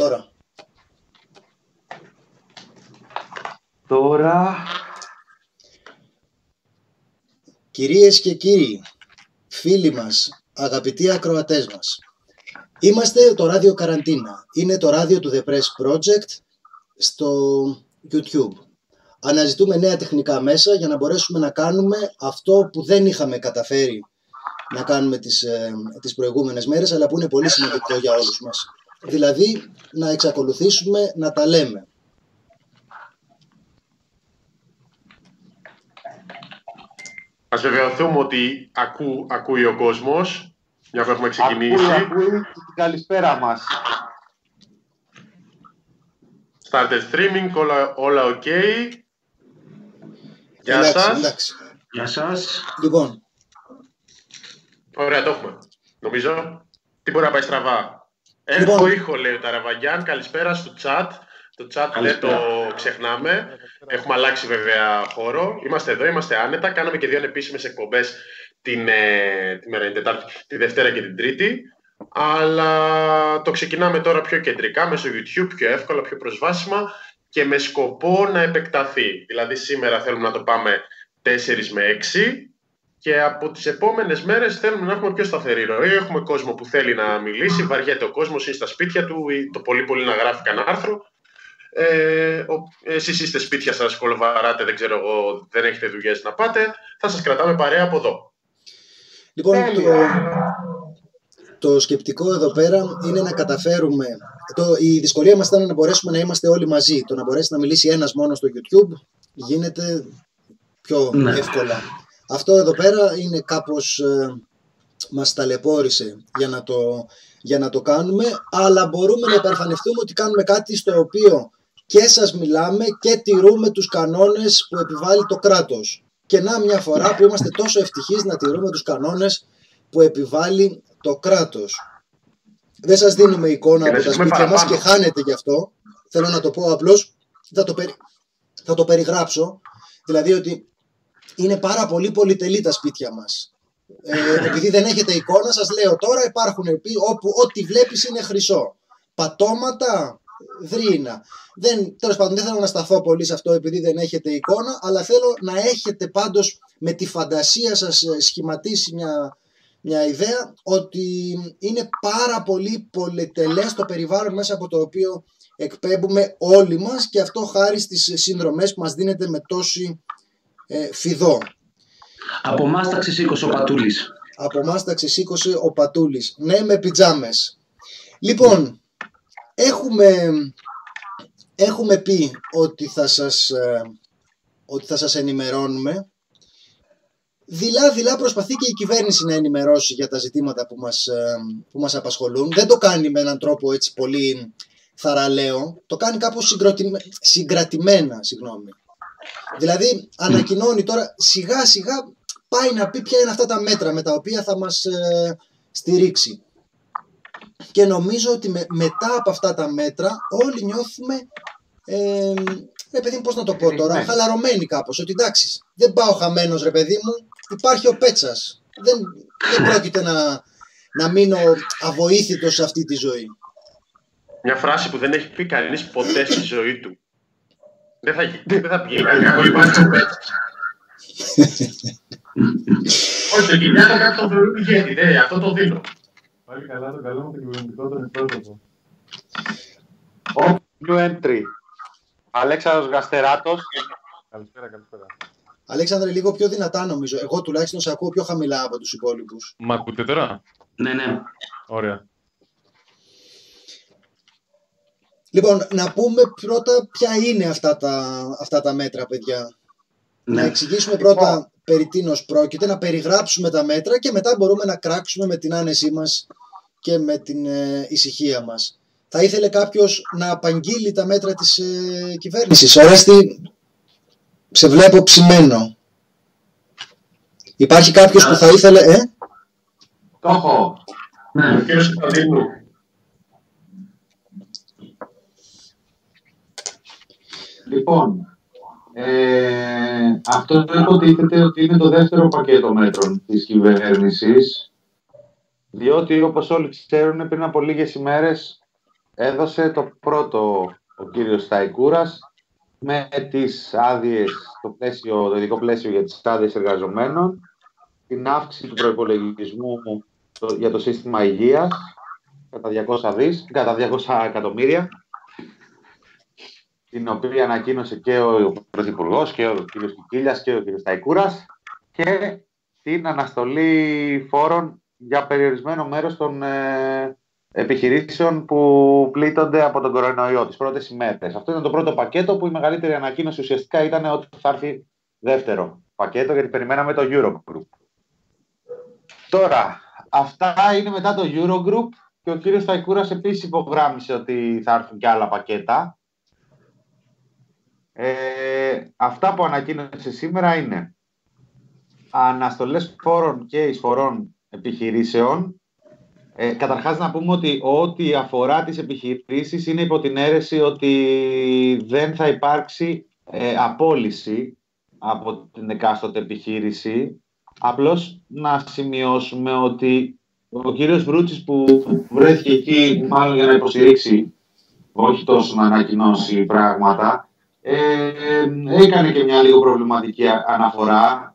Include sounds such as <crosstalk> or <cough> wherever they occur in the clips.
τώρα. Τώρα... Κυρίες και κύριοι, φίλοι μας, αγαπητοί ακροατές μας, είμαστε το ράδιο Καραντίνα. Είναι το ράδιο του The Press Project στο YouTube. Αναζητούμε νέα τεχνικά μέσα για να μπορέσουμε να κάνουμε αυτό που δεν είχαμε καταφέρει να κάνουμε τις, ε, τις προηγούμενες μέρες, αλλά που είναι πολύ σημαντικό για όλους μας. Δηλαδή, να εξακολουθήσουμε να τα λέμε. Ας βεβαιωθούμε ότι ακού, ακούει ο κόσμος, μια που έχουμε ξεκινήσει. Ακούει, ακούει. Καλησπέρα μας. Started streaming, όλα, όλα ok. Γεια Εντάξει, σας. εντάξει. Γεια σας. Λοιπόν, Ωραία, το έχουμε. Νομίζω. Τι μπορεί να πάει στραβά. Έχω Λοιπόν. ήχο, λέει ο Ταραβαγιάν. Καλησπέρα στο chat. Το chat δεν Καλησπέρα. το ξεχνάμε. Έχουμε αλλάξει βέβαια χώρο. Είμαστε εδώ, είμαστε άνετα. Κάναμε και δύο ανεπίσημες εκπομπές την, ε, τη μέρα είναι Τετάρτη, τη Δευτέρα και την Τρίτη. Αλλά το ξεκινάμε τώρα πιο κεντρικά, μέσω YouTube, πιο εύκολα, πιο προσβάσιμα και με σκοπό να επεκταθεί. Δηλαδή σήμερα θέλουμε να το πάμε 4 με 6 και από τις επόμενες μέρες θέλουμε να έχουμε πιο σταθερή ροή. Έχουμε κόσμο που θέλει να μιλήσει, βαριέται ο κόσμος, είναι στα σπίτια του ή το πολύ πολύ να γράφει κανένα άρθρο. Ε, ο, εσείς είστε σπίτια σας, κολοβαράτε, δεν ξέρω εγώ, δεν έχετε δουλειές να πάτε. Θα σας κρατάμε παρέα από εδώ. λοιπόν το, Τέλεια. το σκεπτικό εδώ πέρα είναι να καταφέρουμε. Το, η δυσκολία μας ήταν να μπορέσουμε να είμαστε όλοι μαζί. Το να μπορέσει να μιλήσει ένας μόνος στο YouTube γίνεται πιο Ναι. εύκολα. Αυτό εδώ πέρα είναι κάπως ε, μας ταλαιπώρησε για να, το, για να το κάνουμε, αλλά μπορούμε να υπερφανευτούμε ότι κάνουμε κάτι στο οποίο και σας μιλάμε και τηρούμε τους κανόνες που επιβάλλει το κράτος. Και να μια φορά που είμαστε τόσο ευτυχείς να τηρούμε τους κανόνες που επιβάλλει το κράτος. Δεν σας δίνουμε εικόνα Και να από τα ζήσουμε σπίτια μας και παραπάνω. χάνετε γι' αυτό. Θέλω να το πω απλώς, θα το, περι- θα το περιγράψω. Δηλαδή ότι είναι πάρα πολύ πολυτελή τα σπίτια μας. Ε, επειδή δεν έχετε εικόνα, σας λέω τώρα υπάρχουν επί, όπου ό,τι βλέπεις είναι χρυσό. Πατώματα, δρύνα. Δεν, τέλος πάντων, δεν θέλω να σταθώ πολύ σε αυτό επειδή δεν έχετε εικόνα, αλλά θέλω να έχετε πάντως με τη φαντασία σας ε, σχηματίσει μια, μια ιδέα ότι είναι πάρα πολύ πολυτελές το περιβάλλον μέσα από το οποίο εκπέμπουμε όλοι μας και αυτό χάρη στις συνδρομές που μας δίνεται με τόση ε, φιδό. Από εμάς τα ξεσήκωσε ο Πατούλης. Από εμάς τα ξεσήκωσε ο Πατούλης. Ναι, με πιτζάμες. Λοιπόν, έχουμε, έχουμε πει ότι θα σας, ε, ότι θα σας ενημερώνουμε. Δειλά-δειλά προσπαθεί και η κυβέρνηση να ενημερώσει για τα ζητήματα που μας, ε, που μας απασχολούν. Δεν το κάνει με έναν τρόπο έτσι πολύ θαραλέο. Το κάνει κάπως συγκροτημε- συγκρατημένα, συγγνώμη. Δηλαδή ανακοινώνει τώρα σιγά σιγά πάει να πει ποια είναι αυτά τα μέτρα με τα οποία θα μας ε, στηρίξει. Και νομίζω ότι με- μετά από αυτά τα μέτρα όλοι νιώθουμε, ε, ρε παιδί μου πώς να το πω τώρα, Στηριγμένοι. χαλαρωμένοι κάπως. Ότι εντάξει, δεν πάω χαμένος ρε παιδί μου, υπάρχει ο Πέτσας. Δεν, δεν πρόκειται να, να μείνω αβοήθητος σε αυτή τη ζωή. Μια φράση που δεν έχει πει κανείς ποτέ στη ζωή του. Δεν θα, γι- δεν θα βγει. Εγώ υπάρχει ο Πέτρας. Όχι, το Κυριακό κάτι τον θεωρούν ηγέτη. Ναι, αυτό το δίνω. Πάλι καλά το καλό με τον κυβερνητικό τον εκπρόσωπο. Ο new entry. Αλέξανδρος Γαστεράτος. Καλησπέρα, καλησπέρα. Αλέξανδρε, λίγο πιο δυνατά νομίζω. Εγώ τουλάχιστον σε ακούω πιο χαμηλά από τους υπόλοιπους. Μ' ακούτε τώρα; Ναι, ναι. Ωραία. Λοιπόν, να πούμε πρώτα ποια είναι αυτά τα, αυτά τα μέτρα, παιδιά. Να ναι. εξηγήσουμε πρώτα περί τίνος πρόκειται, να περιγράψουμε τα μέτρα και μετά μπορούμε να κράξουμε με την άνεσή μας και με την ε, ησυχία μας. Θα ήθελε κάποιος να απαγγείλει τα μέτρα της ε, κυβέρνησης; Ορέστη, σε βλέπω ψημένο. Υπάρχει κάποιος που θα ήθελε... Ε; Το έχω. Ο ναι. κύριος Κωνσταντίνου. Λοιπόν, ε, αυτό υποτίθεται ότι είναι το δεύτερο πακέτο μέτρων της κυβέρνησης, διότι όπως όλοι ξέρουν πριν από λίγες ημέρες έδωσε το πρώτο ο κύριος Σταϊκούρας με τις άδειες, το, πλαίσιο, το ειδικό πλαίσιο για τις άδειες εργαζομένων, την αύξηση του προϋπολογισμού το- για το σύστημα υγείας κατά 200 δις, κατά 200 εκατομμύρια, την οποία ανακοίνωσε και ο Πρωθυπουργός και ο κ. Κικίλιας και ο κ. Σταϊκούρας και την αναστολή φόρων για περιορισμένο μέρος των ε, επιχειρήσεων που πλήττονται από τον κορονοϊό τις πρώτες ημέρες. Αυτό ήταν το πρώτο πακέτο που η μεγαλύτερη ανακοίνωση ουσιαστικά ήταν ότι θα έρθει δεύτερο πακέτο γιατί περιμέναμε το Eurogroup. Τώρα, αυτά είναι μετά το Eurogroup και ο κύριος Σταϊκούρας επίσης υπογράμμισε ότι θα έρθουν και άλλα πακέτα. Ε, αυτά που ανακοίνωσε σήμερα είναι αναστολές φόρων και εισφορών επιχειρήσεων. Ε, καταρχάς να πούμε ότι ό,τι αφορά τις επιχειρήσεις είναι υπό την αίρεση ότι δεν θα υπάρξει ε, απόλυση από την εκάστοτε επιχείρηση. Απλώς να σημειώσουμε ότι ο κύριος Βρούτσης που βρέθηκε εκεί μάλλον για να υποστηρίξει όχι τόσο να ανακοινώσει πράγματα ε, έκανε και μια λίγο προβληματική α- αναφορά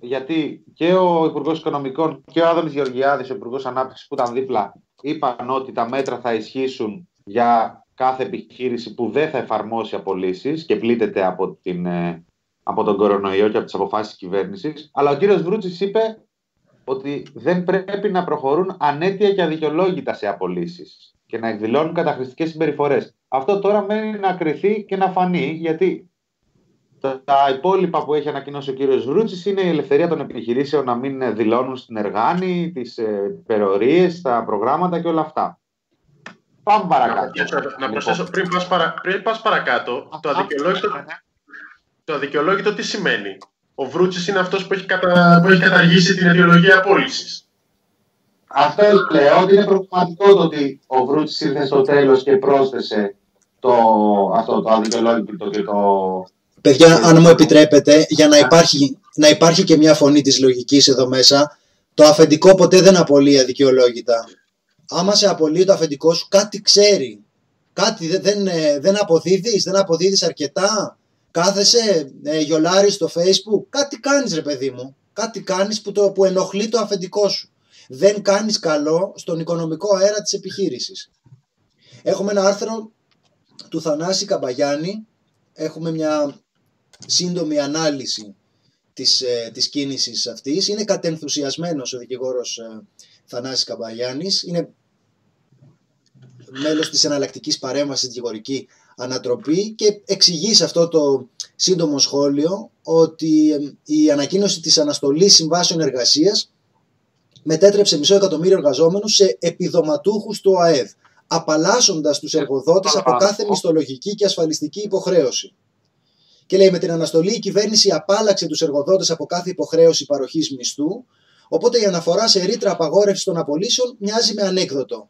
γιατί και ο Υπουργός Οικονομικών και ο Άδωνης Γεωργιάδης, ο Υπουργός Ανάπτυξης που ήταν δίπλα, είπαν ότι τα μέτρα θα ισχύσουν για κάθε επιχείρηση που δεν θα εφαρμόσει απολύσεις και πλήττεται από, την, ε, από τον κορονοϊό και από τις αποφάσεις της κυβέρνησης. Αλλά ο κύριος Βρούτσης είπε ότι δεν πρέπει να προχωρούν ανέτεια και αδικαιολόγητα σε απολύσεις και να εκδηλώνουν καταχρηστικές συμπεριφορές. Αυτό τώρα μένει να κρυθεί και να φανεί, γιατί τα, τα υπόλοιπα που έχει ανακοινώσει ο κύριος Βρούτσης είναι η ελευθερία των επιχειρήσεων να μην ε, δηλώνουν στην εργάνη, τις ε, υπερορίες, τα προγράμματα και όλα αυτά. Πάμε παρακάτω. Να προσθέσω, πριν πας, παρα, πριν πας παρακάτω, το αδικαιολόγητο, το αδικαιολόγητο τι σημαίνει; Ο Βρούτσης είναι αυτός που έχει, κατα... που έχει καταργήσει την αιτιολογία απόλυσης. Αυτό λέω ότι είναι προβληματικό το ότι ο Βρούτσης ήρθε στο τέλος και πρόσθεσε το, αυτό το αδικαιολόγητο και το... Παιδιά, αν μου επιτρέπετε, για να υπάρχει, να υπάρχει και μια φωνή της λογικής εδώ μέσα, το αφεντικό ποτέ δεν απολύει αδικαιολόγητα. Άμα σε απολύει το αφεντικό σου, κάτι ξέρει. Κάτι δεν, δεν, ε, δεν αποδίδεις, δεν αποδίδεις αρκετά. Κάθεσαι, ε, γιολάρεις στο facebook, κάτι κάνεις ρε παιδί μου. Κάτι κάνεις που, το, που ενοχλεί το αφεντικό σου. Δεν κάνεις καλό στον οικονομικό αέρα της επιχείρησης. Έχουμε ένα άρθρο του Θανάση Καμπαγιάννη, έχουμε μια σύντομη ανάλυση της, ε, της κίνησης αυτής. Είναι κατενθουσιασμένος ο δικηγόρος ε, Θανάσης Καμπαγιάννης. Είναι μέλος της εναλλακτικής παρέμβασης δικηγορική ανατροπή και εξηγεί σε αυτό το σύντομο σχόλιο ότι ε, η ανακοίνωση της αναστολής συμβάσεων εργασίας μετέτρεψε μισό εκατομμύριο εργαζόμενους σε επιδοματούχους του ΑΕΔ, απαλλάσσοντας τους εργοδότες από κάθε μισθολογική και ασφαλιστική υποχρέωση. Και λέει με την αναστολή η κυβέρνηση απάλαξε τους εργοδότες από κάθε υποχρέωση παροχής μισθού, οπότε η αναφορά σε ρήτρα απαγόρευσης των απολύσεων μοιάζει με ανέκδοτο.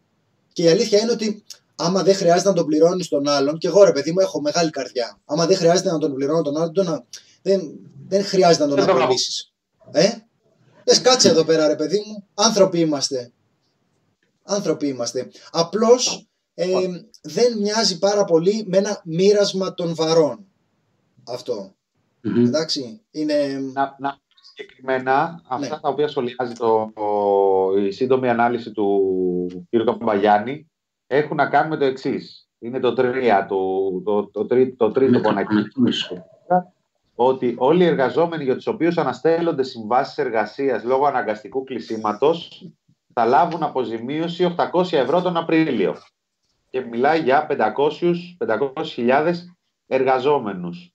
Και η αλήθεια είναι ότι άμα δεν χρειάζεται να τον πληρώνεις τον άλλον, και εγώ ρε παιδί μου έχω μεγάλη καρδιά. Άμα δεν χρειάζεται να τον πληρώνω τον άλλον, τον, δεν, δεν χρειάζεται να τον Δεν το απολύσεις. Ε; Πες κάτσε εδώ πέρα ρε παιδί μου, άνθρωποι είμαστε. Άνθρωποι είμαστε. Απλώς ε, δεν μοιάζει πάρα πολύ με ένα μοίρασμα των βαρών. Αυτό. Μμμ. Εντάξει, είναι... Να, να συγκεκριμένα αυτά Ναι. τα οποία σχολιάζει το, ο- η σύντομη ανάλυση του κ. Καμπαγιάννη έχουν να κάνουν με το εξής. Είναι το, τρία, το, το, το, τρί- το τρίτο που ανακοίνωσε ότι όλοι οι εργαζόμενοι για τους οποίους αναστέλλονται συμβάσεις εργασίας λόγω αναγκαστικού κλεισίματος θα λάβουν αποζημίωση 800 ευρώ τον Απρίλιο. Και μιλάει για 500 500.000 εργαζόμενους.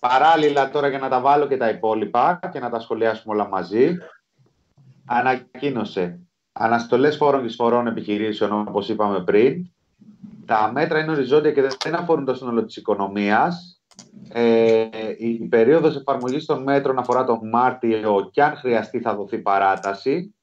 Παράλληλα τώρα για να τα βάλω και τα υπόλοιπα και να τα σχολιάσουμε όλα μαζί, ανακοίνωσε αναστολές φόρων και εισφορών επιχειρήσεων όπως είπαμε πριν. Τα μέτρα είναι οριζόντια και δεν αφορούν το σύνολο της οικονομίας. Ε, η περίοδος εφαρμογής των μέτρων αφορά τον Μάρτιο και αν χρειαστεί θα δοθεί παράταση.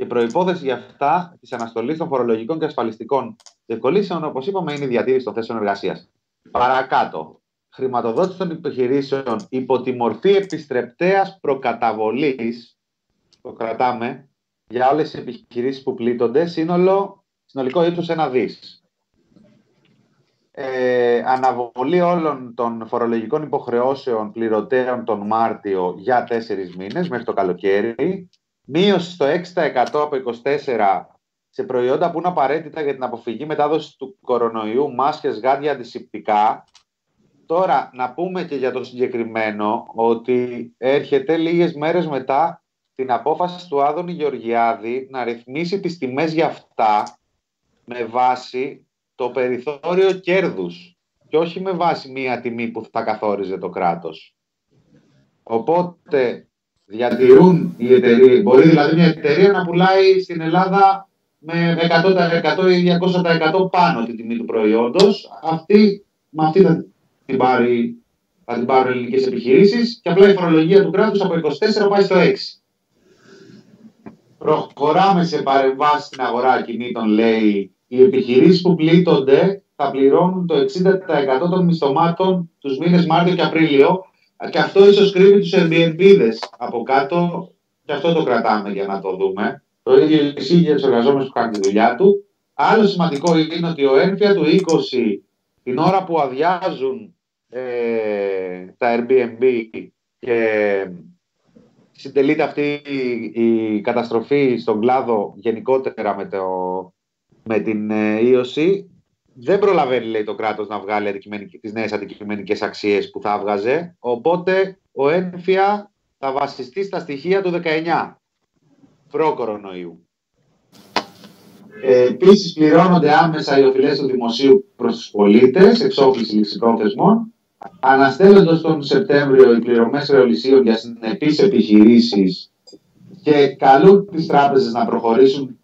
Και προϋπόθεση για αυτά της αναστολής των φορολογικών και ασφαλιστικών διευκολύνσεων, όπως είπαμε, είναι η διατήρηση των θέσεων εργασίας. Παρακάτω, χρηματοδότηση των επιχειρήσεων υπό τη μορφή επιστρεπτέας προκαταβολής, το κρατάμε, για όλες τις επιχειρήσεις που πλήττονται, σύνολο συνολικό ύψος ένα δις. Ε, αναβολή όλων των φορολογικών υποχρεώσεων πληρωτέων τον Μάρτιο για τέσσερις μήνες μέχρι το καλοκαίρι. Μείωση στο 6% από 24% σε προϊόντα που είναι απαραίτητα για την αποφυγή μετάδοσης του κορονοϊού, μάσκες, γάντια, αντισηπτικά. Τώρα, να πούμε και για το συγκεκριμένο ότι έρχεται λίγες μέρες μετά την απόφαση του Άδωνη Γεωργιάδη να ρυθμίσει τις τιμές για αυτά με βάση το περιθώριο κέρδους και όχι με βάση μία τιμή που θα καθόριζε το κράτος. Οπότε διατηρούν οι εταιρείες, μπορεί δηλαδή μια εταιρεία να πουλάει στην Ελλάδα με 100% ή 200% πάνω τη τιμή του προϊόντος. Αυτή, με αυτή θα την, πάρει, θα την πάρουν ελληνικές επιχειρήσεις και απλά η φορολογία του κράτους από 24 πάει στο 6. Προχωράμε σε παρεμβάσεις στην αγορά κινήτων, λέει. Οι επιχειρήσεις που πλήττονται θα πληρώνουν το 60% των μισθωμάτων τους μήνες Μάρτιο και Απρίλιο και αυτό ίσως κρύβει τους Airbnb από κάτω και αυτό το κρατάμε για να το δούμε. Το ίδιο ισχύει για τους εργαζόμενους που κάνουν τη δουλειά του. Άλλο σημαντικό είναι ότι ο ένφια του 20 την ώρα που αδειάζουν ε, τα Airbnb και συντελείται αυτή η καταστροφή στον κλάδο γενικότερα με, το, με την ε, ίωση δεν προλαβαίνει λέει, το κράτος να βγάλει τις νέες αντικειμενικές αξίες που θα έβγαζε. Οπότε ο ένφια θα βασιστεί στα στοιχεία του 19 προ-κορονοϊού. Ε, Επίσης, πληρώνονται άμεσα οι οφειλές του δημοσίου προς τους πολίτες, εξόφληση ληξιπρόθεσμων, αναστέλλοντας τον Σεπτέμβριο οι πληρωμές ρεολυσίων για συνεπείς επιχειρήσεις και καλούν τις τράπεζες να προχωρήσουν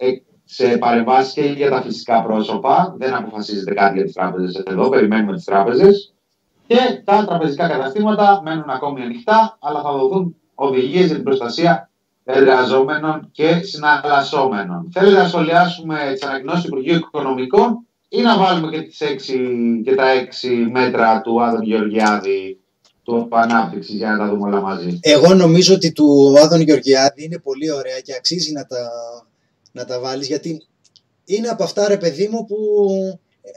σε παρεμβάσεις και για τα φυσικά πρόσωπα. Δεν αποφασίζεται κάτι για τις τράπεζες εδώ, περιμένουμε τις τράπεζες. Και τα τραπεζικά καταστήματα μένουν ακόμη ανοιχτά, αλλά θα δοθούν οδηγίες για την προστασία εργαζόμενων και συναλλασσόμενων. Θέλετε να σχολιάσουμε τις ανακοινώσεις του Υπουργείου Οικονομικών ή να βάλουμε και, τις έξι, και τα έξι μέτρα του Άδων Γεωργιάδη του ανάπτυξης για να τα δούμε όλα μαζί. Εγώ νομίζω ότι του Άδων Γεωργιάδη είναι πολύ ωραία και αξίζει να τα, να τα βάλεις γιατί είναι από αυτά ρε παιδί μου που ε,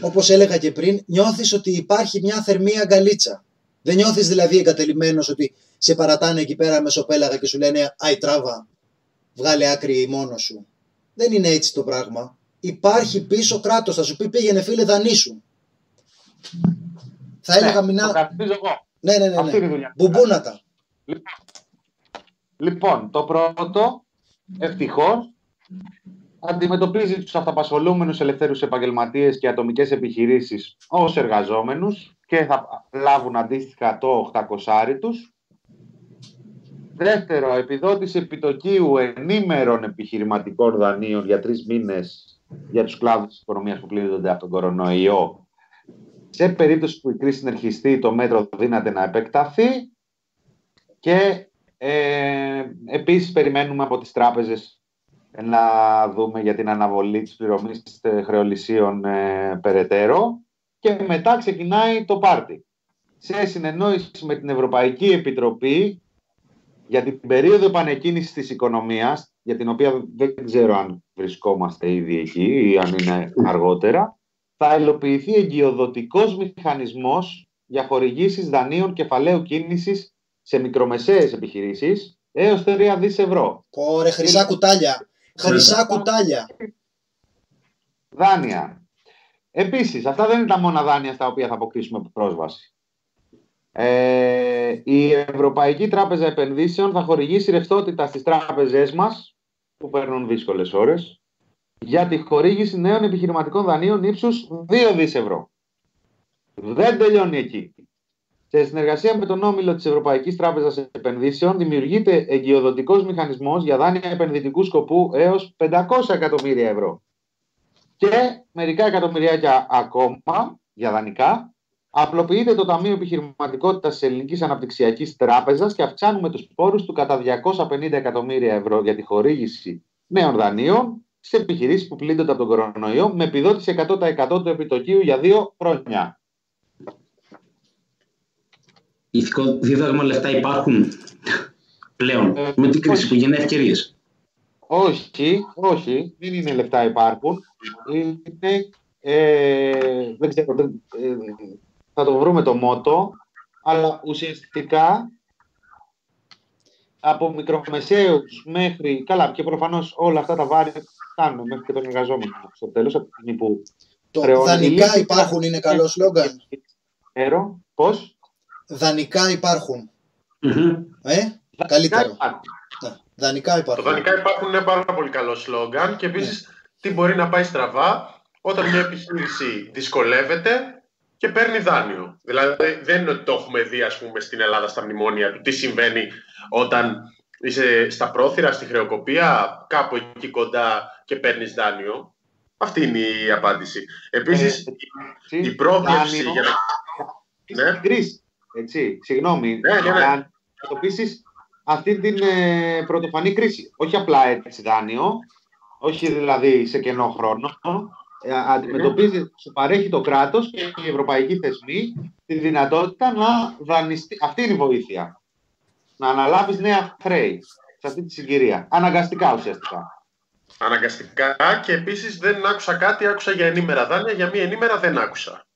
όπως έλεγα και πριν νιώθεις ότι υπάρχει μια θερμή αγκαλίτσα. Δεν νιώθεις δηλαδή εγκατελειμμένος ότι σε παρατάνε εκεί πέρα μεσοπέλαγα και σου λένε «Αϊ τράβα, βγάλε άκρη μόνος σου». Δεν είναι έτσι το πράγμα. Υπάρχει πίσω κράτος, θα σου πει πήγαινε φίλε δανείσου. Θα έλεγα ναι, μηνά... Το εγώ. Ναι, ναι, ναι. Αυτή είναι η ναι. δουλειά. Μπουμπούνα Λοιπόν, λοιπόν, το πρώτο, ευτυχώς, αντιμετωπίζει τους αυταπασχολούμενους ελευθέρους επαγγελματίες και ατομικές επιχειρήσεις ως εργαζόμενους και θα λάβουν αντίστοιχα το 800 τους. Δεύτερο, επιδότηση επιτοκίου ενήμερων επιχειρηματικών δανείων για τρεις μήνες για τους κλάδους της οικονομίας που πλήττονται από τον κορονοϊό. Σε περίπτωση που η κρίση συνερχιστεί, το μέτρο δύναται να επεκταθεί και ε, επίσης περιμένουμε από τις τράπεζες να δούμε για την αναβολή της πληρωμής χρεολυσίων ε, περαιτέρω και μετά ξεκινάει το πάρτι. Σε συνεννόηση με την Ευρωπαϊκή Επιτροπή για την περίοδο επανεκκίνησης της οικονομίας, για την οποία δεν ξέρω αν βρισκόμαστε ήδη εκεί ή αν είναι αργότερα, θα υλοποιηθεί εγκυοδοτικός μηχανισμός για χορηγήσεις δανείων κεφαλαίου κίνησης σε μικρομεσαίες επιχειρήσεις έως 3 δις ευρώ. Ωραία, χρυσά κουτάλια. Χρυσά κουτάλια. Δάνεια. Επίσης, αυτά δεν είναι τα μόνα δάνεια στα οποία θα αποκτήσουμε πρόσβαση. Ε, η Ευρωπαϊκή Τράπεζα Επενδύσεων θα χορηγήσει ρευστότητα στις τράπεζές μας που παίρνουν δύσκολες ώρες για τη χορήγηση νέων επιχειρηματικών δανείων ύψους 2 δις ευρώ. Δεν τελειώνει εκεί. Σε συνεργασία με τον όμιλο της Ευρωπαϊκής Τράπεζας Επενδύσεων δημιουργείται εγκυοδοτικός μηχανισμός για δάνεια επενδυτικού σκοπού έως 500 εκατομμύρια ευρώ. Και μερικά εκατομμυριάκια ακόμα για δανεικά Απλοποιείται το Ταμείο Επιχειρηματικότητας της Ελληνικής Αναπτυξιακής Τράπεζας και αυξάνουμε τους πόρους του κατά 250 εκατομμύρια ευρώ για τη χορήγηση νέων δανείων σε επιχειρήσεις που πλήττονται από τον κορονοϊό με επιδότηση 100% του επιτοκίου για δύο χρόνια. Ηθικό δίδαγμα λεφτά υπάρχουν πλέον με την κρίση που γίνει ευκαιρίες. Όχι, όχι, δεν είναι λεφτά υπάρχουν. Είναι, ε, δεν ξέρω, δεν- ε, θα το βρούμε το μότο, αλλά ουσιαστικά από μικρομεσαίους μέχρι, καλά και προφανώς όλα αυτά τα βάρη φτάνουν μέχρι και τον εργαζόμενο στο τέλος, από τη στιγμή που Το Χρεώνει δανεικά λίγο. υπάρχουν είναι καλό σλόγκαν. ξέρω πώς; Δανεικά υπάρχουν. Μμμ. Ε, καλύτερο. Υπάρχει. Ναι, Δανεικά Το υπάρχουν. δανεικά υπάρχουν είναι πάρα πολύ καλό σλόγκαν και επίσης τι μπορεί να πάει στραβά όταν μια επιχείρηση δυσκολεύεται και παίρνει δάνειο. Δηλαδή δεν είναι ότι το έχουμε δει ας πούμε, στην Ελλάδα στα μνημόνια του τι συμβαίνει όταν είσαι στα πρόθυρα, στη χρεοκοπία, κάπου εκεί κοντά και παίρνεις δάνειο. Αυτή είναι η απάντηση. Επίσης, Ε, η πρόβλεψη δάνειο. για να... Ναι. Στην κρίση. Έτσι, συγγνώμη. Ναι, ναι, ναι. Για να αντιμετωπίσει αυτή την ε, πρωτοφανή κρίση. Όχι απλά έτσι δάνειο, όχι δηλαδή σε κενό χρόνο. Ε, αντιμετωπίζει, σου παρέχει το κράτος και οι ευρωπαϊκοί θεσμοί τη δυνατότητα να δανειστεί. Αυτή είναι η βοήθεια. Να αναλάβεις νέα χρέη σε αυτή τη συγκυρία. Αναγκαστικά ουσιαστικά. Αναγκαστικά και επίσης δεν άκουσα κάτι, άκουσα για ενήμερα δάνεια, για μία ενήμερα δεν άκουσα.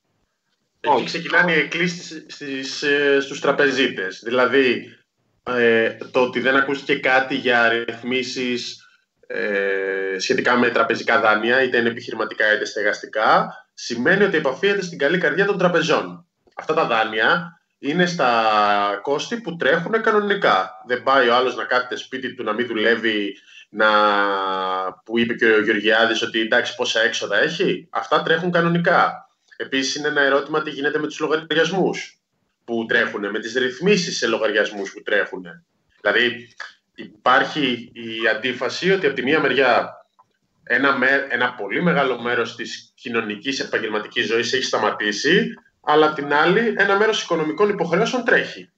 Εκεί Όχι. ξεκινάνε οι εκκλήσεις στις, ε, στους τραπεζίτες. Δηλαδή, ε, το ότι δεν ακούστηκε κάτι για ρυθμίσεις ε, σχετικά με τραπεζικά δάνεια, είτε είναι επιχειρηματικά είτε στεγαστικά, σημαίνει ότι επαφίεται στην καλή καρδιά των τραπεζών. Αυτά τα δάνεια είναι στα κόστη που τρέχουν κανονικά. Δεν πάει ο άλλος να κάθεται σπίτι του να μην δουλεύει να... που είπε και ο Γεωργιάδης ότι εντάξει πόσα έξοδα έχει. Αυτά τρέχουν κανονικά. Επίσης είναι ένα ερώτημα τι γίνεται με τους λογαριασμούς που τρέχουν, με τις ρυθμίσεις σε λογαριασμούς που τρέχουν. Δηλαδή υπάρχει η αντίφαση ότι από τη μία μεριά ένα, με- ένα πολύ μεγάλο μέρος της κοινωνικής επαγγελματικής ζωής έχει σταματήσει, αλλά απ' την άλλη ένα μέρος οικονομικών υποχρεώσεων τρέχει.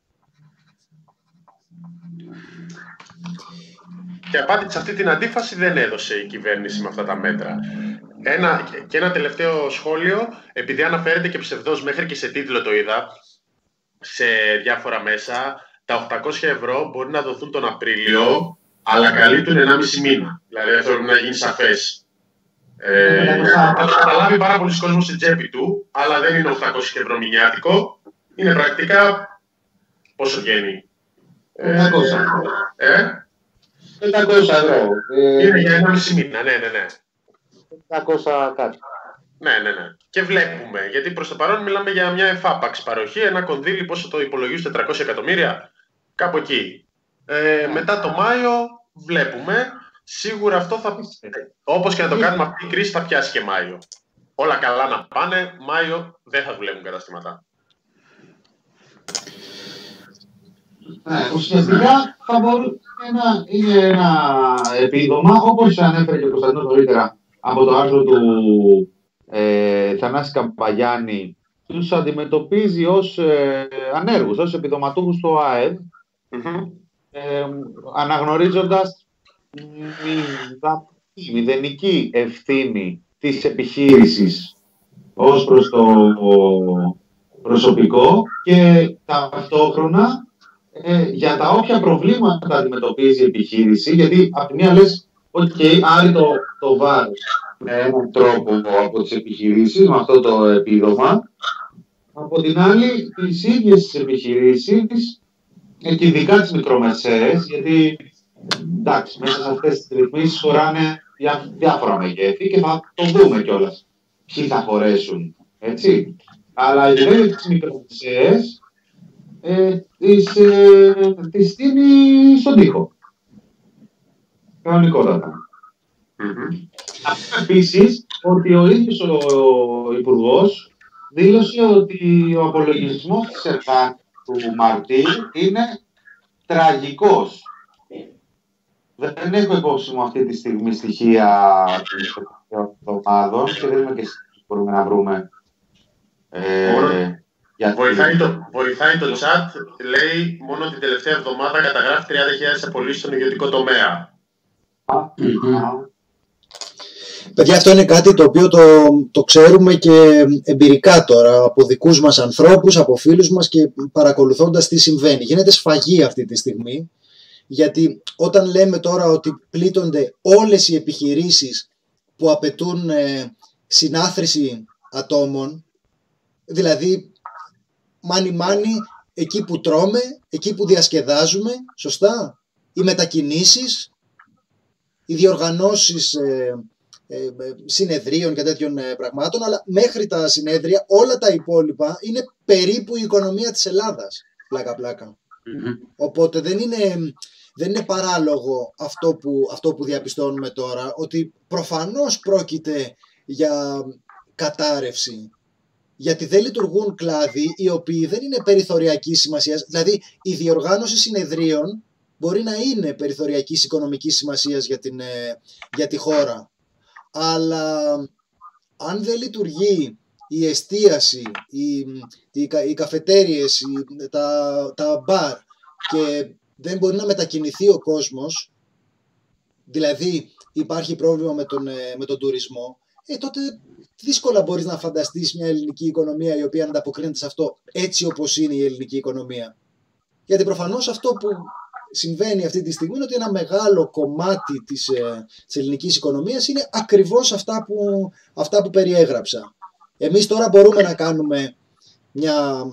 Και απάντηση σε αυτή την αντίφαση δεν έδωσε η κυβέρνηση με αυτά τα μέτρα. Ένα, και ένα τελευταίο σχόλιο, επειδή αναφέρεται και ψευδός μέχρι και σε τίτλο το είδα, σε διάφορα μέσα, τα 800 ευρώ μπορεί να δοθούν τον Απρίλιο, αλλά καλύπτουν 1,5 μήνα. Δηλαδή αυτό πρέπει να γίνει σαφές. Ε, θα το καταλάβει πάρα πολλοί κόσμος στην τσέπη του, αλλά δεν είναι 800 ευρώ μηνιάτικο. Είναι πρακτικά πόσο βγαίνει. Ε, 500. ε, 500 ευρώ. Ε, είναι για 1,5 μήνα, ναι, ναι, ναι. 500 κάτι. Ναι, ναι, ναι. Και βλέπουμε, γιατί προς το παρόν μιλάμε για μια εφάπαξ παροχή, ένα κονδύλι, πόσο το υπολογίζουν, 400 εκατομμύρια, κάπου εκεί. Ε, μετά το Μάιο βλέπουμε, σίγουρα αυτό θα... Όπως και να το κάνουμε αυτή η κρίση θα πιάσει και Μάιο. Όλα καλά να πάνε, Μάιο δεν θα δουλεύουν καταστήματα. Ναι, ουσιαστικά θα μπορούσε να είναι ένα επίδομα, όπως ανέφερε και ο Κωνσταντίνος νωρίτερα, από το άρθρο του ε, Θανάση Καμπαγιάννη, τους αντιμετωπίζει ως ε, ανέργους, ως επιδοματούχους του ΑΕΔ, Μμμ. ε, αναγνωρίζοντας μηδα- μηδενική ευθύνη της επιχείρησης ως προς το προσωπικό και ταυτόχρονα ε, για τα όποια προβλήματα αντιμετωπίζει η επιχείρηση, γιατί από τη μία λες, οκ, άρει το, το βάρος με έναν τρόπο από τις επιχειρήσεις, με αυτό το επίδομα, από την άλλη, τις ίδιες τις επιχειρήσεις ε, και ειδικά τις μικρομεσαίες, γιατί εντάξει, μέσα σε αυτές τις ρυθμίσεις χωράνε διά, διάφορα μεγέθη και θα το δούμε κιόλας ποιοι θα χωρέσουν, έτσι. Αλλά ειδικά τις μικρομεσαίες ε, τις, ε, τις στείνει στον τοίχο. Κανονικότατα. Μμμ. Επίσης ότι ο ίδιος ο Υπουργός δήλωσε ότι ο απολογισμός της ΕΡΤΑ του Μαρτίου είναι τραγικός. Δεν έχω υπόψη μου αυτή τη στιγμή στοιχεία των εβδομάδων και δεν είμαι και σίγουρος ότι μπορούμε να βρούμε. Ε, γιατί- Βοηθάει το, βοηθάει το chat, λέει μόνο την τελευταία εβδομάδα καταγράφει 30.000 απολύσεις στον ιδιωτικό τομέα. Α, Μμμ. α, Παιδιά, αυτό είναι κάτι το οποίο το, το ξέρουμε και εμπειρικά τώρα από δικούς μας ανθρώπους, από φίλους μας και παρακολουθώντας τι συμβαίνει. Γίνεται σφαγή αυτή τη στιγμή Γιατί όταν λέμε τώρα ότι πλήττονται όλες οι επιχειρήσεις που απαιτούν ε, συνάθρηση ατόμων, δηλαδή μάνι μάνι εκεί που τρώμε, εκεί που διασκεδάζουμε, σωστά, οι μετακινήσεις, οι διοργανώσεις ε, ε, ε, συνεδρίων και τέτοιων ε, πραγμάτων, αλλά μέχρι τα συνέδρια όλα τα υπόλοιπα είναι περίπου η οικονομία της Ελλάδας, πλάκα-πλάκα. Οπότε δεν είναι, δεν είναι παράλογο αυτό που, αυτό που διαπιστώνουμε τώρα, ότι προφανώς πρόκειται για κατάρρευση. Γιατί δεν λειτουργούν κλάδοι οι οποίοι δεν είναι περιθωριακής σημασίας. Δηλαδή, η διοργάνωση συνεδρίων μπορεί να είναι περιθωριακής οικονομικής σημασίας για, την, για τη χώρα αλλά αν δεν λειτουργεί η εστίαση, οι, οι, οι καφετέριες, τα, τα μπαρ και δεν μπορεί να μετακινηθεί ο κόσμος, δηλαδή υπάρχει πρόβλημα με τον, ε, με τον τουρισμό, ε, τότε δύσκολα μπορείς να φανταστείς μια ελληνική οικονομία η οποία ανταποκρίνεται σε αυτό έτσι όπως είναι η ελληνική οικονομία. Γιατί προφανώς αυτό που συμβαίνει αυτή τη στιγμή είναι ότι ένα μεγάλο κομμάτι της, ε, της ελληνικής οικονομίας είναι ακριβώς αυτά που, αυτά που περιέγραψα. Εμείς τώρα μπορούμε να κάνουμε μια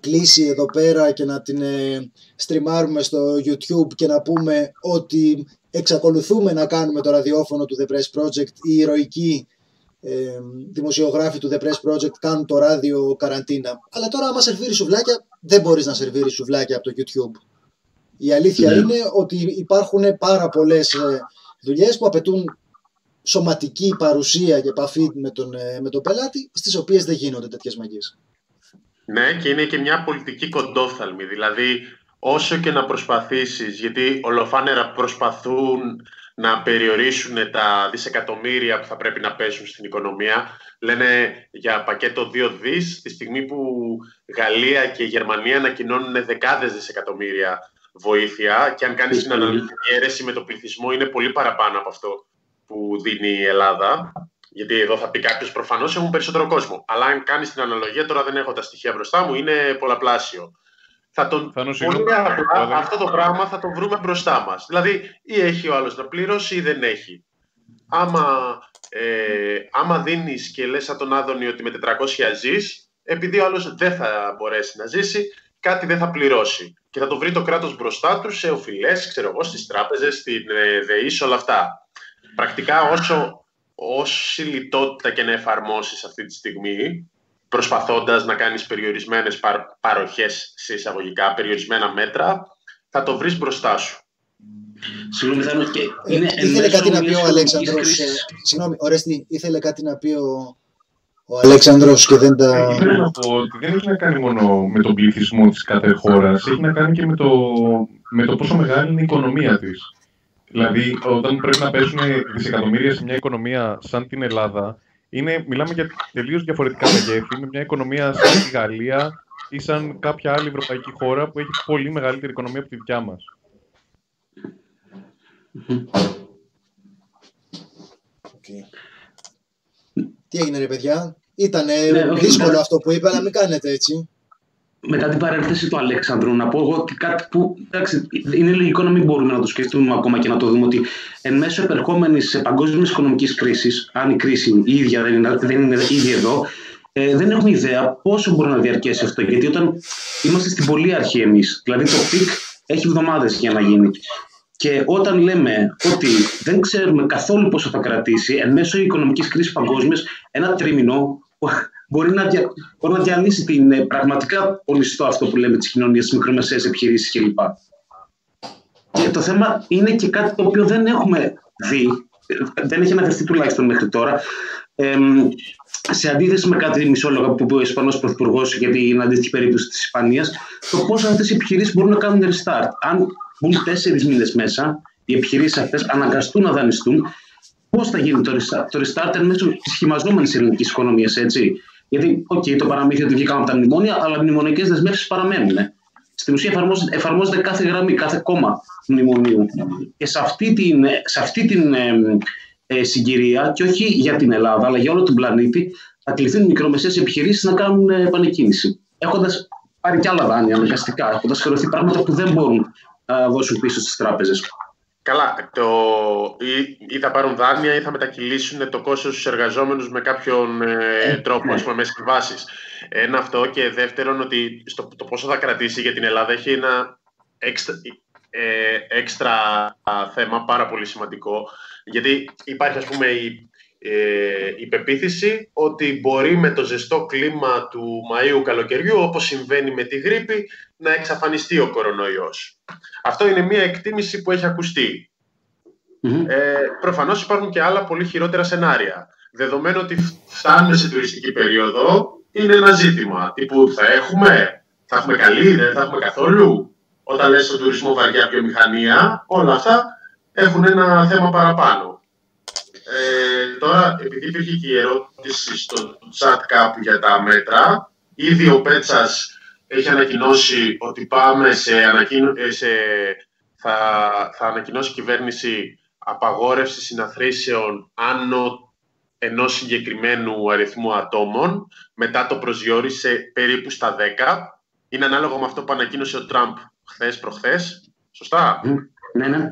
κλίση εδώ πέρα και να την ε, στριμάρουμε στο YouTube και να πούμε ότι εξακολουθούμε να κάνουμε το ραδιόφωνο του The Press Project οι ηρωικοί ε, δημοσιογράφοι του The Press Project κάνουν το ράδιο καραντίνα. Αλλά τώρα άμα σερβίρει σουβλάκια δεν μπορείς να σερβίρεις σουβλάκια από το YouTube. Η αλήθεια Ναι. είναι ότι υπάρχουν πάρα πολλές ε, δουλειές που απαιτούν σωματική παρουσία και επαφή με τον, ε, με τον πελάτη, στις οποίες δεν γίνονται τέτοιες μαγείες. Ναι, και είναι και μια πολιτική κοντόφθαλμη. Δηλαδή, όσο και να προσπαθήσεις, γιατί ολοφάνερα προσπαθούν να περιορίσουν τα δισεκατομμύρια που θα πρέπει να πέσουν στην οικονομία. Λένε για πακέτο 2 δις, τη στιγμή που Γαλλία και Γερμανία ανακοινώνουν δεκάδες δισεκατομμύρια βοήθεια και αν κάνεις την Πολύ. αναλογική αίρεση με το πληθυσμό είναι πολύ παραπάνω από αυτό που δίνει η Ελλάδα. Γιατί εδώ θα πει κάποιος προφανώς έχουν περισσότερο κόσμο. Αλλά αν κάνεις την αναλογία, τώρα δεν έχω τα στοιχεία μπροστά μου, είναι πολλαπλάσιο. Θα τον... Θα νοσηλώ. Πολύ απλά Δηλαδή. αυτό το πράγμα θα το βρούμε μπροστά μας. Δηλαδή, ή έχει ο άλλος να πληρώσει ή δεν έχει. Άμα, ε, άμα δίνεις και λες σαν τον Άδωνη ότι με 400 ζεις, επειδή ο άλλος δεν θα μπορέσει να ζήσει, κάτι δεν θα πληρώσει. Και θα το βρει το κράτος μπροστά του σε οφειλές, ξέρω εγώ, στις τράπεζες, στην ε, ΔΕΗ, σε όλα αυτά. Πρακτικά, όσο, όση λιτότητα και να εφαρμόσεις αυτή τη στιγμή, προσπαθώντας να κάνεις περιορισμένες παρ, παροχές σε εισαγωγικά, περιορισμένα μέτρα, θα το βρεις μπροστά σου. Συγγνώμη, θα και Ε, είναι εν ήθελε μέσω κάτι να πει μιας ο οικονομικής Αλέξανδρος. ε, κρίσης. συγγνώμη, Ορέστη, ήθελε κάτι να πει ο, ο Αλέξανδρος και δεν τα... Ε, Ήθελα να πω ότι δεν έχει να κάνει μόνο με τον πληθυσμό της κάθε χώρας, έχει να κάνει και με το, με το πόσο μεγάλη είναι η οικονομία της. Δηλαδή, όταν πρέπει να πέσουν δισεκατομμύρια σε μια οικονομία σαν την Ελλάδα, είναι, μιλάμε για τελείως διαφορετικά μεγέθη, με μια οικονομία σαν τη Γαλλία ή σαν κάποια άλλη ευρωπαϊκή χώρα που έχει πολύ μεγαλύτερη οικονομία από τη δικιά μας. Οκ. Τι έγινε ρε παιδιά, ήταν Ναι, όχι, δύσκολο ναι. αυτό που είπε, αλλά μην κάνετε έτσι. μετά την παρένθεση του Αλέξανδρου, να πω εγώ ότι κάτι που εντάξει, είναι λογικό να μην μπορούμε να το σκεφτούμε ακόμα και να το δούμε ότι εν μέσω επερχόμενης παγκόσμια οικονομικής κρίσης, αν η κρίση η ίδια δεν είναι, δεν είναι ήδη εδώ, ε, δεν έχουμε ιδέα πόσο μπορεί να διαρκέσει αυτό. Γιατί όταν είμαστε στην πολύ αρχή εμείς, δηλαδή το peak έχει εβδομάδες για να γίνει. Και όταν λέμε ότι δεν ξέρουμε καθόλου πόσο θα κρατήσει, εν μέσω οικονομικής κρίσης παγκόσμιας, ένα τρίμηνο μπορεί να, δια, μπορεί να διαλύσει την ε, πραγματικά ολιστό αυτό που λέμε τη κοινωνία, τις μικρομεσαίες επιχειρήσεις κλπ. Και το θέμα είναι και κάτι το οποίο δεν έχουμε δει, ε, δεν έχει αναφερθεί τουλάχιστον μέχρι τώρα. Ε, σε αντίθεση με κάτι μισόλογα που είπε ο Ισπανός Πρωθυπουργός για την αντίστοιχη περίπτωση της Ισπανίας, το πώς αυτές οι επιχειρήσεις μπορούν να κάνουν restart. Αν μπουν τέσσερις μήνες μέσα, οι επιχειρήσεις αυτές αναγκαστούν να δανειστούν, πώς θα γίνει το restart, το restart εν μέσω της χειμαζόμενης ελληνικής οικονομίας, έτσι; Γιατί, οκ, το παραμύθι ότι βγήκαμε από τα μνημόνια, αλλά οι μνημονιακές δεσμεύσεις παραμένουν. Στην ουσία εφαρμόζεται, εφαρμόζεται κάθε γραμμή, κάθε κόμμα του μνημονίου. Και σε αυτή την, σε αυτή την ε, ε, συγκυρία, και όχι για την Ελλάδα, αλλά για όλο τον πλανήτη, θα κληθούν μικρομεσαίες επιχειρήσεις να κάνουν ε, επανεκκίνηση. Έχοντας πάρει κι άλλα δάνεια αναγκαστικά, έχοντας χρεωθεί πράγματα που δεν μπορούν δώσουν πίσω στις τράπεζες. Καλά, το, ή, ή, θα πάρουν δάνεια ή θα μετακυλήσουν το κόστος στους εργαζόμενους με κάποιον ε, τρόπο, ναι. ας πούμε, με συμβάσεις. Ένα αυτό και δεύτερον ότι στο, το πόσο θα κρατήσει για την Ελλάδα έχει ένα έξτρα, ε, έξτρα θέμα πάρα πολύ σημαντικό γιατί υπάρχει ας πούμε η, ε, η πεποίθηση ότι μπορεί με το ζεστό κλίμα του Μαΐου καλοκαιριού όπως συμβαίνει με τη γρήπη να εξαφανιστεί ο κορονοϊός. Αυτό είναι μια εκτίμηση που έχει ακουστεί. Ε, προφανώς υπάρχουν και άλλα πολύ χειρότερα σενάρια. Δεδομένου ότι φτάνουμε σε τουριστική περίοδο, είναι ένα ζήτημα. Τύπου θα έχουμε, θα έχουμε καλή, δεν θα έχουμε καθόλου; Όταν λες στον τουρισμό βαριά βιομηχανία, όλα αυτά έχουν ένα θέμα παραπάνω. Ε, τώρα, επειδή υπήρχε και η ερώτηση στο chat κάπου για τα μέτρα, ήδη ο Πέτσας έχει ανακοινώσει ότι πάμε σε, ε, σε θα, θα ανακοινώσει η κυβέρνηση απαγόρευση συναθρήσεων άνω ενός συγκεκριμένου αριθμού ατόμων. Μετά το προσδιορίσε περίπου στα 10. Είναι ανάλογο με αυτό που ανακοίνωσε ο Τραμπ χθες προχθές. Σωστά; Ναι, ναι.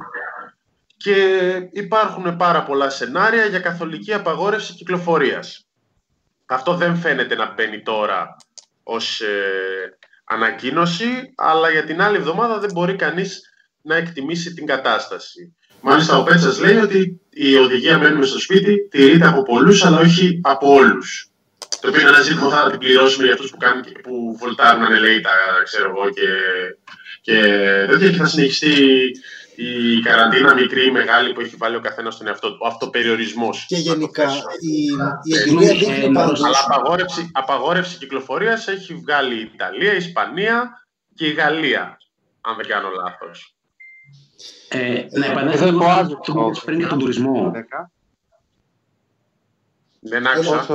Και υπάρχουν πάρα πολλά σενάρια για καθολική απαγόρευση κυκλοφορίας. Αυτό δεν φαίνεται να μπαίνει τώρα ως ε, ανακοίνωση, αλλά για την άλλη εβδομάδα δεν μπορεί κανείς να εκτιμήσει την κατάσταση. Μάλιστα, ο Πέτσας λέει ότι η οδηγία μένουμε στο σπίτι τηρείται από πολλούς, αλλά όχι από όλους. Το οποίο είναι ένα ζήτημα που θα την πληρώσουμε για αυτούς που, κάνουν, που βολτάρουν ανελαίητα, ξέρω εγώ, και, και τέτοια. Και θα συνεχιστεί η καραντίνα μικρή ή μεγάλη που έχει βάλει ο καθένας στον εαυτό του. Ο αυτοπεριορισμός. Και γενικά η, η εμπειρία δείχνει πάντω. Αλλά απαγόρευση, απαγόρευση κυκλοφορίας έχει βγάλει η Ιταλία, η Ισπανία και η Γαλλία, αν δεν κάνω λάθος. Ε, να επανέλθω λίγο το πριν για τον τουρισμό. Δεν άκουσα.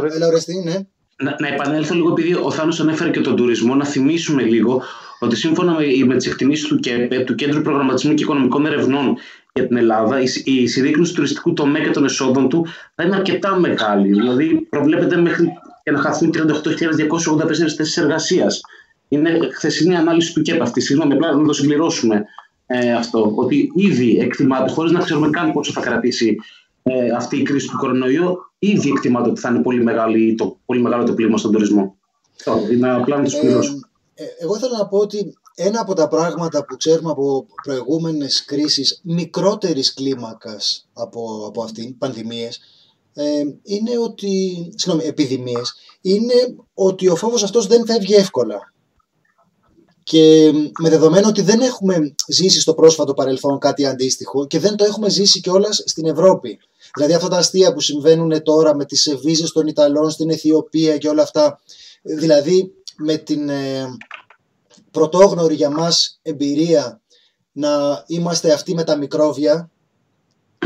ναι. Να, να επανέλθω λίγο επειδή ο Θάνος ανέφερε και τον τουρισμό, να θυμίσουμε λίγο ότι σύμφωνα με, με τις εκτιμήσεις του, του Κέντρου Προγραμματισμού και Οικονομικών Ερευνών για την Ελλάδα, η, η συρρήκνωση του τουριστικού τομέα και των εσόδων του θα είναι αρκετά μεγάλη. Δηλαδή, προβλέπεται μέχρι και να χαθούν 38.284 θέσεις εργασίας. Είναι χθεσινή ανάλυση του ΚΕΠ αυτή. Συγγνώμη, απλά να το συμπληρώσουμε ε, αυτό. Ότι ήδη εκτιμάται, χωρίς να ξέρουμε καν πόσο θα κρατήσει ε, αυτή η κρίση του κορονοϊού, ήδη εκτιμάται ότι θα είναι πολύ, μεγάλη, το, πολύ μεγάλο το πλήγμα στον τουρισμό. Είναι απλά να το συμπληρώσω. Ε, εγώ ήθελα να πω ότι ένα από τα πράγματα που ξέρουμε από προηγούμενες κρίσεις μικρότερης κλίμακας από, από αυτήν, πανδημίες, ε, είναι ότι, συγγνώμη, επιδημίες, είναι ότι ο φόβος αυτός δεν φεύγει εύκολα. Και με δεδομένο ότι δεν έχουμε ζήσει στο πρόσφατο παρελθόν κάτι αντίστοιχο και δεν το έχουμε ζήσει κιόλας στην Ευρώπη. Δηλαδή αυτά τα αστεία που συμβαίνουν τώρα με τις βίζες των Ιταλών στην Αιθιοπία και όλα αυτά. Δηλαδή με την ε, πρωτόγνωρη για μας εμπειρία να είμαστε αυτοί με τα μικρόβια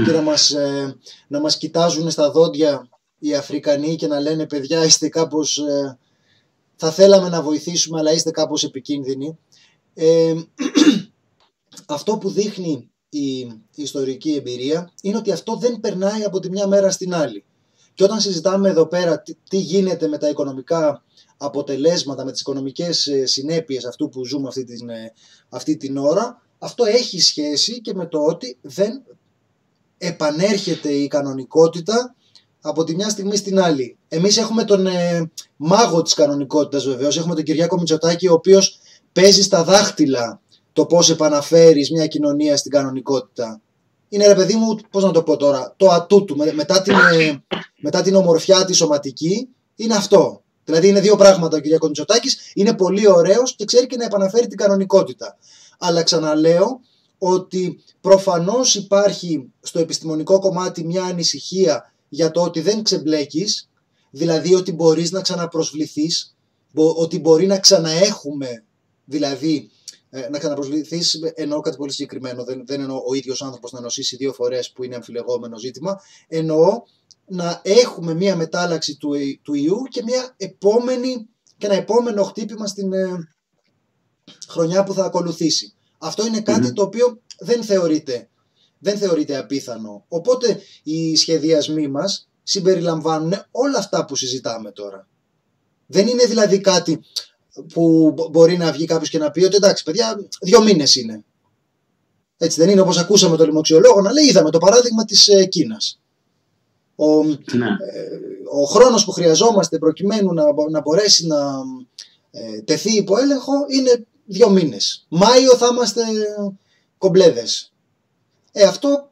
και να μας, ε, να μας κοιτάζουν στα δόντια οι Αφρικανοί και να λένε παιδιά είστε κάπως ε, θα θέλαμε να βοηθήσουμε αλλά είστε κάπως επικίνδυνοι. Ε, <clears throat> αυτό που δείχνει η, ιστορική εμπειρία είναι ότι αυτό δεν περνάει από τη μια μέρα στην άλλη. Και όταν συζητάμε εδώ πέρα τι, γίνεται με τα οικονομικά αποτελέσματα, με τις οικονομικές ε, συνέπειες αυτού που ζούμε αυτή την, ε, αυτή την ώρα, αυτό έχει σχέση και με το ότι δεν επανέρχεται η κανονικότητα από τη μια στιγμή στην άλλη. Εμείς έχουμε τον ε, μάγο της κανονικότητας βεβαίως, έχουμε τον Κυριάκο Μητσοτάκη ο οποίος παίζει στα δάχτυλα το πώς επαναφέρεις μια κοινωνία στην κανονικότητα. Είναι ρε παιδί μου, πώς να το πω τώρα, το ατού του, μετά την, ε, μετά την ομορφιά τη σωματική, είναι αυτό. Δηλαδή είναι δύο πράγματα ο Κυριάκο Μητσοτάκης, είναι πολύ ωραίος και ξέρει και να επαναφέρει την κανονικότητα. Αλλά ξαναλέω ότι προφανώς υπάρχει στο επιστημονικό κομμάτι μια ανησυχία για το ότι δεν ξεμπλέκεις, δηλαδή ότι μπορείς να ξαναπροσβληθείς, ότι μπορεί να ξαναέχουμε, δηλαδή ε, να ξαναπροσβληθείς, εννοώ κάτι πολύ συγκεκριμένο, δεν, δεν εννοώ ο ίδιος άνθρωπος να νοσήσει δύο φορές που είναι αμφιλεγόμενο ζήτημα, εννοώ να έχουμε μία μετάλλαξη του, του ιού και μία επόμενη και ένα επόμενο χτύπημα στην ε, χρονιά που θα ακολουθήσει. Αυτό είναι το οποίο δεν θεωρείται δεν θεωρείται απίθανο. Οπότε οι σχεδιασμοί μας συμπεριλαμβάνουν όλα αυτά που συζητάμε τώρα. Δεν είναι δηλαδή κάτι που μπορεί να βγει κάποιος και να πει ότι εντάξει παιδιά δύο μήνες είναι. Έτσι δεν είναι όπως ακούσαμε το λοιμοξιολόγο να λέει είδαμε το παράδειγμα της ε, Κίνας. Ο, Ναι. ο χρόνος που χρειαζόμαστε προκειμένου να, μπο- να μπορέσει να ε, τεθεί υπό έλεγχο είναι δύο μήνες. Μάιο θα είμαστε κομπλέδες. Ε, αυτό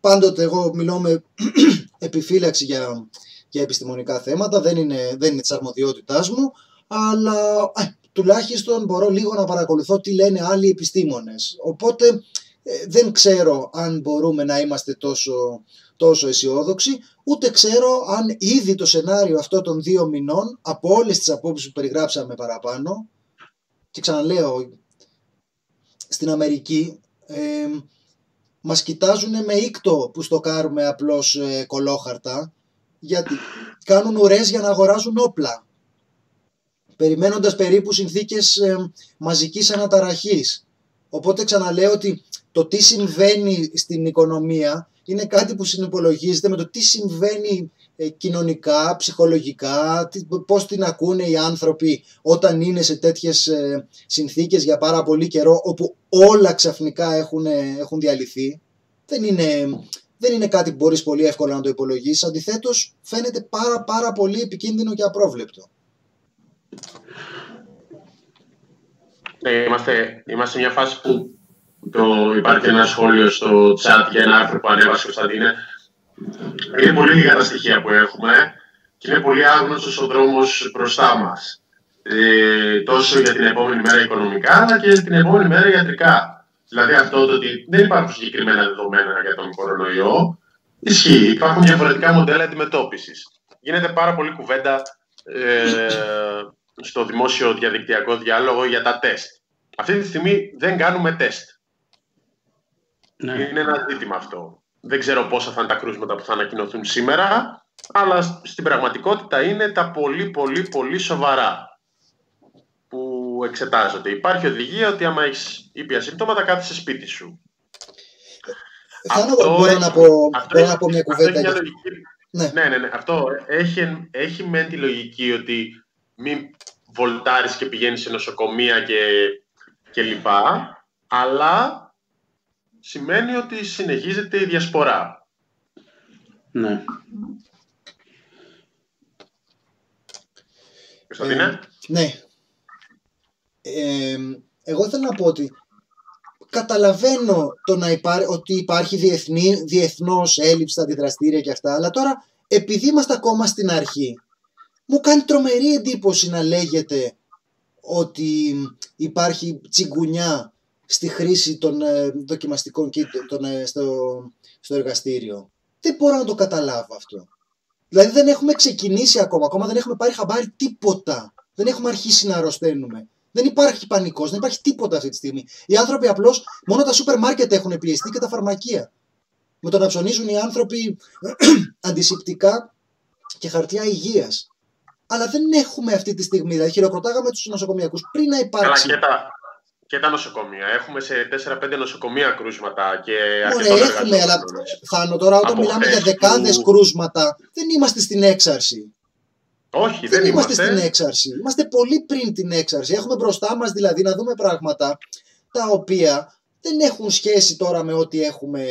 πάντοτε εγώ μιλώ με <clears throat> επιφύλαξη για, για επιστημονικά θέματα, δεν είναι, δεν είναι της αρμοδιότητάς μου, αλλά ε, τουλάχιστον μπορώ λίγο να παρακολουθώ τι λένε άλλοι επιστήμονες. Οπότε ε, δεν ξέρω αν μπορούμε να είμαστε τόσο, τόσο αισιόδοξοι, ούτε ξέρω αν ήδη το σενάριο αυτό των δύο μηνών, από όλες τις απόψεις που περιγράψαμε παραπάνω, και ξαναλέω, στην Αμερική ε, μας κοιτάζουν με ήκτο που στοκάρουμε απλώς ε, κολόχαρτα, γιατί κάνουν ουρές για να αγοράζουν όπλα, περιμένοντας περίπου συνθήκες ε, μαζικής αναταραχής. Οπότε ξαναλέω ότι το τι συμβαίνει στην οικονομία είναι κάτι που συνυπολογίζεται με το τι συμβαίνει ε, κοινωνικά, ψυχολογικά, τι- πώς την ακούνε οι άνθρωποι όταν είναι σε τέτοιες ε, συνθήκες για πάρα πολύ καιρό όπου όλα ξαφνικά έχουν, ε, έχουν διαλυθεί. Δεν είναι, δεν είναι κάτι που μπορείς πολύ εύκολα να το υπολογίσεις. Αντιθέτως φαίνεται πάρα πάρα πολύ επικίνδυνο και απρόβλεπτο. Ναι, είμαστε, είμαστε σε μια φάση που το, υπάρχει ένα σχόλιο στο chat για ένα άρθρο που ανέβασε ο Κωνσταντίνε. Είναι πολύ λίγα τα στοιχεία που έχουμε και είναι πολύ άγνωστος ο δρόμος μπροστά μας. Ε, τόσο για την επόμενη μέρα οικονομικά, αλλά και την επόμενη μέρα ιατρικά. Δηλαδή αυτό το ότι δεν υπάρχουν συγκεκριμένα δεδομένα για τον κορονοϊό, ισχύει. Υπάρχουν διαφορετικά μοντέλα αντιμετώπισης. Γίνεται πάρα πολύ κουβέντα ε, στο δημόσιο διαδικτυακό διάλογο για τα τεστ. Αυτή τη στιγμή δεν κάνουμε τεστ. Ναι. Είναι ένα ζήτημα αυτό. Δεν ξέρω πόσα θα είναι τα κρούσματα που θα ανακοινωθούν σήμερα, αλλά στην πραγματικότητα είναι τα πολύ πολύ πολύ σοβαρά που εξετάζονται. Υπάρχει οδηγία ότι άμα έχεις ήπια σύμπτωματα κάθεσαι σπίτι σου. Θάνο, Αυτό μπορώ, έχει- να πω, αυτό μπορώ έχει- να πω μια αυτό έχει κουβέντα. μια για- λογική. Ναι. Ναι, ναι, ναι. Αυτό έχει, έχει μεν τη λογική ότι μην βολτάρεις και πηγαίνεις σε νοσοκομεία και, και λοιπά, αλλά σημαίνει ότι συνεχίζεται η διασπορά. ναι. Κωνσταντίνε; Ναι. Ε, εγώ θέλω να πω ότι καταλαβαίνω το να υπά... ότι υπάρχει διεθνή, διεθνώς έλλειψη στα αντιδραστήρια και αυτά, αλλά τώρα επειδή είμαστε ακόμα στην αρχή, μου κάνει τρομερή εντύπωση να λέγεται ότι υπάρχει τσιγκουνιά στη χρήση των ε, δοκιμαστικών kit των, ε, στο, στο εργαστήριο. Δεν μπορώ να το καταλάβω αυτό. Δηλαδή δεν έχουμε ξεκινήσει ακόμα, ακόμα δεν έχουμε πάρει χαμπάρι τίποτα. Δεν έχουμε αρχίσει να αρρωσταίνουμε. Δεν υπάρχει πανικός, δεν υπάρχει τίποτα αυτή τη στιγμή. Οι άνθρωποι απλώς, μόνο τα σούπερ μάρκετ έχουν πιεστεί και τα φαρμακεία. Με το να ψωνίζουν οι άνθρωποι <clears throat> αντισηπτικά και χαρτιά υγείας. Αλλά δεν έχουμε αυτή τη στιγμή. Δηλαδή, χειροκροτάγαμε τους νοσοκομιακούς πριν να Αλλά υπάρξει. και τα, και τα νοσοκομεία. Έχουμε σε 4-5 νοσοκομεία κρούσματα και Ωραία, αρκετών έχουμε, αλλά εργαζόμενων. Θάνο, τώρα όταν Από μιλάμε χθες για δεκάδες που- κρούσματα, δεν είμαστε στην έξαρση. Όχι, Δεν δεν είμαστε είμαστε. στην έξαρση. Είμαστε πολύ πριν την έξαρση. Έχουμε μπροστά μας δηλαδή να δούμε πράγματα τα οποία δεν έχουν σχέση τώρα με ό,τι έχουμε,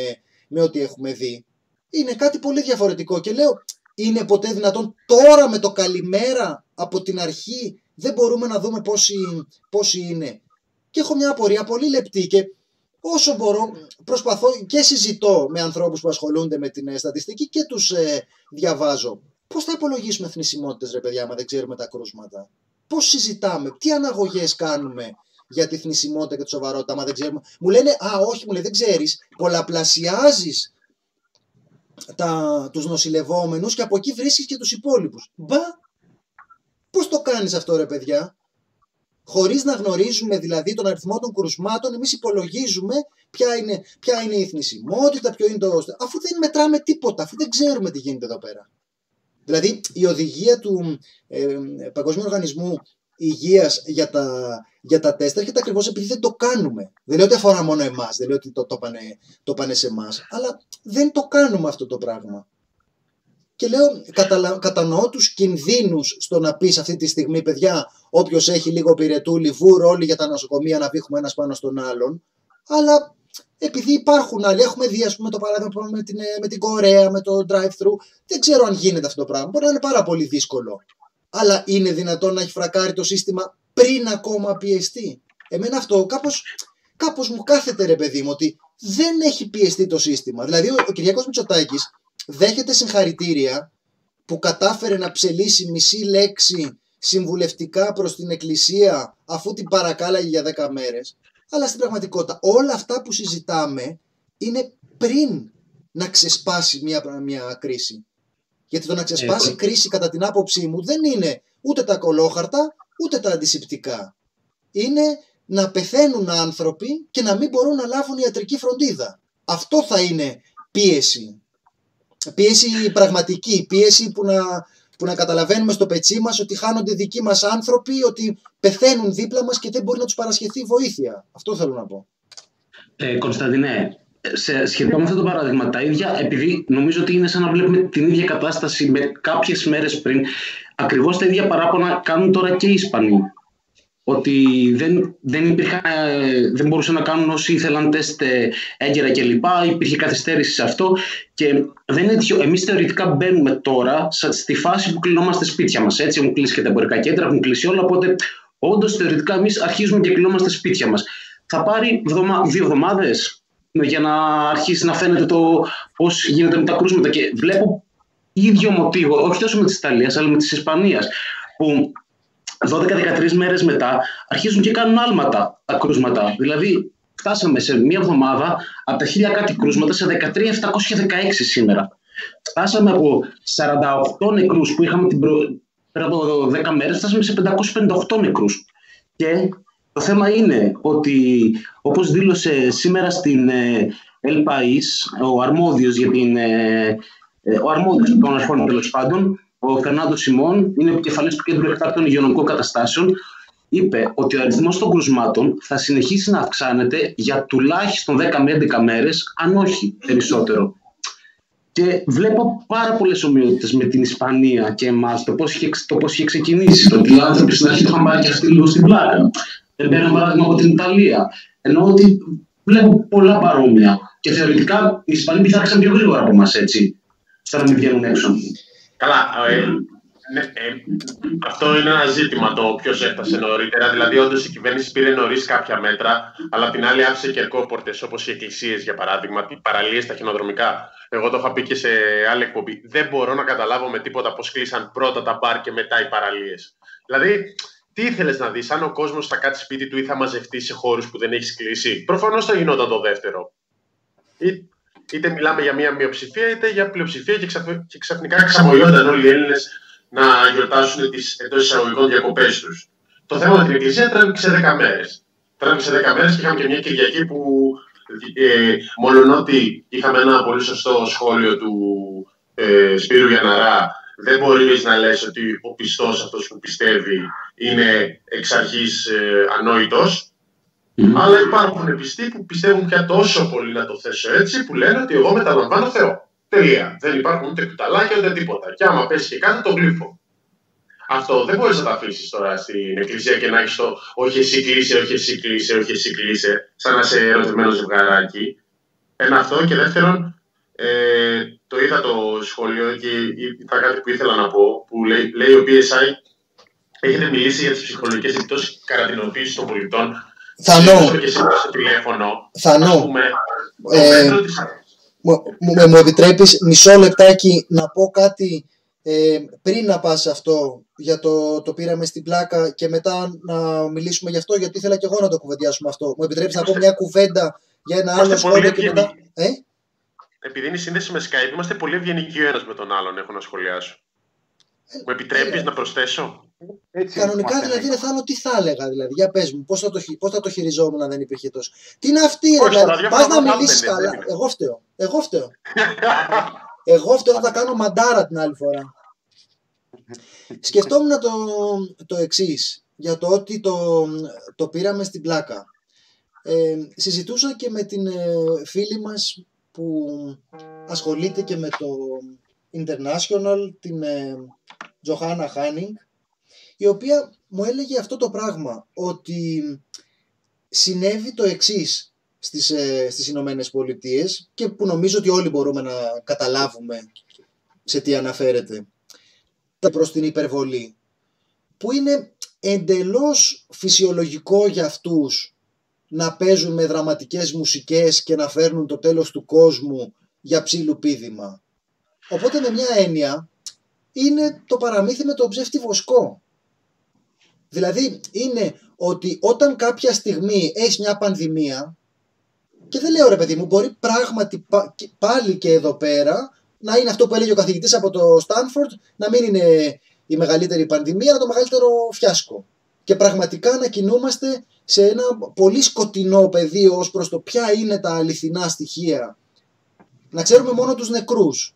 με ό,τι έχουμε δει. Είναι κάτι πολύ διαφορετικό και λέω είναι ποτέ δυνατόν τώρα με το καλημέρα από την αρχή δεν μπορούμε να δούμε πόσοι, πόσοι είναι. Και έχω μια απορία πολύ λεπτή και όσο μπορώ προσπαθώ και συζητώ με ανθρώπους που ασχολούνται με την ε, στατιστική και τους ε, διαβάζω. Πώς θα υπολογίσουμε θνησιμότητες, ρε παιδιά, άμα δεν ξέρουμε τα κρούσματα; Πώς συζητάμε, τι αναγωγές κάνουμε για τη θνησιμότητα και τη σοβαρότητα, άμα δεν ξέρουμε; Μου λένε, Α, όχι, μου λέει, δεν ξέρεις. Πολλαπλασιάζεις τους νοσηλευόμενους και από εκεί βρίσκεις και τους υπόλοιπους. Μπα, πώς το κάνεις αυτό, ρε παιδιά; Χωρίς να γνωρίζουμε δηλαδή τον αριθμό των κρουσμάτων, εμείς υπολογίζουμε ποια είναι, ποια είναι η θνησιμότητα, ποιο είναι το. αφού δεν μετράμε τίποτα, αφού δεν ξέρουμε τι γίνεται εδώ πέρα. Δηλαδή η οδηγία του ε, Παγκόσμιου Οργανισμού Υγείας για τα, για τα τεστ έρχεται ακριβώς επειδή δεν το κάνουμε. Δεν λέω ότι αφορά μόνο εμάς, δεν λέω ότι το, το, πάνε, το πάνε σε εμάς, αλλά δεν το κάνουμε αυτό το πράγμα. Και λέω, καταλα, κατανοώ τους κινδύνους στο να πεις αυτή τη στιγμή, παιδιά, όποιος έχει λίγο πυρετούλι, βουρ όλοι για τα νοσοκομεία να βήχουμε ένας πάνω στον άλλον, αλλά επειδή υπάρχουν άλλοι, έχουμε δει ας πούμε το παράδειγμα με την, με την Κορέα, με το drive-thru, δεν ξέρω αν γίνεται αυτό το πράγμα. Μπορεί να είναι πάρα πολύ δύσκολο. Αλλά είναι δυνατόν να έχει φρακάρει το σύστημα πριν ακόμα πιεστεί. Εμένα αυτό κάπως, κάπως μου κάθεται ρε παιδί μου ότι δεν έχει πιεστεί το σύστημα. Δηλαδή ο, ο Κυριακός Μητσοτάκης δέχεται συγχαρητήρια που κατάφερε να ψελίσει μισή λέξη συμβουλευτικά προς την εκκλησία αφού την παρακάλαγε για 10 μέρες. Αλλά στην πραγματικότητα όλα αυτά που συζητάμε είναι πριν να ξεσπάσει μια, μια κρίση. Γιατί το να ξεσπάσει Ε, κρίση κατά την άποψή μου δεν είναι ούτε τα κολόχαρτα ούτε τα αντισηπτικά. Είναι να πεθαίνουν άνθρωποι και να μην μπορούν να λάβουν ιατρική φροντίδα. Αυτό θα είναι πίεση. Πίεση πραγματική, πίεση που να, που να καταλαβαίνουμε στο πετσί μας ότι χάνονται δικοί μας άνθρωποι, ότι πεθαίνουν δίπλα μας και δεν μπορεί να τους παρασχεθεί βοήθεια. Αυτό θέλω να πω. Ε, Κωνσταντινέ, σε, σχετικά με αυτό το παράδειγμα, τα ίδια, επειδή νομίζω ότι είναι σαν να βλέπουμε την ίδια κατάσταση με κάποιες μέρες πριν, ακριβώς τα ίδια παράπονα κάνουν τώρα και οι Ισπανοί. Ότι δεν, δεν, υπήρχαν, ε, δεν μπορούσαν να κάνουν όσοι ήθελαν τεστ ε, έγκαιρα κλπ. Υπήρχε καθυστέρηση σε αυτό. Και δεν είναι τυχαίο. Εμείς θεωρητικά μπαίνουμε τώρα σε- στη φάση που κλεινόμαστε σπίτια μας. Έτσι, έχουν κλείσει και τα εμπορικά κέντρα, έχουν κλείσει όλα. Οπότε, όντως θεωρητικά, εμείς αρχίζουμε και κλεινόμαστε σπίτια μας. Θα πάρει βδομα- δύο εβδομάδες για να αρχίσει να φαίνεται το πώς γίνεται με τα κρούσματα. Και βλέπω ίδιο μοτίβο, όχι τόσο με της Ιταλίας, αλλά με της Ισπανίας. Που 12-13 μέρες μετά αρχίζουν και κάνουν άλματα τα κρούσματα. Δηλαδή φτάσαμε σε μία εβδομάδα από τα χίλια κάτι κρούσματα σε 13.716 σήμερα. Φτάσαμε από 48 νεκρούς που είχαμε την προ... πριν από 10 μέρες, φτάσαμε σε 558 νεκρούς. Και το θέμα είναι ότι όπως δήλωσε σήμερα στην ε, El País, ο αρμόδιος για την... ε, ε, ο αρμόδιος των αρχών τέλος πάντων, ο Φερνάντο Σιμών, είναι επικεφαλής του Κέντρου Εκτάκτων Υγειονομικών Καταστάσεων, είπε ότι ο αριθμός των κρουσμάτων θα συνεχίσει να αυξάνεται για τουλάχιστον 10 με 11 μέρες, αν όχι περισσότερο. Και βλέπω πάρα πολλές ομοιότητες με την Ισπανία και εμάς, το πώς είχε, το πώς είχε ξεκινήσει. Το ότι οι άνθρωποι στην αρχή το είχαν πάρει και αυτοί λίγο στην πλάκα. Δεν παίρνω παράδειγμα από την Ιταλία. Ενώ ότι βλέπω πολλά παρόμοια. Και θεωρητικά οι Ισπανοί πειθάρχησαν πιο γρήγορα από εμάς έτσι. Στο να μην βγαίνουν έξω. Καλά, ε, ναι, ε, αυτό είναι ένα ζήτημα το ποιος έφτασε νωρίτερα. Δηλαδή, όντως η κυβέρνηση πήρε νωρίς κάποια μέτρα, αλλά απ' την άλλη άφησε κερκόπορτε όπως οι εκκλησίες, για παράδειγμα, οι παραλίες, τα χιονοδρομικά. Εγώ το είχα πει και σε άλλη εκπομπή. Δεν μπορώ να καταλάβω με τίποτα πώς κλείσαν πρώτα τα μπαρ και μετά οι παραλίες. Δηλαδή, τι ήθελες να δεις, αν ο κόσμος θα κάτσει σπίτι του ή θα μαζευτεί σε χώρους που δεν έχεις κλείσει; Προφανώς θα γινόταν το δεύτερο. Ή- Είτε μιλάμε για μία μειοψηφία είτε για πλειοψηφία και, ξαφ- και ξαφνικά ξαμολιόνταν όλοι οι Έλληνες να γιορτάσουν τις εντός εισαγωγικών διακοπές τους. Το θέμα με την Εκκλησία τράβηξε 10 μέρες. Τράβηξε 10 μέρες και είχαμε και μια Κυριακή που ε, μολονότι είχαμε ένα πολύ σωστό σχόλιο του ε, Σπύρου Γιαναρά, δεν μπορείς να λες ότι ο πιστός αυτός που πιστεύει είναι εξ αρχής ε, ανόητος. Αλλά υπάρχουν πιστοί που πιστεύουν πια τόσο πολύ να το θέσω έτσι, που λένε ότι εγώ μεταλαμβάνω Θεό. Τελεία. Δεν υπάρχουν ούτε κουταλάκια ούτε τίποτα. Και άμα πέσει και κάτι, το γλύφω. Αυτό δεν μπορείς να το αφήσεις τώρα στην εκκλησία και να έχεις το Όχι, εσύ κλείσε, όχι, εσύ κλείσε, όχι, εσύ κλείσε, σαν να είσαι ερωτημένο ζευγαράκι. Ένα αυτό. Και δεύτερον, ε, το είδα το σχόλιο και ήταν κάτι που ήθελα να πω, που λέει, λέει ο PSI έχετε μιλήσει για τις ψυχολογικές επιπτώσεις καραντινοποίηση των πολιτών. Θανό. Συζητούσα και σήμερα στο τηλέφωνο. Θανό. Ας πούμε, το Ε, μέτρο της Μου, μου, μου επιτρέπεις μισό λεπτάκι να πω κάτι ε, πριν να πας σε αυτό για το, το πήραμε στην πλάκα και μετά να μιλήσουμε γι' αυτό γιατί ήθελα και εγώ να το κουβεντιάσουμε αυτό. Μου επιτρέπεις να πω μια κουβέντα για ένα άλλο Είμαστε πολύ σχόλιο και μετά... ευγενικοί. Ε; Επειδή είναι η σύνδεση με Skype, είμαστε πολύ ευγενικοί ο ένας με τον άλλον, έχω να σχολιάσω. Μου επιτρέπεις ε, να προσθέσω; Έτσι Κανονικά είμαστε δηλαδή εμείς. ρε Θάνο τι θα έλεγα δηλαδή, για πες μου, πώς θα το, χει- πώς θα το χειριζόμουν αν δεν υπήρχε τόσο. Τι είναι αυτή ρε, Όχι, δηλαδή, τώρα, πας να διάφορα μιλήσεις πράγματα καλά. δεν είναι. Εγώ φταίω, εγώ φταίω. Εγώ φταίω θα τα κάνω μαντάρα την άλλη φορά. Σκεφτόμουν το, το εξής για το ότι το, το πήραμε στην πλάκα. Ε, συζητούσα και με την ε, φίλη μας που ασχολείται και με το International, την ε, Τζοχάνα Χάνινγκ, η οποία μου έλεγε αυτό το πράγμα, ότι συνέβη το εξής. στις, ε, στις Ηνωμένες Πολιτείες και που νομίζω ότι όλοι μπορούμε να καταλάβουμε σε τι αναφέρεται προς την υπερβολή που είναι εντελώς φυσιολογικό για αυτούς να παίζουν με δραματικές μουσικές και να φέρνουν το τέλος του κόσμου για ψήλου πίδημα. Οπότε με μια έννοια είναι το παραμύθι με το ψεύτη βοσκό. Δηλαδή είναι ότι όταν κάποια στιγμή έχεις μια πανδημία και δεν λέω ρε παιδί μου μπορεί πράγματι πάλι και εδώ πέρα να είναι αυτό που έλεγε ο καθηγητής από το Στάνφορντ να μην είναι η μεγαλύτερη πανδημία αλλά το μεγαλύτερο φιάσκο. Και πραγματικά να κινούμαστε σε ένα πολύ σκοτεινό πεδίο ως προς το ποια είναι τα αληθινά στοιχεία. Να ξέρουμε μόνο τους νεκρούς.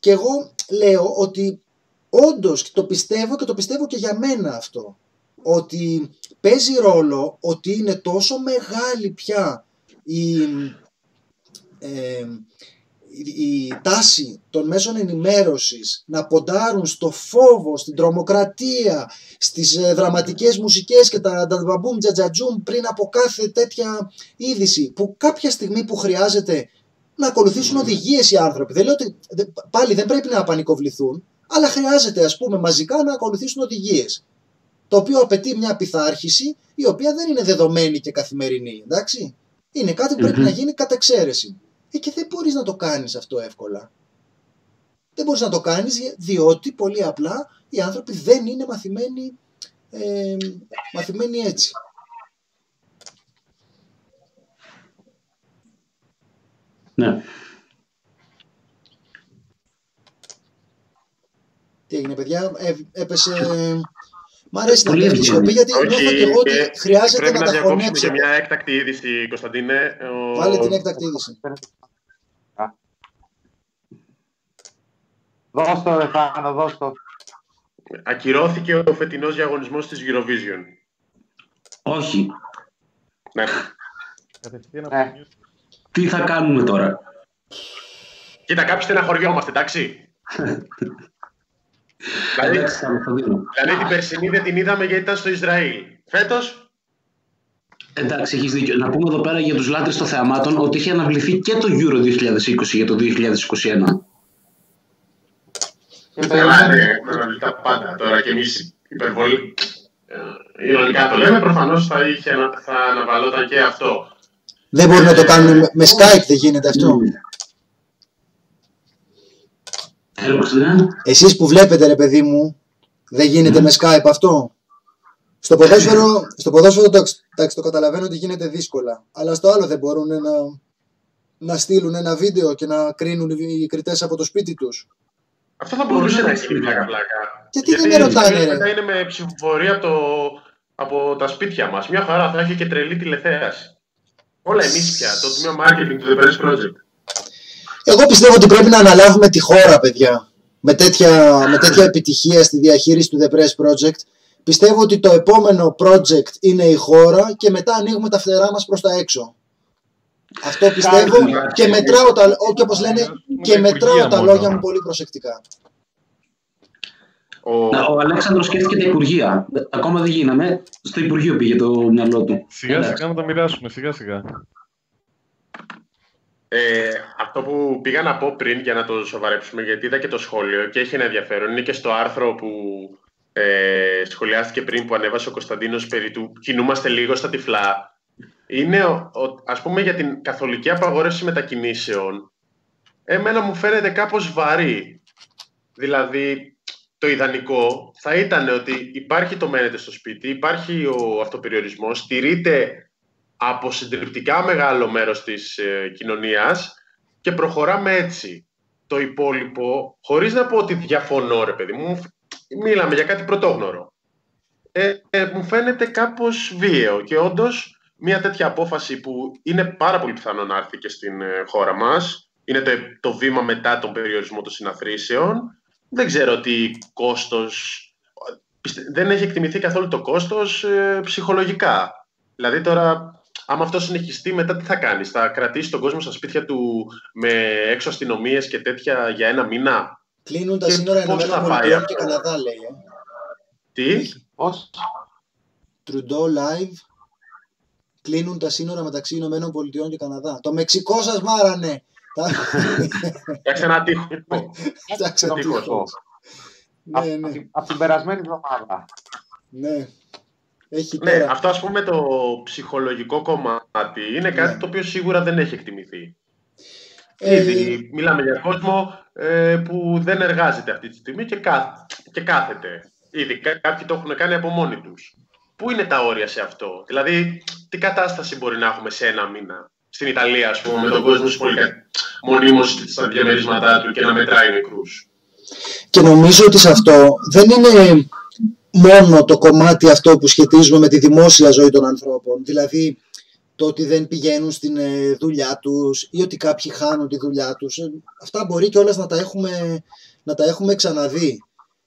Και εγώ λέω ότι όντως το πιστεύω και το πιστεύω και για μένα αυτό. Ότι παίζει ρόλο ότι είναι τόσο μεγάλη πια η, ε, η τάση των μέσων ενημέρωσης να ποντάρουν στο φόβο, στην τρομοκρατία, στις ε, δραματικές μουσικές και τα νταμπαμπούμ τζατζατζούμ πριν από κάθε τέτοια είδηση που κάποια στιγμή που χρειάζεται να ακολουθήσουν οδηγίες οι άνθρωποι. Δεν λέω ότι πάλι δεν πρέπει να πανικοβληθούν, αλλά χρειάζεται ας πούμε μαζικά να ακολουθήσουν οδηγίες. Το οποίο απαιτεί μια πειθάρχηση η οποία δεν είναι δεδομένη και καθημερινή. Εντάξει; Είναι κάτι που πρέπει να γίνει κατά εξαίρεση. Ε, και δεν μπορείς να το κάνεις αυτό εύκολα. Δεν μπορείς να το κάνεις διότι πολύ απλά οι άνθρωποι δεν είναι μαθημένοι, ε, μαθημένοι έτσι. Ναι. Τι έγινε παιδιά, ε, έπεσε... Μ' αρέσει να πει σιωπή γιατί νιώθω και εγώ ότι χρειάζεται να, να τα χωνέψω. Πρέπει να μια έκτακτη είδηση, Κωνσταντίνε. Βάλε την έκτακτη είδηση. Δώσ' το, ρε Θάνο, δώσ' το. Ακυρώθηκε ο φετινός διαγωνισμός της Eurovision. Όχι. Ναι. Ναι. Τι θα κάνουμε τώρα; Κοίτα, κάποιοι στεναχωριόμαστε, εντάξει. <laughs> δηλαδή, Εντάξει, θα το δίνω. δηλαδή την περσινή δεν την είδαμε γιατί ήταν στο Ισραήλ. Φέτος, Εντάξει, έχεις δίκιο. Να πούμε εδώ πέρα για τους λάτρες των θεαμάτων ότι είχε αναβληθεί και το Euro 2020 για το 2021. καλά, ναι, έχουμε τα πάντα τώρα και εμείς υπερβολή. Ε, Ηρωνικά το λέμε, προφανώς θα, είχε, ανα- θα αναβαλόταν και αυτό. Δεν μπορεί να το κάνουν με, με Skype, δεν γίνεται αυτό. Έλα, Κωνσταντίνα. Εσείς που βλέπετε ρε παιδί μου, δεν γίνεται με Skype αυτό. Στο ποδόσφαιρο, στο ποδόσφαιρο το, εντάξει, το καταλαβαίνω ότι γίνεται δύσκολα. Αλλά στο άλλο δεν μπορούν να, να στείλουν ένα βίντεο και να κρίνουν οι κριτές από το σπίτι τους. Αυτό θα μπορούσε να γίνει πλάκα-πλάκα. Γιατί δεν με ρωτάνε, ρε. Μετά είναι με ψηφοφορία από, το, από τα σπίτια μας. Μια χαρά θα έχει και τρελή τηλεθέαση. Όλα εμείς πια, το τμήμα marketing του The Press Project. Εγώ πιστεύω ότι πρέπει να αναλάβουμε τη χώρα, παιδιά. Με τέτοια, με τέτοια επιτυχία στη διαχείριση του The Press Project. Πιστεύω ότι το επόμενο project είναι η χώρα και μετά ανοίγουμε τα φτερά μας προς τα έξω. Αυτό πιστεύω Κάτι, και μετράω τα, όχι όπως λένε, και μετράω τα λόγια μου πολύ προσεκτικά. Ο, Ο Αλέξανδρος σκέφτηκε τα Υπουργεία. Ακόμα δεν γίναμε. Στο Υπουργείο πήγε το μυαλό του. Σιγά Εντάξει. σιγά να τα μοιράσουμε, σιγά σιγά. Ε, αυτό που πήγα να πω πριν για να το σοβαρέψουμε, γιατί είδα και το σχόλιο και έχει ένα ενδιαφέρον, είναι και στο άρθρο που ε, σχολιάστηκε πριν που ανέβασε ο Κωνσταντίνος περί του κινούμαστε λίγο στα τυφλά. Είναι, ο, ο- ας πούμε, για την καθολική απαγόρευση μετακινήσεων. Εμένα μου φαίνεται κάπως βαρύ. Δηλαδή, το ιδανικό θα ήταν ότι υπάρχει το μένετε στο σπίτι, υπάρχει ο αυτοπεριορισμός, στηρείται από συντριπτικά μεγάλο μέρος της ε, κοινωνίας και προχωράμε έτσι. Το υπόλοιπο, χωρίς να πω ότι διαφωνώ ρε παιδί μου, μίλαμε για κάτι πρωτόγνωρο. Ε, ε, μου φαίνεται κάπως βίαιο και όντως μια τέτοια απόφαση που είναι πάρα πολύ πιθανό να έρθει και στην ε, χώρα μας, είναι το, το βήμα μετά τον περιορισμό των συναθρήσεων, δεν ξέρω τι κόστος, πιστε- δεν έχει εκτιμηθεί καθόλου το κόστος ε, ψυχολογικά. Δηλαδή τώρα, άμα αυτό συνεχιστεί, μετά τι θα κάνεις, θα κρατήσεις τον κόσμο στα σπίτια του με έξω αστυνομίες και τέτοια για ένα μήνα; Κλείνουν τα Και σύνορα πώς θα Ηνωμένων πάει Πολιτειών αυτό; και Καναδά, λέει. Ε. Τι, Πώς; Trudeau live. κλείνουν τα σύνορα μεταξύ Ηνωμένων Πολιτειών και Καναδά. Το Μεξικό σας μάρανε. Φτιάξτε <laughs> ένα τείχος. Φτιάξτε ένα τείχος. Ναι, ναι. Από την περασμένη εβδομάδα. Ναι. Έχει ναι, τώρα... αυτό ας πούμε το ψυχολογικό κομμάτι είναι κάτι Ναι. το οποίο σίγουρα δεν έχει εκτιμηθεί. Ε, Ήδη μιλάμε για κόσμο ε, που δεν εργάζεται αυτή τη στιγμή και, κάθ, και κάθεται. Ήδη κά- κάποιοι το έχουν κάνει από μόνοι τους. Πού είναι τα όρια σε αυτό, δηλαδή τι κατάσταση μπορεί να έχουμε σε ένα μήνα; Στην Ιταλία, ας πούμε, με τον κόσμο σπολικά μονίμως στα διαμερίσματά του και να μετράει νεκρούς. Και νομίζω ότι σε αυτό δεν είναι μόνο το κομμάτι αυτό που σχετίζουμε με τη δημόσια ζωή των ανθρώπων. Δηλαδή το ότι δεν πηγαίνουν στην ε, δουλειά τους ή ότι κάποιοι χάνουν τη δουλειά τους. Ε, Αυτά μπορεί κιόλας να τα έχουμε, να τα έχουμε ξαναδεί.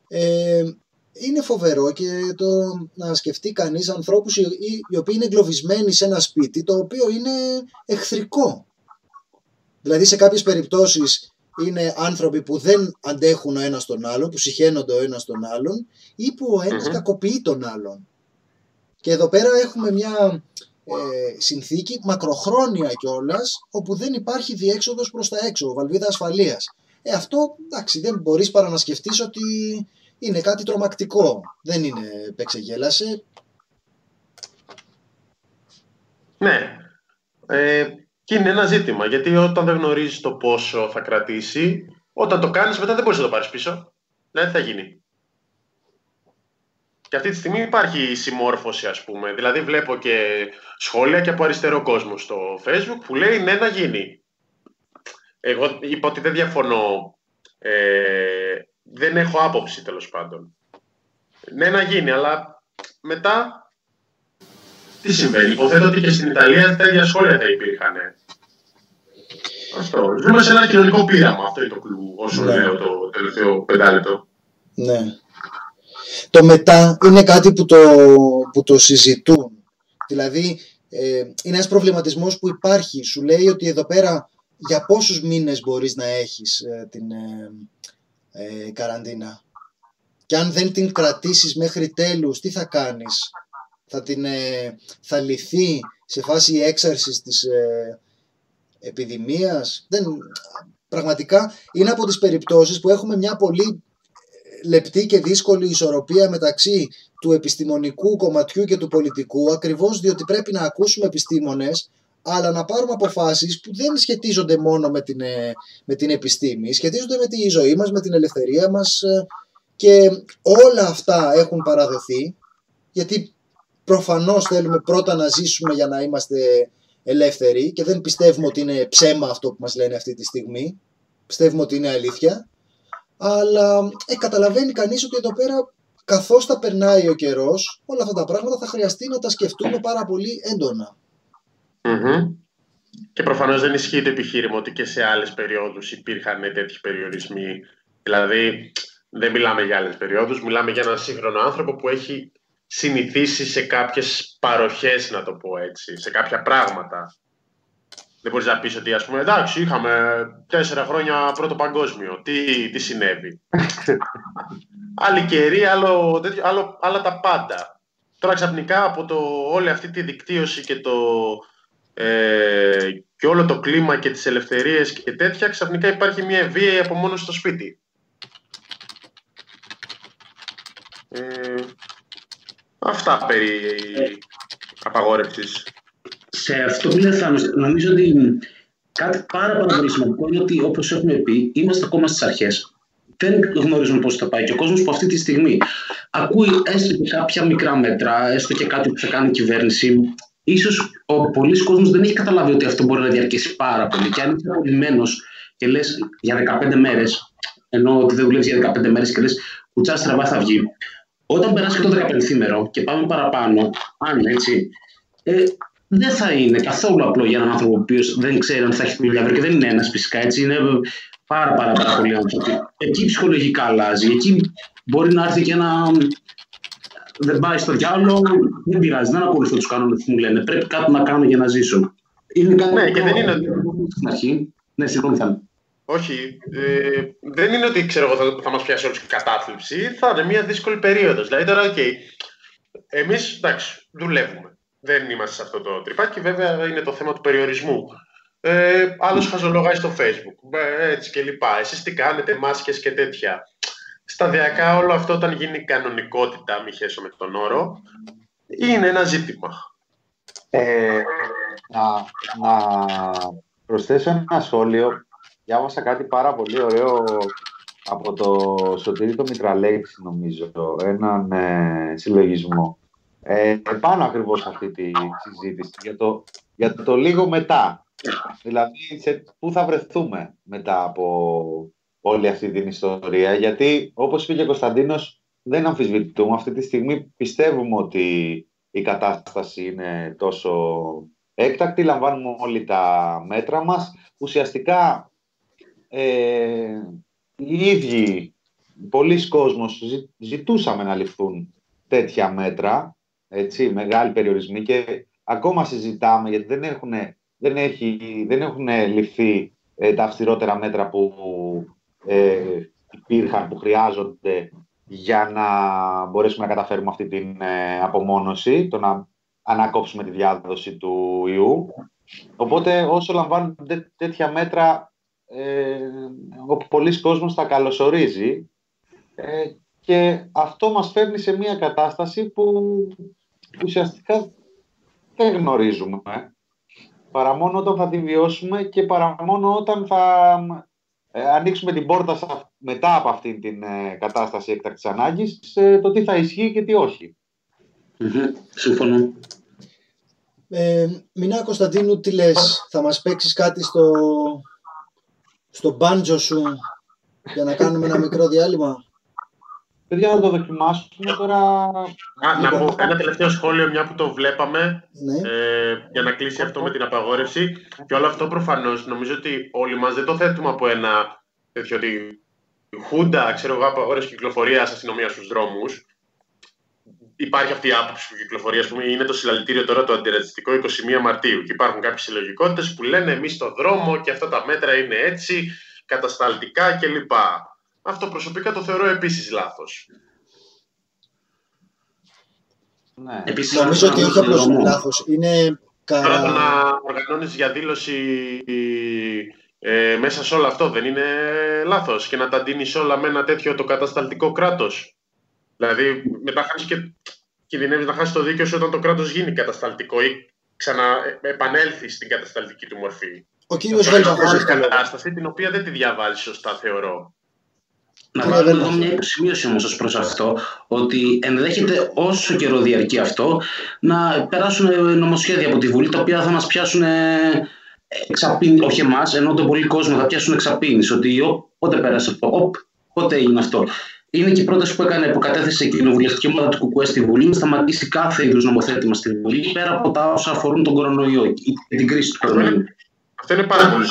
Ε, είναι φοβερό και το να σκεφτεί κανείς ανθρώπους οι, οι- οι οποίοι είναι εγκλωβισμένοι σε ένα σπίτι το οποίο είναι εχθρικό. Δηλαδή σε κάποιες περιπτώσεις είναι άνθρωποι που δεν αντέχουν ο ένας τον άλλον, που συχαίνονται ο ένας τον άλλον ή που ο ένας Μμμ. κακοποιεί τον άλλον. Και εδώ πέρα έχουμε μια ε, συνθήκη μακροχρόνια κιόλας, όπου δεν υπάρχει διέξοδος προς τα έξω, βαλβίδα ασφαλείας. Ε, αυτό εντάξει, δεν μπορείς παρά να σκεφτείς ότι είναι κάτι τρομακτικό. Δεν είναι παίξε γέλασε. Ναι. Ε, και είναι ένα ζήτημα. Γιατί όταν δεν γνωρίζεις το πόσο θα κρατήσει, όταν το κάνεις, μετά δεν μπορείς να το πάρεις πίσω. Δηλαδή, τι θα γίνει. Και αυτή τη στιγμή υπάρχει συμμόρφωση, ας πούμε. Δηλαδή, βλέπω και σχόλια και από αριστερό κόσμο στο Facebook που λέει ναι, να γίνει. Εγώ είπα ότι δεν διαφωνώ. Ε, δεν έχω άποψη, τέλος πάντων. Ναι, να γίνει, αλλά μετά τι συμβαίνει. Υποθέτω ότι και στην Ιταλία τέτοια σχόλια θα υπήρχαν. Αυτό. Ζούμε σε ένα κοινωνικό πείραμα. Αυτό είναι το κλου, όσο Ναι. λέω το τελευταίο πεντάλεπτο. Ναι. Το μετά είναι κάτι που το, που το συζητούν. Δηλαδή, ε, είναι ένας προβληματισμός που υπάρχει. Σου λέει ότι εδώ πέρα για πόσους μήνες μπορείς να έχεις ε, την ε, ε, καραντίνα. Και αν δεν την κρατήσεις μέχρι τέλους, τι θα κάνεις; Θα, την, ε, θα λυθεί σε φάση έξαρσης της ε, επιδημίας. Δεν, πραγματικά είναι από τις περιπτώσεις που έχουμε μια πολύ λεπτή και δύσκολη ισορροπία μεταξύ του επιστημονικού κομματιού και του πολιτικού ακριβώς διότι πρέπει να ακούσουμε επιστήμονες αλλά να πάρουμε αποφάσεις που δεν σχετίζονται μόνο με την, ε, με την επιστήμη, σχετίζονται με τη ζωή μας, με την ελευθερία μας ε, και όλα αυτά έχουν παραδοθεί γιατί προφανώς θέλουμε πρώτα να ζήσουμε για να είμαστε ελεύθεροι και δεν πιστεύουμε ότι είναι ψέμα αυτό που μας λένε αυτή τη στιγμή. Πιστεύουμε ότι είναι αλήθεια. Αλλά ε, καταλαβαίνει κανείς ότι εδώ πέρα καθώς θα περνάει ο καιρός όλα αυτά τα πράγματα θα χρειαστεί να τα σκεφτούμε πάρα πολύ έντονα. Μμμ. Και προφανώς δεν ισχύει το επιχείρημα ότι και σε άλλες περιόδους υπήρχαν τέτοιοι περιορισμοί. Δηλαδή, δεν μιλάμε για άλλες περιόδους, μιλάμε για έναν σύγχρονο άνθρωπο που έχει συνηθίσει σε κάποιες παροχές, να το πω έτσι, σε κάποια πράγματα. Δεν μπορείς να πεις ότι, ας πούμε, εντάξει, είχαμε τέσσερα χρόνια πρώτο παγκόσμιο. Τι, τι συνέβη; <laughs> Άλλη καιρή, άλλο, τέτοιο, άλλο, άλλα τα πάντα. Τώρα ξαφνικά από το, όλη αυτή τη δικτύωση και το, ε, και όλο το κλίμα και τις ελευθερίες και τέτοια, ξαφνικά υπάρχει μια βία απομόνωση στο σπίτι. Ε, αυτά περί απαγόρευσης. σε αυτό που λέει ο Θάνος, νομίζω ότι κάτι πάρα, πάρα πολύ σημαντικό είναι ότι όπως έχουμε πει, είμαστε ακόμα στις αρχές. Δεν γνωρίζουμε πώς θα πάει και ο κόσμος που αυτή τη στιγμή ακούει έστω και κάποια μικρά μέτρα, έστω και κάτι που θα κάνει η κυβέρνηση. Ίσως ο πολλής κόσμος δεν έχει καταλάβει ότι αυτό μπορεί να διαρκέσει πάρα πολύ και αν είσαι απολυμμένος και λες για 15 μέρες, ενώ ότι δεν δουλεύεις για 15 μέρες και λες κουτσά στραβά θα βγει. Όταν περάσει και το 15 μέρο και πάμε παραπάνω, αν έτσι, ε, δεν θα είναι καθόλου απλό για έναν άνθρωπο ο οποίος δεν ξέρει αν θα έχει δουλειά αύριο και δεν είναι ένας φυσικά έτσι. Είναι πάρα, πάρα, πάρα πολλοί άνθρωποι. Εκεί ψυχολογικά αλλάζει. Εκεί μπορεί να έρθει και ένα. Δεν πάει στο διάολο, δεν πειράζει, δεν ακολουθώ τους κανόνες που μου λένε. Πρέπει κάτι να κάνω για να ζήσω. Είναι κάτι Ναι, και που- δεν είναι- Στην αρχή. Ναι, συγγνώμη, θα Όχι, ε, δεν είναι ότι ξέρω εγώ θα, θα μας πιάσει όλους η κατάθλιψη, θα είναι μια δύσκολη περίοδος. Δηλαδή τώρα, οκ, εμείς, εντάξει, δουλεύουμε. Δεν είμαστε σε αυτό το τρυπάκι. Βέβαια είναι το θέμα του περιορισμού. Ε, Άλλος χαζολογάει στο Facebook. Ε, έτσι και λοιπά. Εσείς τι κάνετε, μάσκες και τέτοια. Σταδιακά όλο αυτό όταν γίνει κανονικότητα, μη χέσω με τον όρο, είναι ένα ζήτημα. Ε, να, να προσθέσω ένα σχόλιο. Διάβασα κάτι πάρα πολύ ωραίο από το Σωτήρι το Μητραλέξη, νομίζω, έναν ε, συλλογισμό. Ε, πάνω ακριβώς αυτή τη συζήτηση για το, για το λίγο μετά. Δηλαδή, σε, πού θα βρεθούμε μετά από όλη αυτή την ιστορία. Γιατί, όπως είπε και ο Κωνσταντίνος, δεν αμφισβητούμε. Αυτή τη στιγμή πιστεύουμε ότι η κατάσταση είναι τόσο έκτακτη. Λαμβάνουμε όλοι τα μέτρα μας. Ουσιαστικά, ε, οι ίδιοι, πολλοί κόσμος ζητούσαμε να ληφθούν τέτοια μέτρα, έτσι, μεγάλοι περιορισμοί και ακόμα συζητάμε γιατί δεν έχουν, δεν έχει, δεν έχουν ληφθεί ε, τα αυστηρότερα μέτρα που ε, υπήρχαν, που χρειάζονται για να μπορέσουμε να καταφέρουμε αυτή την ε, απομόνωση, το να ανακόψουμε τη διάδοση του ιού. Οπότε όσο λαμβάνονται τέτοια μέτρα, ε, ο πολλής κόσμος τα καλωσορίζει ε, και αυτό μας φέρνει σε μια κατάσταση που ουσιαστικά δεν γνωρίζουμε. Παρά μόνο όταν θα τη βιώσουμε και παρά μόνο όταν θα ε, ανοίξουμε την πόρτα μετά από αυτή την ε, κατάσταση έκτακτης ανάγκης σε το τι θα ισχύει και τι όχι. Συμφωνώ. Ε, Μινά Κωνσταντίνου, τι λες, θα μας παίξεις κάτι στο, στο μπάντζο σου για να κάνουμε ένα μικρό διάλειμμα. Παιδιά, να το δοκιμάσουμε τώρα. Α, να πω ένα τελευταίο σχόλιο, μια που το βλέπαμε, ναι. ε, για να κλείσει αυτό με την απαγόρευση. Και όλο αυτό προφανώς νομίζω ότι όλοι μας δεν το θέτουμε από ένα τέτοιο ότι χούντα, ξέρω εγώ, απαγόρευση κυκλοφορίας αστυνομίας στους δρόμους. Υπάρχει αυτή η άποψη που κυκλοφορεί, ας πούμε, είναι το συλλαλητήριο τώρα το αντιρατσιστικό 21 Μαρτίου. Και υπάρχουν κάποιες συλλογικότητες που λένε εμείς στο δρόμο και αυτά τα μέτρα είναι έτσι, κατασταλτικά κλπ. Αυτό προσωπικά το θεωρώ επίσης λάθος. Ναι. Επίσης, Νομίζω ότι όχι απλώς λάθος. Είναι Τώρα το να οργανώνεις διαδήλωση ε, μέσα σε όλο αυτό δεν είναι λάθος και να τα ντύνεις όλα με ένα τέτοιο το κατασταλτικό κράτος. Δηλαδή μετά χάνεις και κινδυνεύεις να χάσεις το δίκαιο σου όταν το κράτος γίνει κατασταλτικό ή ξαναεπανέλθει στην κατασταλτική του μορφή. Ο κύριος Βέλβαχος έχει κατάσταση την οποία δεν τη διαβάζεις σωστά θεωρώ. Να βάλω εδώ μια υποσημείωση όμως ως προς αυτό, ότι ενδέχεται όσο καιρό διαρκεί αυτό να περάσουν νομοσχέδια από τη Βουλή τα οποία θα μας πιάσουν εξαπίνη, όχι εμάς, ενώ τον πολύ κόσμο θα πιάσουν εξαπίνης. Ότι πότε πέρασε αυτό, πότε είναι αυτό. Είναι και η πρόταση που έκανε, που κατέθεσε η κοινοβουλευτική ομάδα του Κουκουέ στη Βουλή, να σταματήσει κάθε είδους νομοθέτημα στη Βουλή, πέρα από τα όσα αφορούν τον κορονοϊό και την κρίση του κορονοϊού. Αυτό είναι πάρα πολύ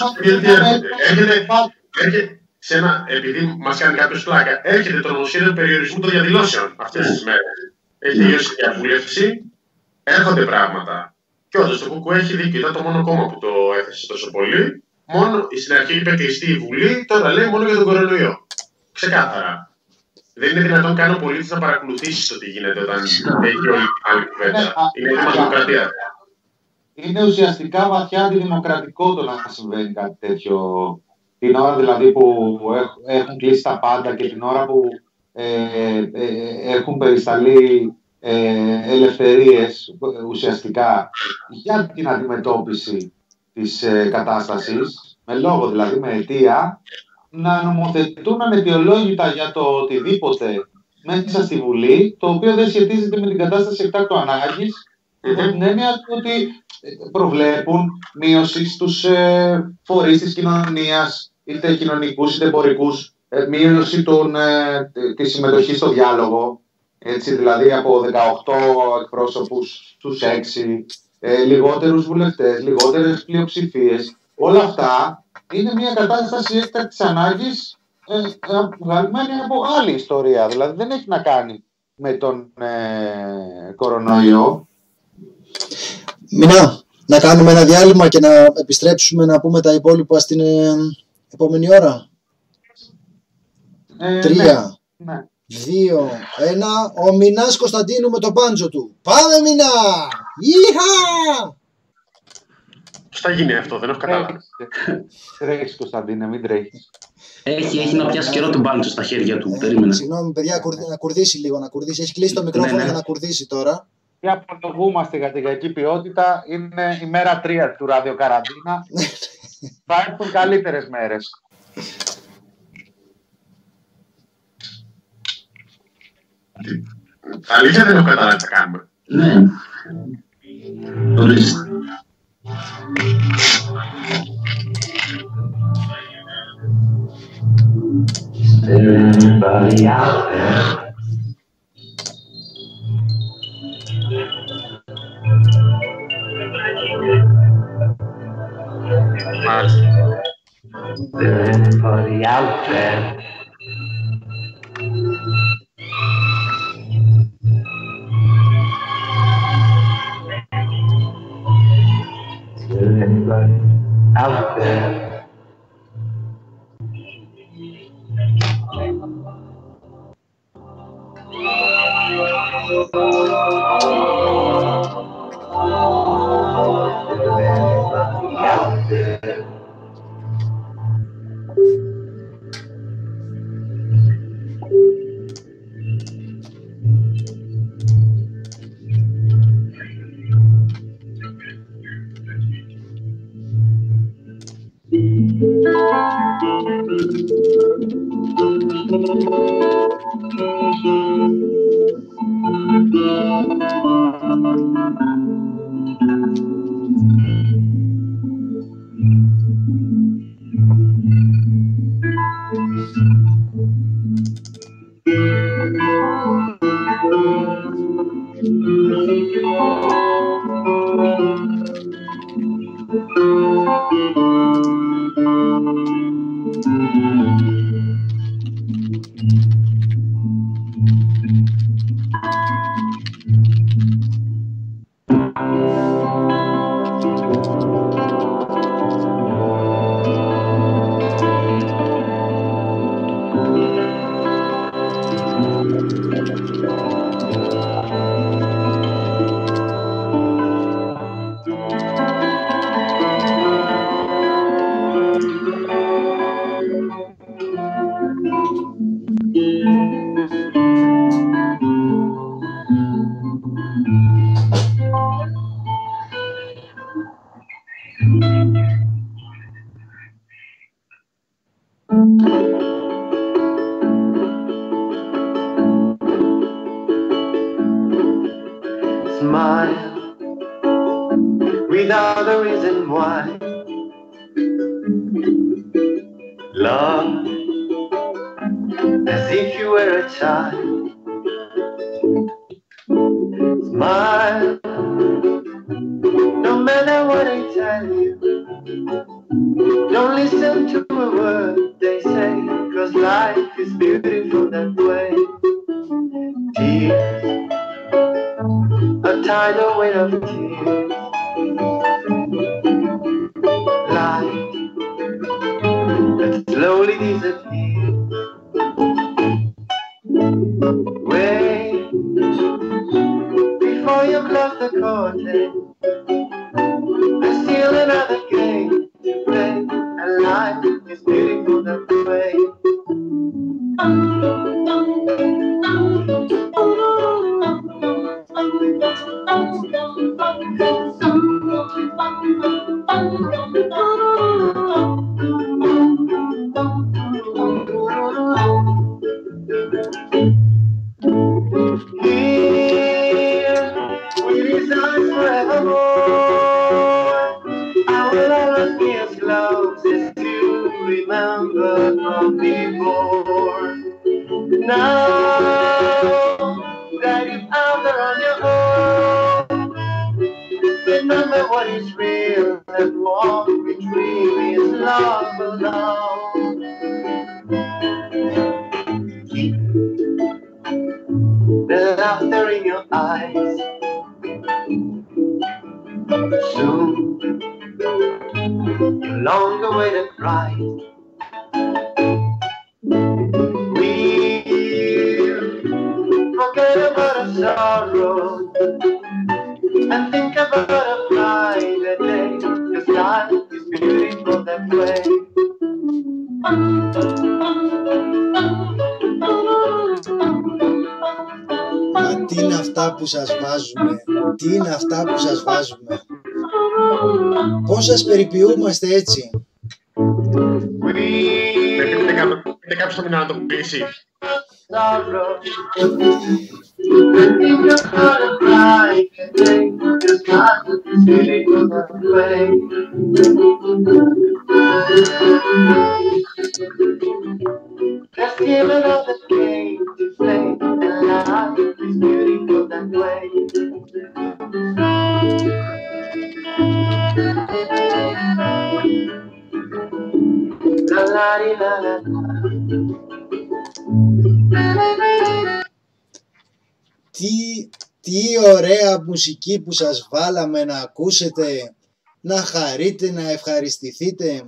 σε ένα, επειδή μας κάνει κάποιος πλάκα, έρχεται το νομοσχέδιο περιορισμού των διαδηλώσεων αυτές τις μέρες. Έχει τελειώσει η διαβούλευση, έρχονται πράγματα. Και όντως το Κούκου έχει δίκιο, ήταν το μόνο κόμμα που το έθεσε τόσο πολύ. Μόνο, στην αρχή είπε κλειστή η Βουλή, τώρα λέει μόνο για τον κορονοϊό. Ξεκάθαρα. Δεν είναι δυνατόν καν ο πολίτης να παρακολουθήσει το τι γίνεται όταν έχει όλη άλλη κουβέντα. Ναι, είναι η δημοκρατία. Είναι ουσιαστικά βαθιά αντιδημοκρατικό το να συμβαίνει κάτι τέτοιο την ώρα δηλαδή που έχουν κλείσει τα πάντα και την ώρα που ε, ε, έχουν περισταλεί ε, ελευθερίες ουσιαστικά για την αντιμετώπιση της ε, κατάστασης, με λόγο δηλαδή, με αιτία, να νομοθετούν αναιτιολόγητα για το οτιδήποτε μέσα στη Βουλή, το οποίο δεν σχετίζεται με την κατάσταση εκτάκτου ανάγκης, με την έννοια ότι προβλέπουν μείωση στους ε, φορείς της κοινωνίας, είτε κοινωνικούς είτε εμπορικούς, ε, μείωση των, ε, της συμμετοχής στο διάλογο, έτσι, δηλαδή από 18 εκπρόσωπους στους 6, ε, λιγότερους βουλευτές, λιγότερες πλειοψηφίες. Όλα αυτά είναι μια κατάσταση έκτακτης ανάγκης ε, βγαλμένη από άλλη ιστορία. Δηλαδή δεν έχει να κάνει με τον ε, κορονοϊό. Μινά, να κάνουμε ένα διάλειμμα και να επιστρέψουμε να πούμε τα υπόλοιπα στην ε, επόμενη ώρα. Ε, Τρία, ναι, ναι. δύο, ένα. Ο Μινάς Κωνσταντίνου με το πάντζο του. Πάμε Μινά! Ήχα! Πώς θα γίνει αυτό, δεν έχω καταλάβει. Τρέχεις, Κωνσταντίνε, μην τρέχεις. Έχει, έχει να πιάσει καιρό τον μπάλτσο στα χέρια του. Περίμενε. Συγγνώμη, παιδιά, κουρδί- να κουρδίσει λίγο, να κουρδίσει. Έχει κλείσει το μικρόφωνο Ναι, ναι. για να κουρδίσει τώρα. Και απολογούμαστε για την κακή ποιότητα. Είναι η μέρα τρία του ραδιοκαραντίνα. <laughs> Θα έρθουν καλύτερες μέρες. Αλήθεια δεν έχω καταλάβει τι θα κάνουμε. Ναι. Ορίστε. Anybody out there? Is there anybody out there? Out there. Musik σας περιποιούμαστε έτσι. We Δεν πείτε κάποιο- πείτε κάποιος το μήνα να το πείσει. Μουσική που σας βάλαμε να ακούσετε, να χαρείτε, να ευχαριστηθείτε.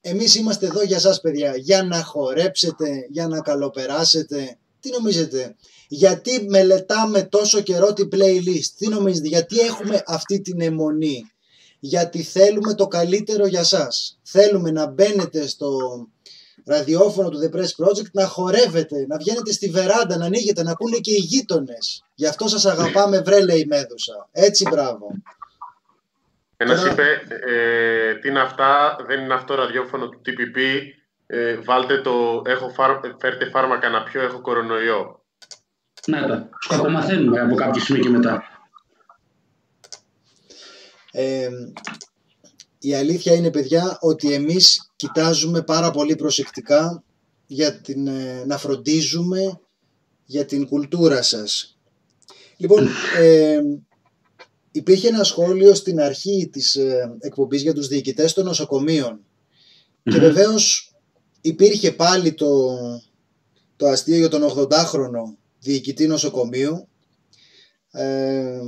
Εμείς είμαστε εδώ για σας παιδιά, για να χορέψετε, για να καλοπεράσετε. Τι νομίζετε, γιατί μελετάμε τόσο καιρό την playlist, τι νομίζετε, γιατί έχουμε αυτή την αιμονή; Γιατί θέλουμε το καλύτερο για σας. Θέλουμε να μπαίνετε στο ραδιόφωνο του The Press Project να χορεύετε, να βγαίνετε στη βεράντα, να ανοίγετε, να ακούνε και οι γείτονες. Γι' αυτό σας αγαπάμε βρε λέει η Μέδουσα. Έτσι μπράβο. Ένας Τώρα- είπε, ε, τι είναι αυτά, δεν είναι αυτό ραδιόφωνο του TPP, ε, βάλτε το, έχω φάρ, φέρτε φάρμακα να πιω, έχω κορονοϊό. Ναι, τα σκοπομαθαίνουμε από κάποιο σημείο και μετά. Ε, η αλήθεια είναι παιδιά ότι εμείς κοιτάζουμε πάρα πολύ προσεκτικά για την, ε, να φροντίζουμε για την κουλτούρα σας. Λοιπόν, ε, υπήρχε ένα σχόλιο στην αρχή της ε, εκπομπής για τους διοικητές των νοσοκομείων. Και βεβαίως υπήρχε πάλι το, το αστείο για τον 80χρονο διοικητή νοσοκομείου. Ε,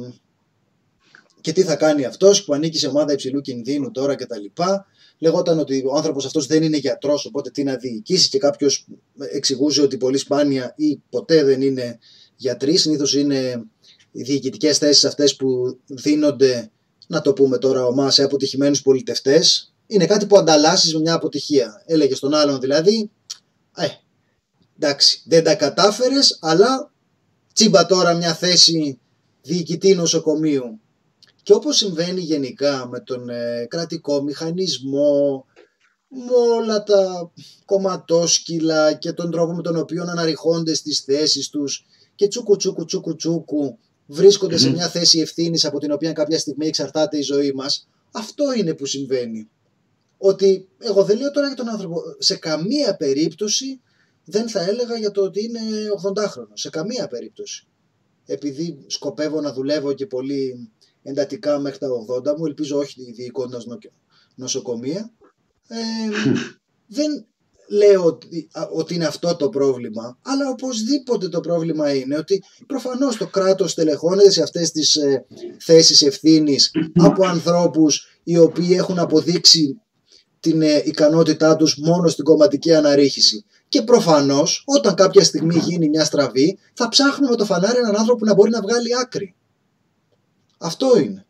και τι θα κάνει αυτός που ανήκει σε ομάδα υψηλού κινδύνου τώρα και τα λοιπά. Λεγόταν ότι ο άνθρωπος αυτός δεν είναι γιατρός οπότε τι να διοικήσει και κάποιος εξηγούσε ότι πολύ σπάνια ή ποτέ δεν είναι γιατροί. Συνήθως είναι οι διοικητικές θέσεις αυτές που δίνονται, να το πούμε τώρα ομάς, σε αποτυχημένους πολιτευτές. Είναι κάτι που ανταλλάσσεις με μια αποτυχία. Έλεγε στον άλλον δηλαδή, ε, εντάξει, δεν τα κατάφερες, αλλά τσίμπα τώρα μια θέση διοικητή νοσοκομείου. Και όπως συμβαίνει γενικά με τον ε, κρατικό μηχανισμό, με όλα τα κομματόσκυλα και τον τρόπο με τον οποίο αναρριχώνται στις θέσεις τους και τσούκου τσούκου τσούκου τσούκου βρίσκονται σε μια θέση ευθύνης από την οποία κάποια στιγμή εξαρτάται η ζωή μας. Αυτό είναι που συμβαίνει. Ότι εγώ δεν λέω τώρα για τον άνθρωπο, σε καμία περίπτωση δεν θα έλεγα για το ότι είναι 80χρονο. Σε καμία περίπτωση. Επειδή σκοπεύω να δουλεύω και πολύ εντατικά μέχρι τα 80 μου, ελπίζω όχι διοικώντας νο- νοσοκομεία, ε, δεν λέω ότι, α, ότι είναι αυτό το πρόβλημα, αλλά οπωσδήποτε το πρόβλημα είναι ότι προφανώς το κράτος τελεχώνεται σε αυτές τις ε, θέσεις ευθύνης από ανθρώπους οι οποίοι έχουν αποδείξει την ε, ικανότητά τους μόνο στην κομματική αναρρίχηση. Και προφανώς όταν κάποια στιγμή γίνει μια στραβή θα ψάχνουμε με το φανάρι έναν άνθρωπο που να μπορεί να βγάλει άκρη. Αυτό είναι.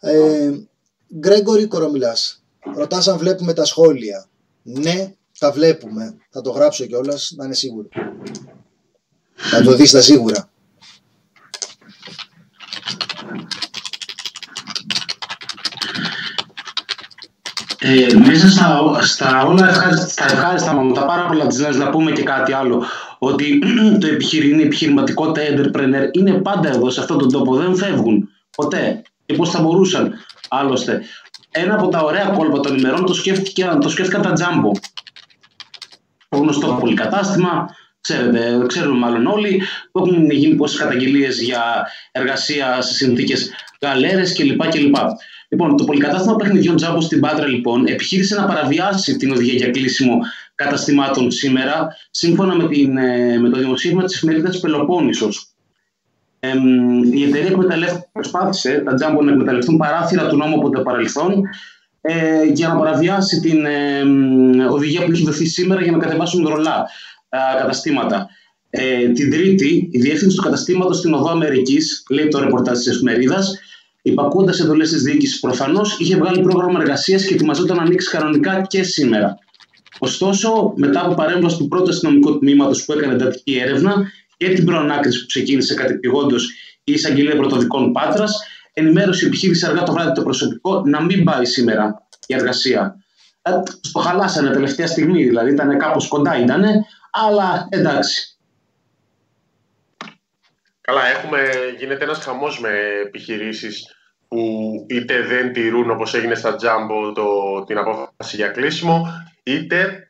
Ε, Γκρέγκορη Κορομιλάς, ρωτάς αν βλέπουμε τα σχόλια. Ναι, τα βλέπουμε. Θα το γράψω κιόλας να είναι σίγουρο. Θα το δεις τα σίγουρα. Ε, μέσα στα, στα όλα ευχάριστα, στα ευχάριστα μου, τα πάρα πολλά της να πούμε και κάτι άλλο. Ότι <clears throat> το επιχειρήν, η επιχειρηματικότητα, οι entrepreneur είναι πάντα εδώ σε αυτόν τον τόπο, δεν φεύγουν ποτέ. Και πώς θα μπορούσαν. Άλλωστε, ένα από τα ωραία κόλπα των ημερών το, σκέφτηκα, το σκέφτηκαν τα τζάμπο. Το γνωστό πολυκατάστημα, ξέρετε, ξέρουμε μάλλον όλοι, που έχουν γίνει πόσες καταγγελίες για εργασία σε συνθήκες γαλέρες κλπ. κλπ. Λοιπόν, το πολυκατάστημα παιχνιδιών Τζάμπο στην Πάτρα, λοιπόν, επιχείρησε να παραβιάσει την οδηγία για κλείσιμο καταστημάτων σήμερα, σύμφωνα με, την, ε, με το δημοσίευμα της εφημερίδας Πελοπόννησος. Ε, η εταιρεία εκμεταλλεύτηκε, προσπάθησε τα Τζάμπο να εκμεταλλευτούν παράθυρα του νόμου από το παρελθόν ε, για να παραβιάσει την ε, οδηγία που έχει δοθεί σήμερα για να κατεβάσουν ρολά ε, καταστήματα. Ε, την Τρίτη, η διεύθυνση του καταστήματος στην Οδό Αμερικής, λέει το ρεπορτάζ της εφημερίδας, υπακούοντας εντολές της διοίκησης. Προφανώς είχε βγάλει πρόγραμμα εργασίας και ετοιμαζόταν να ανοίξει κανονικά και σήμερα. Ωστόσο, μετά από παρέμβαση του πρώτου αστυνομικού τμήματος που έκανε εντατική έρευνα και την προανάκριση που ξεκίνησε κατεπηγόντω η εισαγγελία πρωτοδικών Πάτρας, ενημέρωσε η επιχείρηση αργά το βράδυ το προσωπικό να μην πάει σήμερα η εργασία. Ε, το χαλάσανε τελευταία στιγμή, δηλαδή ήταν κάπως κοντά ήταν, αλλά εντάξει. Καλά, έχουμε, γίνεται ένας χαμός με επιχειρήσεις που είτε δεν τηρούν όπως έγινε στα Jumbo το, την απόφαση για κλείσιμο, είτε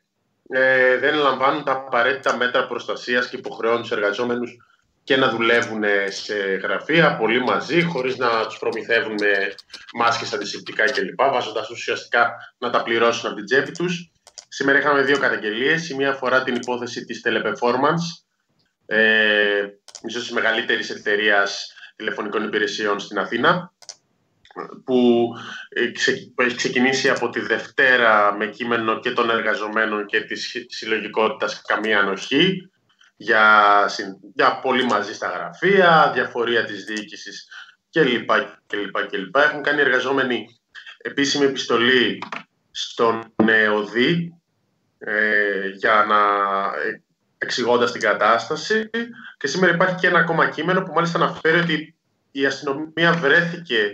ε, δεν λαμβάνουν τα απαραίτητα μέτρα προστασίας και υποχρεώνουν τους εργαζόμενους και να δουλεύουν σε γραφεία πολύ μαζί, χωρίς να τους προμηθεύουν με μάσκες αντισηπτικά κλπ, βάζοντας ουσιαστικά να τα πληρώσουν από την τσέπη τους. Σήμερα είχαμε δύο καταγγελίες. Η μία αφορά την υπόθεση της Teleperformance, ε, ίσως της μεγαλύτερης εταιρείας τηλεφωνικών υπηρεσιών στην Αθήνα, που έχει ξεκινήσει από τη Δευτέρα με κείμενο και των εργαζομένων και της συλλογικότητας καμία ανοχή για, για πολύ μαζί στα γραφεία, διαφορία της διοίκησης κλπ. κλπ, Έχουν κάνει εργαζόμενοι επίσημη επιστολή στον ΕΟΔΗ ε, για να εξηγώντας την κατάσταση. Και σήμερα υπάρχει και ένα ακόμα κείμενο που μάλιστα αναφέρει ότι η αστυνομία βρέθηκε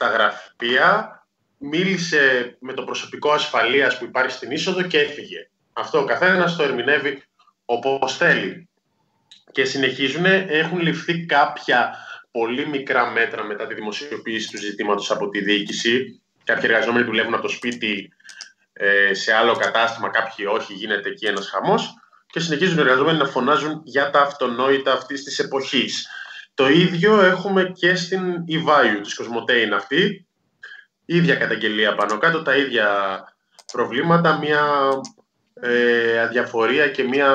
στα γραφεία, μίλησε με το προσωπικό ασφαλείας που υπάρχει στην είσοδο και έφυγε. Αυτό ο καθένας το ερμηνεύει όπως θέλει. Και συνεχίζουν, έχουν ληφθεί κάποια πολύ μικρά μέτρα μετά τη δημοσιοποίηση του ζητήματος από τη διοίκηση. Κάποιοι εργαζόμενοι δουλεύουν από το σπίτι ε, σε άλλο κατάστημα, κάποιοι όχι, γίνεται εκεί ένας χαμός και συνεχίζουν οι εργαζόμενοι να φωνάζουν για τα αυτονόητα αυτής της εποχής. Το ίδιο έχουμε και στην e της Κοσμοτέ είναι αυτή. ίδια καταγγελία πάνω κάτω, τα ίδια προβλήματα, μια ε, αδιαφορία και μια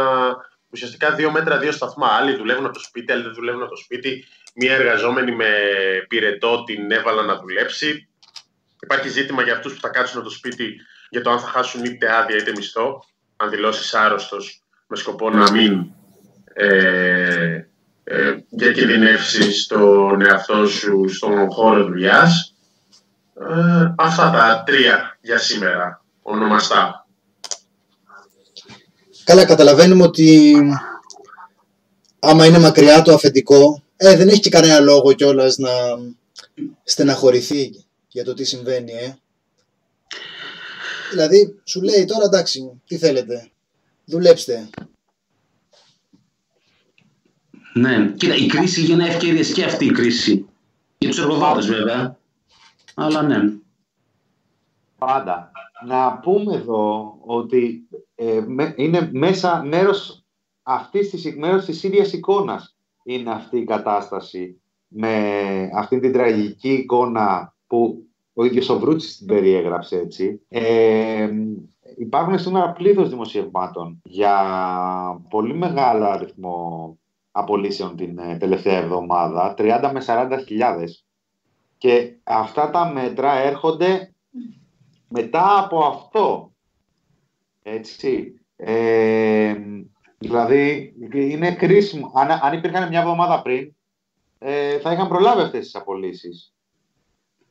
ουσιαστικά δύο μέτρα, δύο σταθμά. Άλλοι δουλεύουν από το σπίτι, άλλοι δεν δουλεύουν από το σπίτι. Μία εργαζόμενη με πυρετό την έβαλα να δουλέψει. Υπάρχει ζήτημα για αυτούς που θα κάτσουν από το σπίτι για το αν θα χάσουν είτε άδεια είτε μισθό. Αν δηλώσεις άρρωστος με σκοπό να μην ε, ε, διακινδυνεύσεις τον εαυτό σου στον χώρο δουλειάς. Ε, αυτά τα τρία για σήμερα, ονομαστά. Καλά, καταλαβαίνουμε ότι άμα είναι μακριά το αφεντικό, ε, δεν έχει και κανένα λόγο κιόλας να στεναχωρηθεί για το τι συμβαίνει, ε. Δηλαδή, σου λέει τώρα εντάξει, τι θέλετε, δουλέψτε. Ναι, κοίτα, η κρίση γίνει ευκαιρίες και αυτή η κρίση. Για τους εργοδότες βέβαια. Αλλά ναι. Πάντα. Να πούμε εδώ ότι ε, είναι μέσα μέρος αυτής της, μέρος της ίδιας εικόνας είναι αυτή η κατάσταση με αυτή την τραγική εικόνα που ο ίδιος ο Βρούτσης την περιέγραψε έτσι. Ε, υπάρχουν σήμερα πλήθος δημοσιευμάτων για πολύ μεγάλο αριθμό απολύσεων την ε, τελευταία εβδομάδα, 30 με 40 χιλιάδες. Και αυτά τα μέτρα έρχονται μετά από αυτό. Έτσι. Ε, δηλαδή, είναι κρίσιμο. Αν, αν υπήρχαν μια εβδομάδα πριν, ε, θα είχαν προλάβει αυτές τις απολύσεις.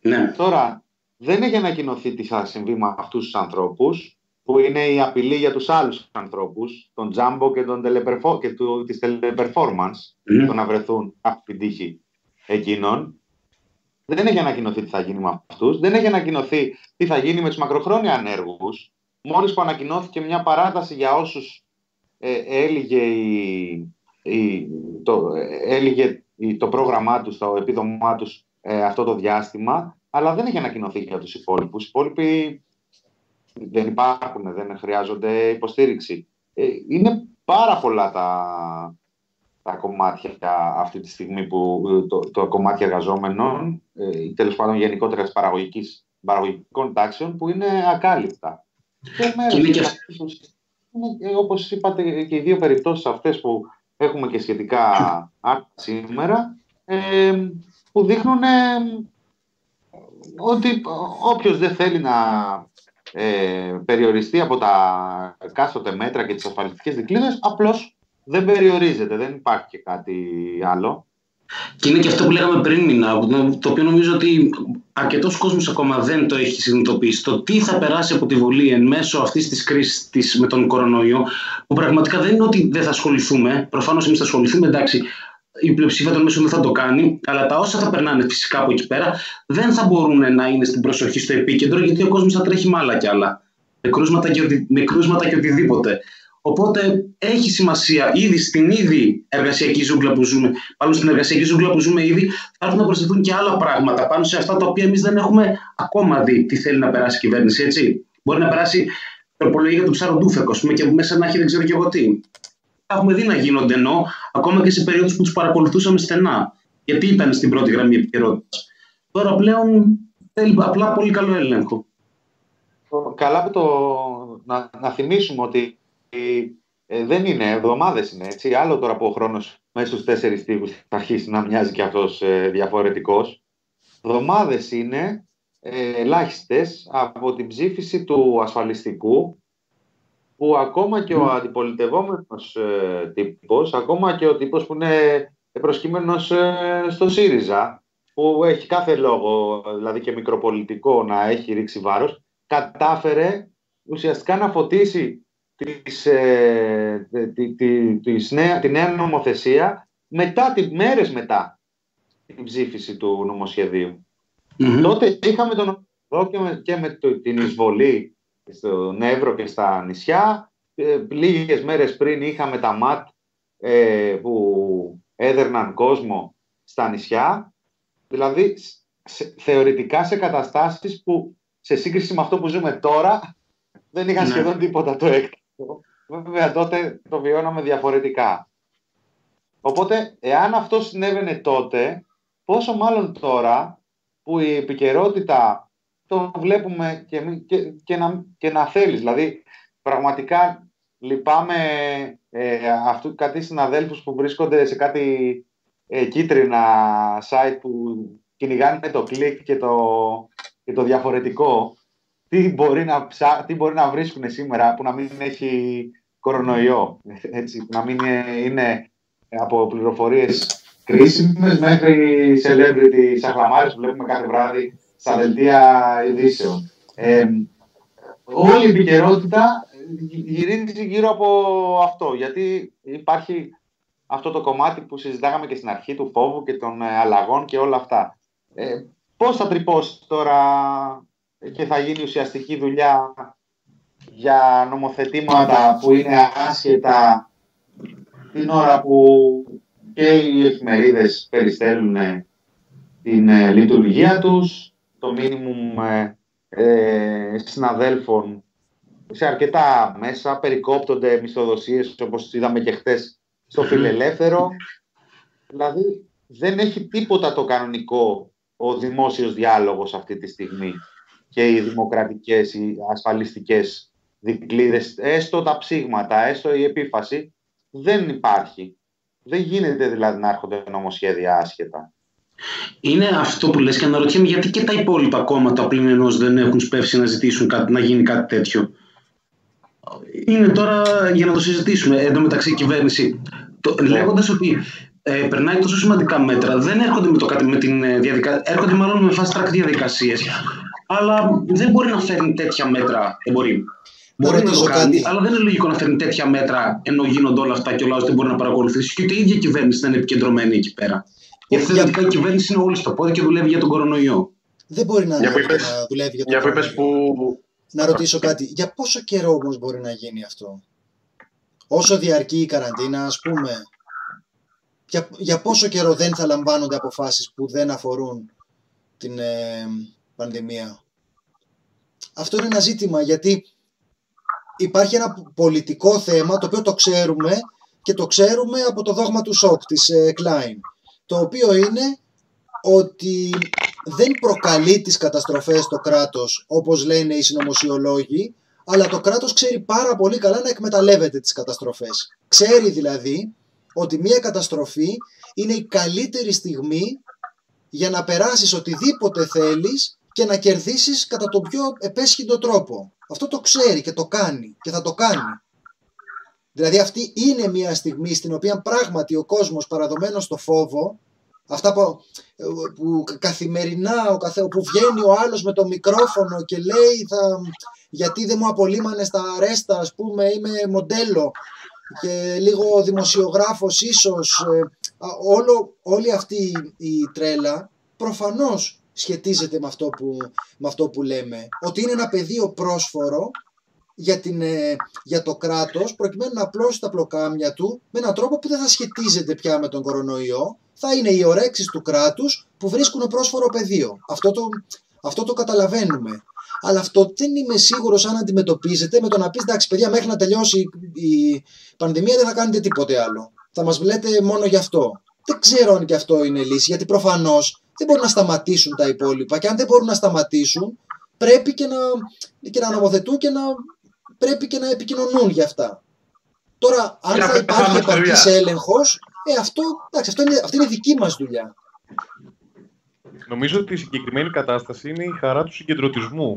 Ναι. Τώρα, δεν έχει ανακοινωθεί τι θα συμβεί με αυτούς τους ανθρώπους που είναι η απειλή για τους άλλους ανθρώπους, τον Τζάμπο και, τον τελεπερφο... και του, της Teleperformance, mm. το να βρεθούν από τύχη εκείνων. Δεν έχει ανακοινωθεί τι θα γίνει με αυτούς, δεν έχει ανακοινωθεί τι θα γίνει με τους μακροχρόνια ανέργους. Μόλις που ανακοινώθηκε μια παράταση για όσους ε, έλυγε, η, το, έλυγε το πρόγραμμά τους, το επίδομά τους ε, αυτό το διάστημα, αλλά δεν έχει ανακοινωθεί για τους υπόλοιπους. Οι υπόλοιποι δεν υπάρχουν, δεν χρειάζονται υποστήριξη. Ε, είναι πάρα πολλά τα, τα κομμάτια αυτή τη στιγμή που το, το κομμάτι εργαζόμενων ε, ή τέλος πάντων γενικότερα της παραγωγικών τάξεων που είναι ακάλυπτα. Και μέρος, και όπως είπατε και οι δύο περιπτώσεις αυτές που έχουμε και σχετικά σήμερα ε, που δείχνουν ότι όποιος δεν θέλει να ε, περιοριστεί από τα κάστοτε μέτρα και τις ασφαλιστικές δικλείδες, απλώς δεν περιορίζεται, δεν υπάρχει και κάτι άλλο. Και είναι και αυτό που λέγαμε πριν, Μινά, το οποίο νομίζω ότι αρκετός κόσμος ακόμα δεν το έχει συνειδητοποιήσει. Το τι θα περάσει από τη Βουλή εν μέσω αυτής της κρίσης με τον κορονοϊό, που πραγματικά δεν είναι ότι δεν θα ασχοληθούμε. Προφανώς εμείς θα ασχοληθούμε, εντάξει, η πλειοψηφία των μέσων δεν θα το κάνει, αλλά τα όσα θα περνάνε φυσικά από εκεί πέρα δεν θα μπορούν να είναι στην προσοχή στο επίκεντρο, γιατί ο κόσμος θα τρέχει με άλλα κι άλλα. Με κρούσματα και, οτι... με κρούσματα και οτιδήποτε. Οπότε έχει σημασία ήδη στην ήδη εργασιακή ζούγκλα που ζούμε, πάνω στην εργασιακή ζούγκλα που ζούμε ήδη, θα έρθουν να προσθεθούν και άλλα πράγματα πάνω σε αυτά τα οποία εμείς δεν έχουμε ακόμα δει τι θέλει να περάσει η κυβέρνηση. Έτσι. Μπορεί να περάσει τροπολογία για το ψαροντούφεκο, ας πούμε, και μέσα να έχει δεν ξέρω και εγώ τι. Τα έχουμε δει να γίνονται ενώ, ακόμα και σε περίοδους που τους παρακολουθούσαμε στενά. Γιατί ήταν στην πρώτη γραμμή επικαιρότητας. Τώρα πλέον θέλει απλά πολύ καλό έλεγχο. Καλά που το να, να θυμίσουμε ότι ε, δεν είναι, εβδομάδες είναι έτσι. Άλλο τώρα που ο χρόνος μέσα στους τέσσερις τύπου θα αρχίσει να μοιάζει και αυτός ε, διαφορετικός. Εβδομάδες είναι ε, ελάχιστες από την ψήφιση του ασφαλιστικού που ακόμα και ο αντιπολιτευόμενος ε, τύπος, ακόμα και ο τύπος που είναι προσκύμενος ε, στο ΣΥΡΙΖΑ, που έχει κάθε λόγο, δηλαδή και μικροπολιτικό, να έχει ρίξει βάρος, κατάφερε ουσιαστικά να φωτίσει της, ε, τη, τη, της νέα, τη νέα νομοθεσία μετά, τη, μέρες μετά την ψήφιση του νομοσχεδίου. Τότε είχαμε τον και με, και με την εισβολή στον Εύρο και στα νησιά. Ε, λίγες μέρες πριν είχαμε τα ΜΑΤ ε, που έδερναν κόσμο στα νησιά. Δηλαδή, θεωρητικά σε καταστάσεις που σε σύγκριση με αυτό που ζούμε τώρα δεν είχαν ναι. σχεδόν τίποτα το έκτακτο. Βέβαια τότε το βιώναμε διαφορετικά. Οπότε, εάν αυτό συνέβαινε τότε, πόσο μάλλον τώρα που η επικαιρότητα το βλέπουμε και, και, και, να, και να θέλεις. Δηλαδή, πραγματικά λυπάμαι ε, αυτού, κάτι συναδέλφους που βρίσκονται σε κάτι ε, κίτρινα site που κυνηγάνε το κλικ και το, και το διαφορετικό τι μπορεί να, ψά, τι μπορεί να βρίσκουν σήμερα που να μην έχει κορονοϊό. Έτσι, που να μην είναι, από πληροφορίες κρίσιμες μέχρι celebrity σαχλαμάρες που βλέπουμε κάθε βράδυ στα δελτία ειδήσεων. Ε, όλη η επικαιρότητα γυρίζει γύρω από αυτό, γιατί υπάρχει αυτό το κομμάτι που συζητάγαμε και στην αρχή του φόβου και των ε, αλλαγών και όλα αυτά. Ε, πώς θα τρυπώσει τώρα και θα γίνει ουσιαστική δουλειά για νομοθετήματα που είναι άσχετα την ώρα που και οι εφημερίδες περιστέλουν την ε, λειτουργία τους, το μίνιμουμ ε, ε, συναδέλφων σε αρκετά μέσα, περικόπτονται μισθοδοσίες όπως είδαμε και χτες στο φιλελεύθερο. Δηλαδή δεν έχει τίποτα το κανονικό ο δημόσιος διάλογος αυτή τη στιγμή και οι δημοκρατικές, οι ασφαλιστικές δικλείδες, έστω τα ψήγματα, έστω η επίφαση, δεν υπάρχει. Δεν γίνεται δηλαδή να έρχονται νομοσχέδια άσχετα. Είναι αυτό που λες και αναρωτιέμαι γιατί και τα υπόλοιπα κόμματα πλην ενός δεν έχουν σπεύσει να ζητήσουν κάτι, να γίνει κάτι τέτοιο. Είναι τώρα για να το συζητήσουμε. Εν τω μεταξύ η κυβέρνηση, το, λέγοντας ότι ε, περνάει τόσο σημαντικά μέτρα, δεν έρχονται με, το, με την ε, διαδικασία, έρχονται μάλλον με fast track διαδικασίες αλλά δεν μπορεί να φέρνει τέτοια μέτρα. Δεν μπορεί. Μπορεί να το κάνει, αλλά δεν είναι λογικό να φέρνει τέτοια μέτρα ενώ γίνονται όλα αυτά και ο λαός δεν μπορεί να παρακολουθήσει. Και ούτε η ίδια κυβέρνηση δεν είναι επικεντρωμένη εκεί πέρα. Γιατί θεωρητικά η κυβέρνηση είναι όλη στο πόδι και δουλεύει για τον κορονοϊό. Δεν μπορεί να, να δουλεύει για τον κορονοϊό. Που... Να ρωτήσω κάτι. Για πόσο καιρό όμως μπορεί να γίνει αυτό, Όσο διαρκεί η καραντίνα, ας πούμε, για, για πόσο καιρό δεν θα λαμβάνονται αποφάσεις που δεν αφορούν την, ε, πανδημία; Αυτό είναι ένα ζήτημα γιατί υπάρχει ένα πολιτικό θέμα το οποίο το ξέρουμε και το ξέρουμε από το δόγμα του Σοκ της Κλάιν το οποίο είναι ότι δεν προκαλεί τις καταστροφές το κράτος όπως λένε οι συνωμοσιολόγοι αλλά το κράτος ξέρει πάρα πολύ καλά να εκμεταλλεύεται τις καταστροφές. Ξέρει δηλαδή ότι μια καταστροφή είναι η καλύτερη στιγμή για να περάσεις οτιδήποτε θέλεις και να κερδίσεις κατά τον πιο επέσχυντο τρόπο. Αυτό το ξέρει και το κάνει και θα το κάνει. Δηλαδή αυτή είναι μια στιγμή στην οποία πράγματι ο κόσμος παραδομένος στο φόβο Αυτά που, που καθημερινά ο καθέ, που βγαίνει ο άλλος με το μικρόφωνο και λέει θα, γιατί δεν μου απολύμανε στα αρέστα ας πούμε είμαι μοντέλο και λίγο δημοσιογράφος ίσως ε, α, όλο, όλη αυτή η τρέλα προφανώς σχετίζεται με αυτό, που, με αυτό που λέμε. Ότι είναι ένα πεδίο πρόσφορο για, την, ε, για το κράτος προκειμένου να απλώσει τα πλοκάμια του με έναν τρόπο που δεν θα σχετίζεται πια με τον κορονοϊό θα είναι οι ορέξεις του κράτους που βρίσκουν πρόσφορο πεδίο. Αυτό το, αυτό το καταλαβαίνουμε. Αλλά αυτό δεν είμαι σίγουρος αν αντιμετωπίζεται με το να πεις εντάξει, παιδιά, μέχρι να τελειώσει η πανδημία δεν θα κάνετε τίποτε άλλο. Θα μας βλέπετε μόνο γι' αυτό. Δεν ξέρω αν και αυτό είναι λύση, γιατί προφανώς δεν μπορούν να σταματήσουν τα υπόλοιπα. Και αν δεν μπορούν να σταματήσουν, πρέπει και να, και να νομοθετούν και να πρέπει και να επικοινωνούν για αυτά. Τώρα, αν θα υπάρχει επαρκής έλεγχος, ε, αυτό, εντάξει, αυτό είναι, αυτή είναι δική μας δουλειά. Νομίζω ότι η συγκεκριμένη κατάσταση είναι η χαρά του συγκεντρωτισμού.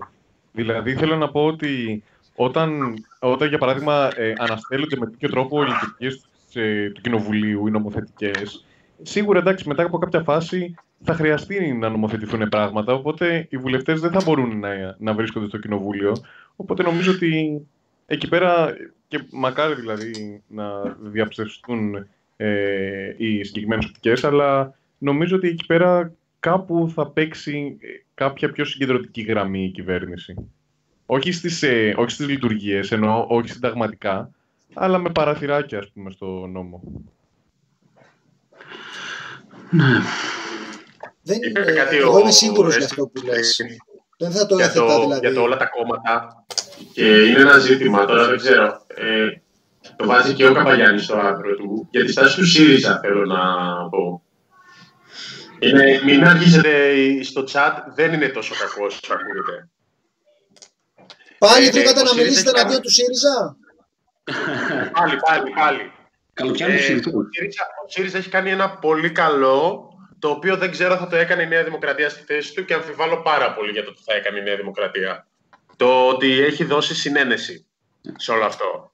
Δηλαδή, θέλω να πω ότι όταν, όταν για παράδειγμα, ε, αναστέλλονται με τέτοιο τρόπο οι λειτουργίες ε, του Κοινοβουλίου, οι νομοθετικές, σίγουρα εντάξει, μετά από κάποια φάση θα χρειαστεί να νομοθετηθούν πράγματα. Οπότε οι βουλευτές δεν θα μπορούν να, να βρίσκονται στο Κοινοβούλιο. Οπότε νομίζω ότι εκεί πέρα, και μακάρι δηλαδή να διαψευστούν ε, οι συγκεκριμένες οπτικές, αλλά νομίζω ότι εκεί πέρα κάπου θα παίξει κάποια πιο συγκεντρωτική γραμμή η κυβέρνηση. Όχι στις, ε, όχι στις λειτουργίες, ενώ όχι συνταγματικά, αλλά με παραθυράκια, ας πούμε, στο νόμο. Ναι. Δεν, ε, εγώ είμαι σίγουρος για αυτό που λες. Δεν θα το έθετα δηλαδή. Για το όλα τα κόμματα. Και είναι ένα ζήτημα, τώρα δεν ξέρω. Ε, το βάζει και ο Καπαγιάννης στο άρθρο του. Για τη στάση του ΣΥΡΙΖΑ θέλω να πω. Είναι, μην αρχίσετε στο chat, δεν είναι τόσο κακός όσο ακούγεται. Πάλι ε, βρήκατε να μιλήσετε εναντίον του ΣΥΡΙΖΑ; πάλι, πάλι, πάλι. Καλοκαίρι ε, ο ΣΥΡΙΖΑ έχει κάνει ένα πολύ καλό, το οποίο δεν ξέρω θα το έκανε η Νέα Δημοκρατία στη θέση του και αμφιβάλλω πάρα πολύ για το τι θα έκανε η Νέα Δημοκρατία. Το ότι έχει δώσει συνένεση σε όλο αυτό.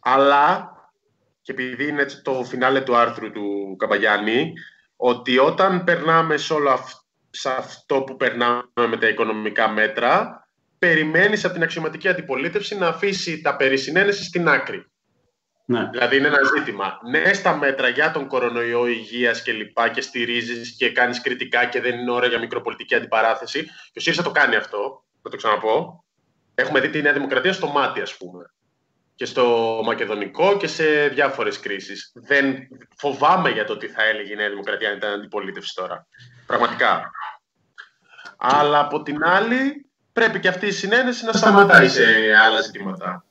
Αλλά, και επειδή είναι το φινάλε του άρθρου του Καμπαγιάννη, ότι όταν περνάμε σε όλο αυτό που περνάμε με τα οικονομικά μέτρα, περιμένεις από την αξιωματική αντιπολίτευση να αφήσει τα περί στην άκρη. Ναι. Δηλαδή είναι ένα ζήτημα. Ναι, στα μέτρα για τον κορονοϊό υγείας και λοιπά και στηρίζεις και κάνεις κριτικά και δεν είναι ώρα για μικροπολιτική αντιπαράθεση. Και ο ΣΥΡΙΖΑ το κάνει αυτό, να το ξαναπώ. Έχουμε δει τη Νέα Δημοκρατία στο μάτι, ας πούμε και στο Μακεδονικό και σε διάφορες κρίσεις. Δεν φοβάμαι για το τι θα έλεγε η Νέα Δημοκρατία αν ήταν αντιπολίτευση τώρα. Πραγματικά. Αλλά από την άλλη πρέπει και αυτή η συνένεση να σταματάει σε άλλα ζητήματα.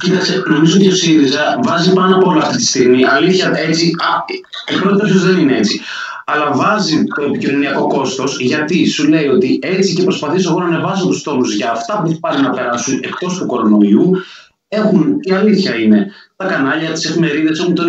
Κοίταξε, νομίζω ότι ο ΣΥΡΙΖΑ βάζει πάνω από όλα αυτή τη στιγμή. Αλήθεια, έτσι. Α, πρώτα δεν είναι έτσι. Αλλά βάζει το επικοινωνιακό κόστος γιατί σου λέει ότι έτσι και προσπαθήσω εγώ να ανεβάσω τους τόνους για αυτά που πάνε να περάσουν εκτός του κορονοϊού, έχουν, η αλήθεια είναι, τα κανάλια, τις εφημερίδες έχουν το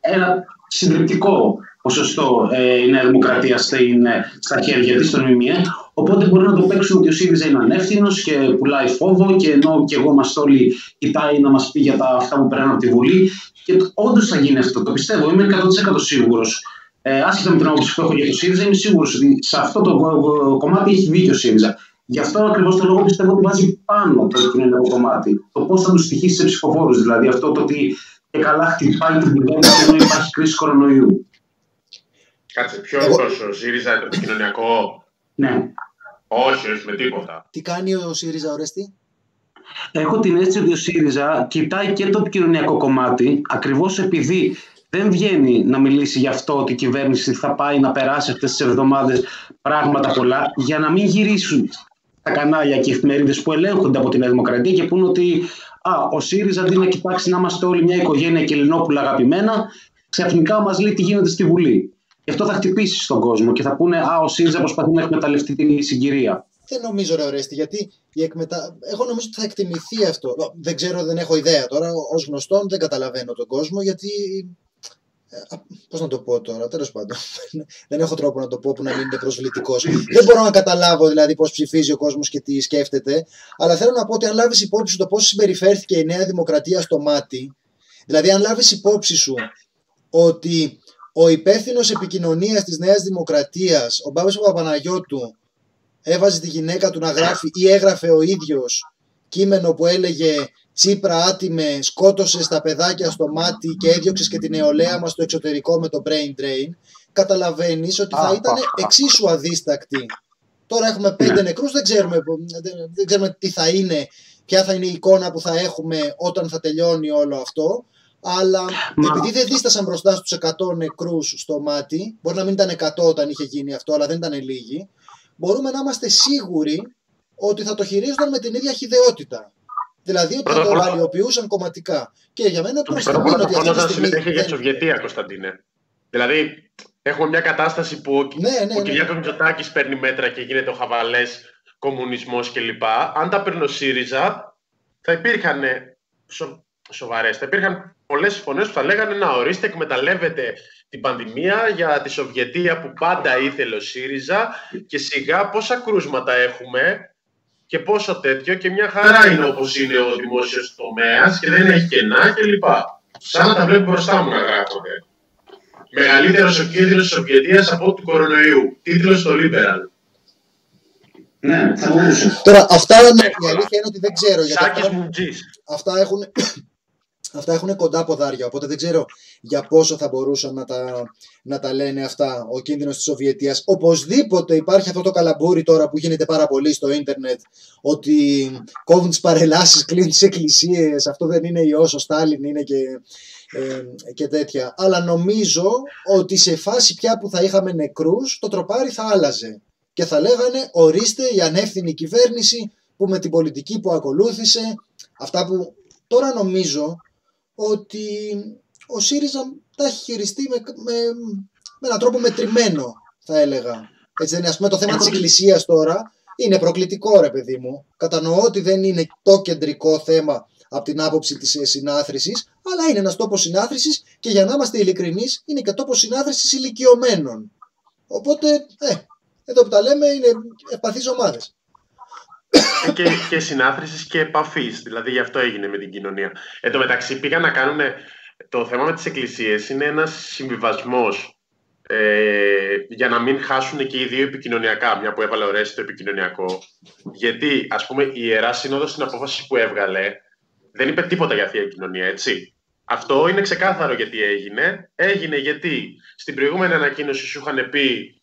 ένα συντριπτικό ποσοστό ε, η Νέα Δημοκρατία στην, στα χέρια της, στον ΜΜΕ. Οπότε μπορεί να το παίξουν ότι ο ΣΥΡΙΖΑ είναι ανεύθυνος και πουλάει φόβο και ενώ και εγώ μας όλοι κοιτάει να μας πει για τα αυτά που περνάνε από τη Βουλή. Και όντως θα γίνει αυτό, το πιστεύω, είμαι 100% σίγουρος. Ε, άσχετα με την άποψη που έχω για το ΣΥΡΙΖΑ, είμαι σίγουρος ότι σε αυτό το κομμάτι έχει δίκιο ο ΣΥΡΙΖΑ. Γι' αυτό ακριβώς το λόγο πιστεύω ότι βάζει πάνω το κοινωνικό κομμάτι. Το πώς θα τους στοιχήσει σε ψηφοφόρους. Δηλαδή αυτό το ότι και καλά χτυπάει την κυβέρνηση ενώ υπάρχει κρίση κορονοϊού. Κάτσε, ποιος Εγώ... ο ΣΥΡΙΖΑ το κοινωνιακό. Ναι. Όχι, όχι με τίποτα. Τι κάνει ο ΣΥΡΙΖΑ, Ορέστη; Έχω την αίσθηση ότι ο ΣΥΡΙΖΑ κοιτάει και το κοινωνιακό κομμάτι ακριβώς επειδή δεν βγαίνει να μιλήσει για αυτό ότι η κυβέρνηση θα πάει να περάσει αυτές τις εβδομάδες πράγματα πολλά για να μην γυρίσουν τα κανάλια και οι εφημερίδες που ελέγχονται από τη Νέα Δημοκρατία και πούν ότι α, ο ΣΥΡΙΖΑ αντί να κοιτάξει να είμαστε όλοι μια οικογένεια και Ελληνόπουλα αγαπημένα, ξαφνικά μας λέει τι γίνεται στη Βουλή. Γι' αυτό θα χτυπήσεις στον κόσμο και θα πούνε Α, ο ΣΥΡΙΖΑ προσπαθεί να εκμεταλλευτεί την συγκυρία. Δεν νομίζω, ρε Ορέστη, γιατί η εκμετα... εγώ νομίζω ότι θα εκτιμηθεί αυτό. Δεν ξέρω, δεν έχω ιδέα τώρα. Ω γνωστόν δεν καταλαβαίνω τον κόσμο, γιατί ε, Πώς να το πω τώρα, τέλος πάντων. <laughs> Δεν έχω τρόπο να το πω που να μην είναι προσβλητικός. Δεν μπορώ να καταλάβω δηλαδή πώς ψηφίζει ο κόσμος και τι σκέφτεται. Αλλά θέλω να πω ότι αν λάβεις υπόψη σου το πώς συμπεριφέρθηκε η Νέα Δημοκρατία στο μάτι, δηλαδή αν λάβεις υπόψη σου ότι ο υπεύθυνος επικοινωνίας της Νέας Δημοκρατίας, ο Μπάμπης Παπαναγιώτου, έβαζε τη γυναίκα του να γράφει ή έγραφε ο ίδιος κείμενο που έλεγε Τσίπρα άτιμε, σκότωσε τα παιδάκια στο μάτι και έδιωξες και την νεολαία μας στο εξωτερικό με το brain drain. Καταλαβαίνεις ότι θα Α, ήταν α, α. εξίσου αδίστακτη. Τώρα έχουμε πέντε Ναι. νεκρούς, δεν ξέρουμε, δεν, δεν ξέρουμε τι θα είναι, ποια θα είναι η εικόνα που θα έχουμε όταν θα τελειώνει όλο αυτό. Αλλά Μα- επειδή δεν δίστασαν μπροστά στους 100 νεκρούς στο μάτι, μπορεί να μην ήταν 100 όταν είχε γίνει αυτό, αλλά δεν ήταν λίγοι, μπορούμε να είμαστε σίγουροι ότι θα το χειρίζονταν με την ίδια χιδεότητα. Δηλαδή ότι θα Πρώτα το απ' όλα- αλλοιοποιούσαν κομματικά. Και για μένα προς Πρώτα απ' τιμή όλα ότι το αυτή τη φωνάζαν στιγμή. συμμετέχει για τη δεν- Σοβιετία, Κωνσταντίνε. Δηλαδή, έχουμε μια κατάσταση που ο, Ναι, ναι, ο ναι. Κυριάκος Μητσοτάκης παίρνει μέτρα και γίνεται ο χαβαλές κομμουνισμός κλπ. Αν τα παίρνει ο ΣΥΡΙΖΑ, θα υπήρχαν σο, σοβαρές, θα υπήρχαν πολλές φωνές που θα λέγανε να ορίστε, εκμεταλλεύεται την πανδημία για τη Σοβιετία που πάντα ήθελε ο ΣΥΡΙΖΑ και σιγά πόσα κρούσματα έχουμε και πόσο τέτοιο και μια χαρά είναι όπως είναι ο δημόσιος τομέας και δεν έχει κενά κλπ. Σαν να τα βλέπω μπροστά μου να γράφονται. Μεγαλύτερος ο κίνδυνος της Σοβιετίας από του κορονοϊού. Τίτλος στο Liberal. Ναι, θα μπορούσε. Τώρα, αυτά ναι, η αλήθεια είναι ότι δεν ξέρω. Γιατί Σάκης αυτά, μου τζις. αυτά, έχουν, αυτά έχουν κοντά ποδάρια. Οπότε δεν ξέρω για πόσο θα μπορούσαν να τα, να τα λένε αυτά ο κίνδυνος της Σοβιετίας. Οπωσδήποτε υπάρχει αυτό το καλαμπούρι τώρα που γίνεται πάρα πολύ στο ίντερνετ ότι κόβουν τις παρελάσεις, κλείνουν τις εκκλησίες, αυτό δεν είναι ιός, ο Στάλιν είναι και, ε, και τέτοια. Αλλά νομίζω ότι σε φάση πια που θα είχαμε νεκρούς, το τροπάρι θα άλλαζε. Και θα λέγανε ορίστε η ανεύθυνη κυβέρνηση που με την πολιτική που ακολούθησε, αυτά που τώρα νομίζω ότι ο ΣΥΡΙΖΑ τα έχει χειριστεί με, με, με έναν τρόπο μετρημένο, θα έλεγα. Έτσι δεν είναι, ας πούμε, το θέμα της εκκλησίας τώρα είναι προκλητικό, ρε παιδί μου. Κατανοώ ότι δεν είναι το κεντρικό θέμα από την άποψη της ε, συνάθρησης, αλλά είναι ένας τόπος συνάθρησης και για να είμαστε ειλικρινείς, είναι και τόπος συνάθρησης ηλικιωμένων. Οπότε, ε, εδώ που τα λέμε είναι ευπαθείς ομάδες. Και, και συνάθρησης και επαφής. Δηλαδή γι' αυτό έγινε με την κοινωνία. Εν τω μεταξύ πήγαν να κάνουν. Το θέμα με τις εκκλησίες είναι ένας συμβιβασμός ε, για να μην χάσουν και οι δύο επικοινωνιακά. Μια που έβαλε ο Ρέση το επικοινωνιακό. Γιατί, ας πούμε, η ιερά σύνοδος στην απόφαση που έβγαλε δεν είπε τίποτα για θεία κοινωνία, έτσι. Αυτό είναι ξεκάθαρο γιατί έγινε. Έγινε γιατί στην προηγούμενη ανακοίνωση σου είχαν πει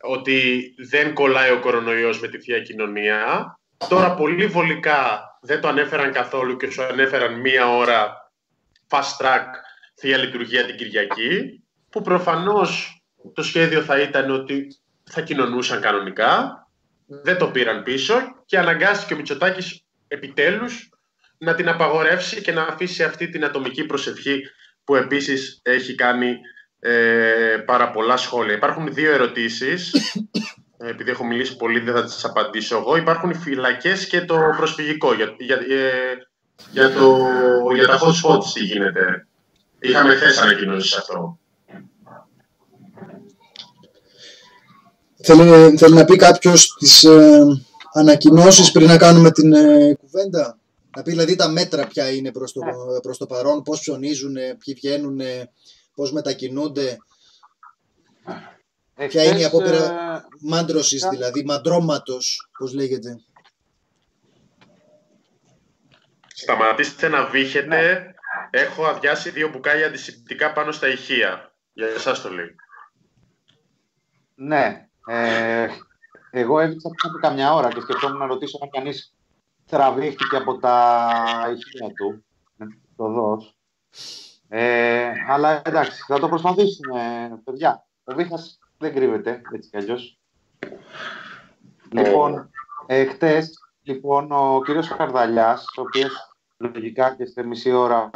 ότι δεν κολλάει ο κορονοϊός με τη Θεία Κοινωνία. Τώρα πολύ βολικά δεν το ανέφεραν καθόλου και σου ανέφεραν μία ώρα fast track Θεία Λειτουργία την Κυριακή, που προφανώς το σχέδιο θα ήταν ότι θα κοινωνούσαν κανονικά, δεν το πήραν πίσω και αναγκάστηκε ο Μητσοτάκης επιτέλους να την απαγορεύσει και να αφήσει αυτή την ατομική προσευχή που επίσης έχει κάνει ε, πάρα πολλά σχόλια. Υπάρχουν δύο ερωτήσεις. Ε, Επειδή έχω μιλήσει πολύ, δεν θα τις απαντήσω εγώ. Υπάρχουν οι φυλακές και το προσφυγικό. Για, για, ε, για, το, για τα hot spots τι γίνεται. Είχαμε χθε ανακοινώσει σε αυτό. Θέλει, θέλει να πει κάποιος τις ε, ανακοινώσεις πριν να κάνουμε την ε, κουβέντα; Να πει δηλαδή τα μέτρα ποια είναι προς το, προς το παρόν, πώς ψωνίζουν, ποιοι βγαίνουν, πώς μετακινούνται. Ποια είναι η Εχθές, απόπειρα ε, μάντρωσης, δηλαδή μαντρώματος, πώς λέγεται. Σταματήστε να βύχετε. Έχω αδειάσει δύο μπουκάλια αντισηπτικά πάνω στα ηχεία. Για εσάς το λέει. Ναι. Ε, εγώ έβγαλα πριν από καμιά ώρα και σκεφτόμουν να ρωτήσω αν κανείς τραβήχτηκε από τα ηχεία του. ε, Το δώσ. Ε, αλλά εντάξει, θα το προσπαθήσουμε, παιδιά. Ο Βίχας δεν κρύβεται, έτσι κι αλλιώς. Λοιπόν, ε, χτες, λοιπόν, ο κύριος Καρδαλιάς, ο οποίος λογικά και στη μισή ώρα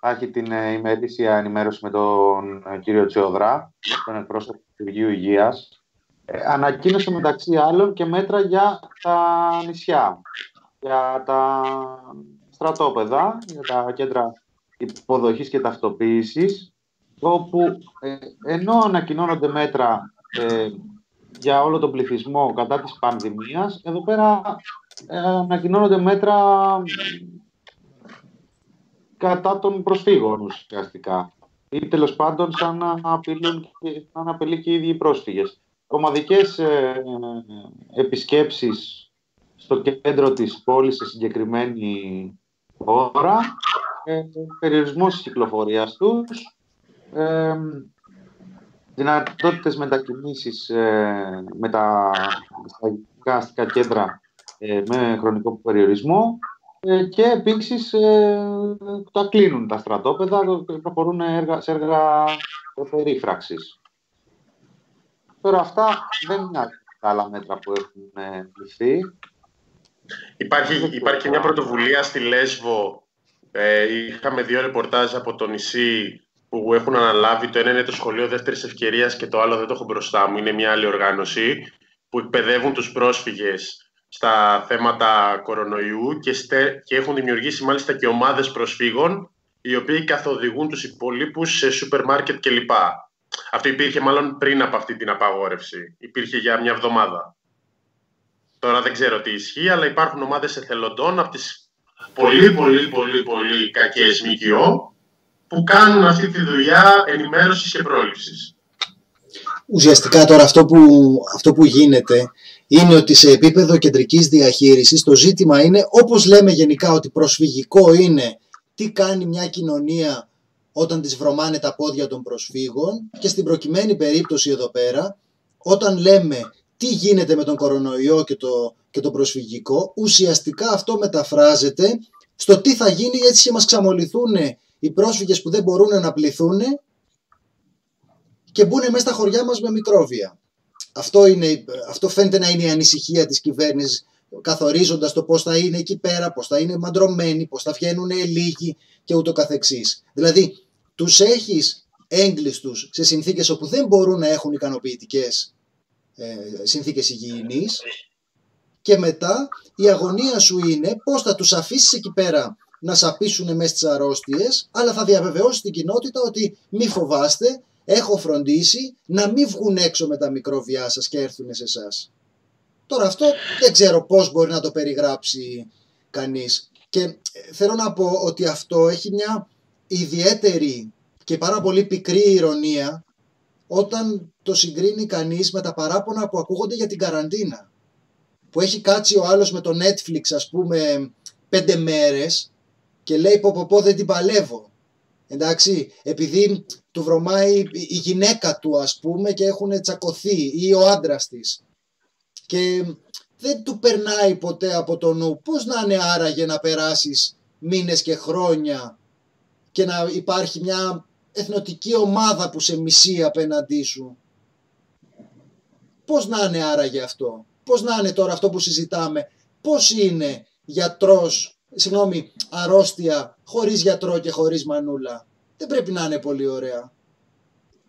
θα έχει την ε, ημερήσια ενημέρωση με τον ε, κύριο Τσιόδρα, τον εκπρόσωπο του Υπουργείου Υγείας, ε, ανακοίνωσε μεταξύ άλλων και μέτρα για τα νησιά, για τα στρατόπεδα, για τα κέντρα υποδοχής και ταυτοποίησης, όπου ε, ενώ ανακοινώνονται μέτρα ε, για όλο τον πληθυσμό κατά της πανδημίας, εδώ πέρα ε, ανακοινώνονται μέτρα κατά των προσφύγων ουσιαστικά. ή τέλος πάντων σαν να, απειλούν, και- σαν να απειλεί και οι ίδιοι οι πρόσφυγες. Ομαδικές ε, επισκέψεις στο κέντρο της πόλης σε συγκεκριμένη ώρα, ε, περιορισμός της κυκλοφορίας τους, ε, δυνατότητες μετακινήσεις ε, με τα στα ειδικά αστικά κέντρα ε, με χρονικό περιορισμό ε, και επίσης ε, τα κλείνουν τα στρατόπεδα και προχωρούν έργα, σε έργα περίφραξης. Τώρα αυτά δεν είναι τα άλλα μέτρα που έχουν ε, ληφθεί. Υπάρχει, υπάρχει μια πρωτοβουλία στη Λέσβο. Ε, είχαμε δύο ρεπορτάζ από το νησί που έχουν αναλάβει. Το ένα είναι το Σχολείο Δεύτερης Ευκαιρίας και το άλλο δεν το έχω μπροστά μου. Είναι μια άλλη οργάνωση που εκπαιδεύουν τους πρόσφυγες στα θέματα κορονοϊού και, στε, και έχουν δημιουργήσει μάλιστα και ομάδες προσφύγων οι οποίοι καθοδηγούν τους υπολείπους σε σούπερ μάρκετ κλπ. Αυτό υπήρχε μάλλον πριν από αυτή την απαγόρευση. Υπήρχε για μια εβδομάδα. Τώρα δεν ξέρω τι ισχύει, αλλά υπάρχουν ομάδες εθελοντών από τις πολύ πολύ πολύ πολύ κακές ΜΚΟ που κάνουν αυτή τη δουλειά ενημέρωσης και πρόληψης. Ουσιαστικά τώρα αυτό που, αυτό που γίνεται είναι ότι σε επίπεδο κεντρικής διαχείρισης το ζήτημα είναι όπως λέμε γενικά ότι προσφυγικό είναι τι κάνει μια κοινωνία όταν τις βρωμάνε τα πόδια των προσφύγων και στην προκειμένη περίπτωση εδώ πέρα όταν λέμε τι γίνεται με τον κορονοϊό και το, και το προσφυγικό ουσιαστικά αυτό μεταφράζεται στο τι θα γίνει έτσι και μας ξαμολυθούν οι πρόσφυγες που δεν μπορούν να πληθούν και μπουν μέσα στα χωριά μας με μικρόβια. Αυτό, είναι, αυτό φαίνεται να είναι η ανησυχία της κυβέρνησης καθορίζοντας το πώς θα είναι εκεί πέρα, πώς θα είναι μαντρωμένοι, πώς θα βγαίνουν λίγοι και ούτω καθεξής. Δηλαδή, τους έχεις έγκλειστους σε συνθήκες όπου δεν μπορούν να έχουν ικανοποιητικές ε, συνθήκες υγιεινής και μετά η αγωνία σου είναι πώς θα τους αφήσεις εκεί πέρα να σαπίσουν μέσα στις αρρώστιες αλλά θα διαβεβαιώσεις την κοινότητα ότι μη φοβάστε, έχω φροντίσει να μην βγουν έξω με τα μικρόβια σας και έρθουν σε εσάς. Τώρα αυτό δεν ξέρω πώς μπορεί να το περιγράψει κανείς και ε, θέλω να πω ότι αυτό έχει μια ιδιαίτερη και πάρα πολύ πικρή ηρωνία όταν το συγκρίνει κανείς με τα παράπονα που ακούγονται για την καραντίνα. Που έχει κάτσει ο άλλος με το Netflix ας πούμε πέντε μέρες και λέει πω πω πω δεν την παλεύω. Εντάξει, επειδή του βρωμάει η γυναίκα του ας πούμε και έχουν τσακωθεί ή ο άντρας της. Και δεν του περνάει ποτέ από το νου πώς να είναι άραγε να περάσεις μήνες και χρόνια και να υπάρχει μια εθνοτική ομάδα που σε μισεί απέναντί σου; Πώς να είναι άραγε αυτό; Πώς να είναι τώρα αυτό που συζητάμε; Πώς είναι γιατρός, συγγνώμη, αρρώστια χωρίς γιατρό και χωρίς μανούλα; Δεν πρέπει να είναι πολύ ωραία.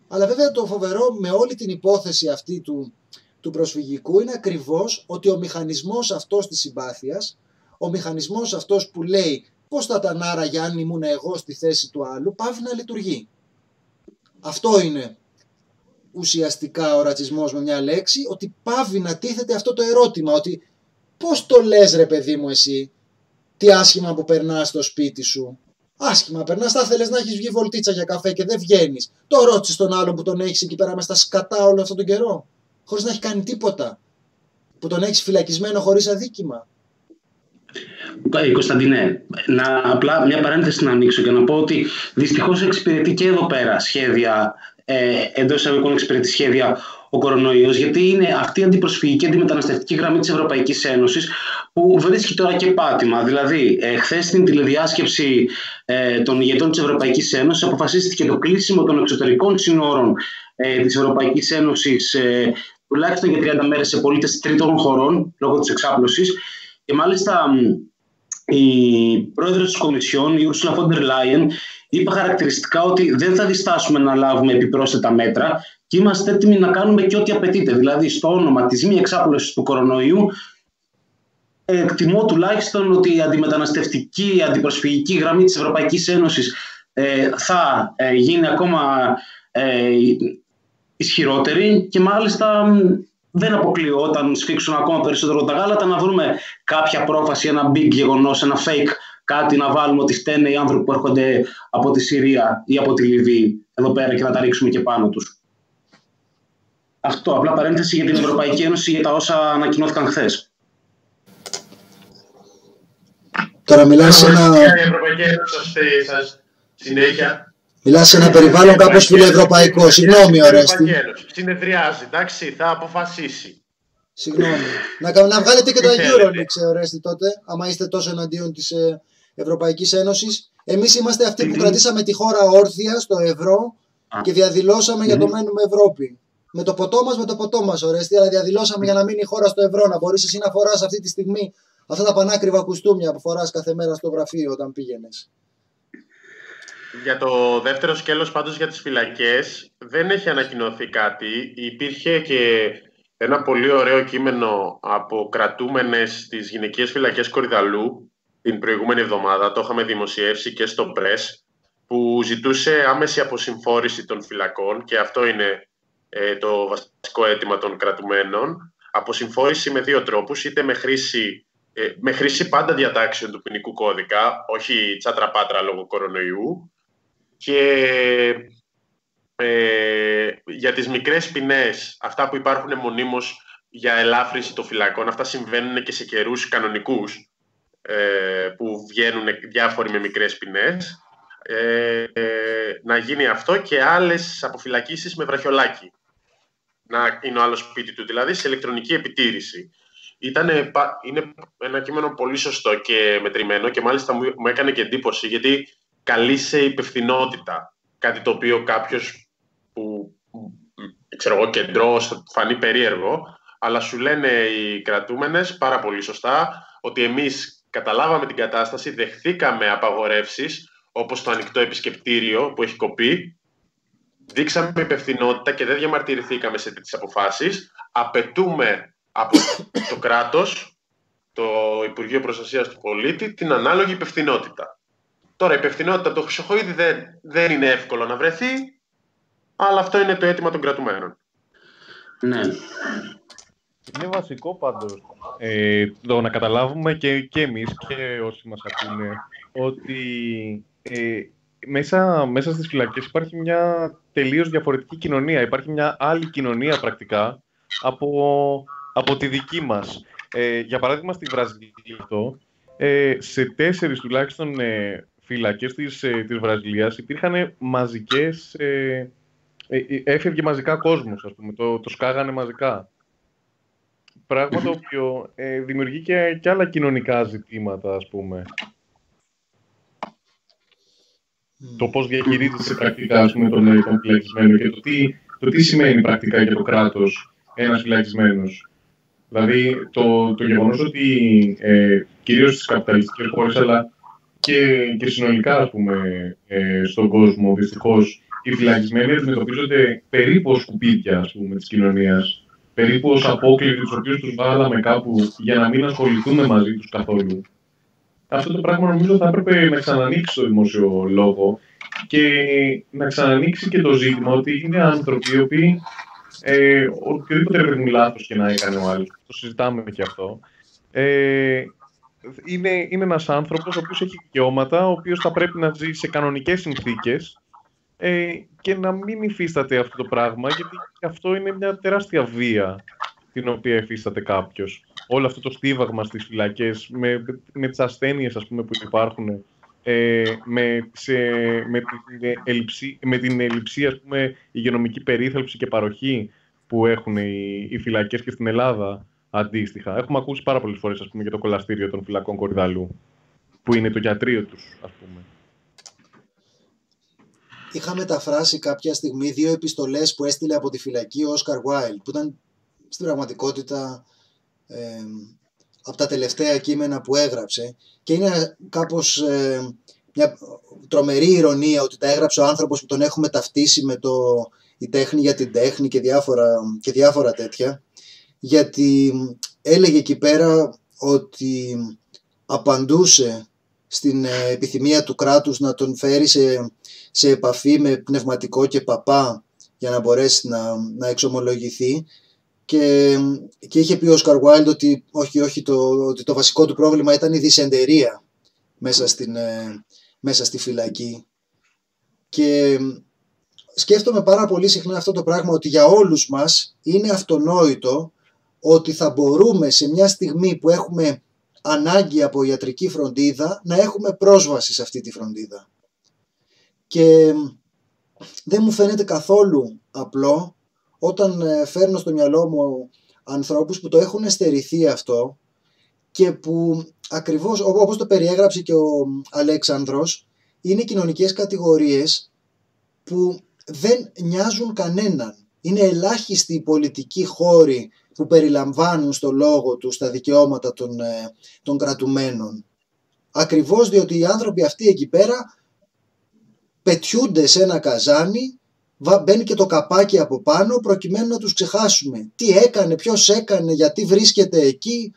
Αλλά βέβαια το φοβερό με όλη την υπόθεση αυτή του, του προσφυγικού είναι ακριβώς ότι ο μηχανισμός αυτός της συμπάθειας, ο μηχανισμός αυτός που λέει πώς θα ήταν άραγε αν ήμουν εγώ στη θέση του άλλου, πάβει να λειτουργεί. Αυτό είναι ουσιαστικά ο ρατσισμός με μια λέξη, ότι πάβει να τίθεται αυτό το ερώτημα, ότι πώς το λες ρε παιδί μου εσύ, τι άσχημα που περνάς στο σπίτι σου. Άσχημα περνάς, θα θέλεις να έχεις βγει βολτίτσα για καφέ και δεν βγαίνεις. Το ρώτησες τον άλλον που τον έχεις εκεί πέρα μες στα σκατά όλο αυτόν τον καιρό, χωρίς να έχει κάνει τίποτα. Που τον έχεις φυλακισμένο χωρίς αδίκημα. Ε, Κωνσταντινέ, να, απλά μια παρένθεση να ανοίξω και να πω ότι δυστυχώς εξυπηρετεί και εδώ πέρα σχέδια, ε, εντός εισαγωγικών εξυπηρετεί σχέδια ο κορονοϊός, γιατί είναι αυτή η αντιπροσφυγική, αντιμεταναστευτική γραμμή της Ευρωπαϊκής Ένωσης που βρίσκει τώρα και πάτημα. Δηλαδή, ε, χθες στην τηλεδιάσκεψη ε, των ηγετών της Ευρωπαϊκής Ένωσης αποφασίστηκε το κλείσιμο των εξωτερικών συνόρων ε, της Ευρωπαϊκής Ένωσης ε, τουλάχιστον για 30 μέρες σε πολίτες τρίτων χωρών λόγω της εξάπλωσης και μάλιστα η πρόεδρος της Κομισιόν, η Ursula von der Leyen, είπε χαρακτηριστικά ότι δεν θα διστάσουμε να λάβουμε επιπρόσθετα μέτρα και είμαστε έτοιμοι να κάνουμε και ό,τι απαιτείται. Δηλαδή, στο όνομα της μη εξάπλωσης του κορονοϊού, εκτιμώ τουλάχιστον ότι η αντιμεταναστευτική, η αντιπροσφυγική γραμμή της Ευρωπαϊκής Ένωσης ε, θα ε, γίνει ακόμα ε, ισχυρότερη και μάλιστα δεν αποκλείω όταν σφίξουν ακόμα περισσότερο τα γάλατα να βρούμε κάποια πρόφαση, ένα big γεγονός, ένα fake κάτι να βάλουμε ότι φταίνε οι άνθρωποι που έρχονται από τη Συρία ή από τη Λιβύη. εδώ πέρα και να τα ρίξουμε και πάνω τους. Αυτό, απλά παρένθεση για την Ευρωπαϊκή Ένωση για τα όσα ανακοινώθηκαν χθες. Τώρα μιλάς σε ένα, Η Ευρωπαϊκή Ένωση σας θέλει σας συνέχεια. μιλάς σε ένα περιβάλλον κάπως φιλοευρωπαϊκό. Συγγνώμη, Ορέστη. Ευρωπαϊκή Ένωση. Συνεδριάζει, εντάξει, θα αποφασίσει. Συγγνώμη. Να, κα- να βγάλετε και το Τι θέλετε. Euroleague, Ορέστη, τότε, άμα είστε τόσο εναντίον της ε, Ευρωπαϊκής Ένωσης. Εμείς είμαστε αυτοί που Mhm. κρατήσαμε τη χώρα όρθια στο ευρώ Α. και διαδηλώσαμε για το Μμμ. μένουμε Ευρώπη. Με το ποτό μας, με το ποτό μας, Ορέστη, αλλά διαδηλώσαμε για να μείνει η χώρα στο ευρώ, να μπορείς εσύ να φοράς αυτή τη στιγμή αυτά τα πανάκριβα κουστούμια που φοράς κάθε μέρα στο γραφείο όταν πήγαινες. Για το δεύτερο σκέλος πάντως για τις φυλακές δεν έχει ανακοινωθεί κάτι. Υπήρχε και ένα πολύ ωραίο κείμενο από κρατούμενες στις γυναικείες φυλακές Κορυδαλού την προηγούμενη εβδομάδα. Το είχαμε δημοσιεύσει και στο Press που ζητούσε άμεση αποσυμφόρηση των φυλακών και αυτό είναι ε, το βασικό αίτημα των κρατουμένων. Αποσυμφόρηση με δύο τρόπους, είτε με χρήση, ε, με χρήση πάντα διατάξεων του ποινικού κώδικα, όχι τσάτρα-πάτρα λόγω κορονοϊού, και ε, για τις μικρές ποινές, αυτά που υπάρχουν μονίμως για ελάφρυνση των φυλακών, αυτά συμβαίνουν και σε καιρούς κανονικούς, ε, που βγαίνουν διάφοροι με μικρές ποινές, ε, ε, να γίνει αυτό και άλλες αποφυλακίσεις με βραχιολάκι. Να είναι ο άλλος σπίτι του, δηλαδή σε ηλεκτρονική επιτήρηση. Ήτανε, πα- είναι ένα κείμενο πολύ σωστό και μετρημένο και μάλιστα μου, μου έκανε και εντύπωση γιατί καλεί σε υπευθυνότητα. Κάτι το οποίο κάποιος που μ, ξέρω εγώ κεντρός θα του φανεί περίεργο αλλά σου λένε οι κρατούμενες πάρα πολύ σωστά ότι εμείς καταλάβαμε την κατάσταση, δεχθήκαμε απαγορεύσεις όπως το ανοιχτό επισκεπτήριο που έχει κοπεί δείξαμε υπευθυνότητα και δεν διαμαρτυρηθήκαμε σε τέτοιες αποφάσεις απαιτούμε από το κράτος το Υπουργείο Προστασίας του Πολίτη την ανάλογη υπευθυνότητα. Τώρα, η υπευθυνότητα από το Χρυσοχοίδη δεν, δεν είναι εύκολο να βρεθεί, αλλά αυτό είναι το αίτημα των κρατουμένων. Ναι. Είναι βασικό πάντως ε, το να καταλάβουμε και, και εμείς και όσοι μας ακούνε ότι ε, μέσα, μέσα στις φυλακές υπάρχει μια τελείως διαφορετική κοινωνία. Υπάρχει μια άλλη κοινωνία πρακτικά από, από τη δική μας. Ε, για παράδειγμα στη Βραζιλία αυτό, ε, σε τέσσερις τουλάχιστον ε, φυλακές της, ε, της Βραζιλίας υπήρχαν μαζικές... Ε, ε, ε, έφευγε μαζικά κόσμος, ας πούμε, το, το σκάγανε μαζικά. Πράγμα το οποίο ε, δημιουργεί και, και άλλα κοινωνικά ζητήματα, ας πούμε. Το πώς διαχειρίζεσαι πρακτικά, ας πούμε, τον, ε, τον φυλακισμένο και το τι, το τι σημαίνει πρακτικά για το κράτος ένας φυλακισμένος. Δηλαδή, το, το γεγονός ότι ε, κυρίως στις καπιταλιστικές χώρες, αλλά και, και συνολικά, ας πούμε, ε, στον κόσμο, δυστυχώς, οι φυλακισμένοι αντιμετωπίζονται περίπου ως σκουπίδια, ας πούμε, της κοινωνίας. Περίπου ως απόκλητοι, τους οποίους τους βάλαμε κάπου για να μην ασχοληθούμε μαζί τους καθόλου. Αυτό το πράγμα νομίζω θα έπρεπε να ξανανοίξει το δημόσιο λόγο και να ξανανοίξει και το ζήτημα ότι είναι άνθρωποι οι οποίοι ε, οποιοδήποτε ρε παιδί μου λάθος και να έκανε ο άλλος, το συζητάμε και αυτό, ε, είναι, είναι ένας άνθρωπος ο οποίος έχει δικαιώματα, ο οποίος θα πρέπει να ζει σε κανονικές συνθήκες ε, και να μην υφίσταται αυτό το πράγμα, γιατί αυτό είναι μια τεράστια βία την οποία υφίσταται κάποιος. Όλο αυτό το στίβαγμα στις φυλακές, με, με τις ασθένειες ας πούμε, που υπάρχουν, ε, με, σε, με, την ελλειψή, με την ελλειψή ας πούμε, υγειονομική περίθαλψη και παροχή που έχουν οι, οι φυλακές και στην Ελλάδα αντίστοιχα. Έχουμε ακούσει πάρα πολλές φορές ας πούμε, για το κολαστήριο των φυλακών Κορυδαλού, που είναι το γιατρείο τους, ας πούμε. Είχα μεταφράσει κάποια στιγμή δύο επιστολές που έστειλε από τη φυλακή ο Όσκαρ Βάιλ, που ήταν στην πραγματικότητα ε, από τα τελευταία κείμενα που έγραψε. Και είναι κάπως ε, μια τρομερή ηρωνία ότι τα έγραψε ο άνθρωπος που τον έχουμε ταυτίσει με το «Η τέχνη για την τέχνη» και διάφορα, και διάφορα τέτοια. Γιατί έλεγε εκεί πέρα ότι απαντούσε στην ε, επιθυμία του κράτους να τον φέρει σε, σε επαφή με πνευματικό και παπά για να μπορέσει να, να εξομολογηθεί και, και είχε πει ο Όσκαρ Wilde ότι όχι, όχι, το, ότι το βασικό του πρόβλημα ήταν η δυσεντερία μέσα, στην, ε, μέσα στη φυλακή. Και σκέφτομαι πάρα πολύ συχνά αυτό το πράγμα ότι για όλους μας είναι αυτονόητο ότι θα μπορούμε σε μια στιγμή που έχουμε ανάγκη από ιατρική φροντίδα να έχουμε πρόσβαση σε αυτή τη φροντίδα. Και δεν μου φαίνεται καθόλου απλό όταν ε, φέρνω στο μυαλό μου ανθρώπους που το έχουν στερηθεί αυτό και που ακριβώς όπως το περιέγραψε και ο Αλέξανδρος είναι κοινωνικές κατηγορίες που δεν νοιάζουν κανέναν. Είναι ελάχιστοι οι πολιτικοί χώροι που περιλαμβάνουν στο λόγο τους τα δικαιώματα των, ε, των κρατουμένων. Ακριβώς διότι οι άνθρωποι αυτοί εκεί πέρα πετιούνται σε ένα καζάνι, μπαίνει και το καπάκι από πάνω προκειμένου να τους ξεχάσουμε. Τι έκανε, ποιος έκανε, γιατί βρίσκεται εκεί.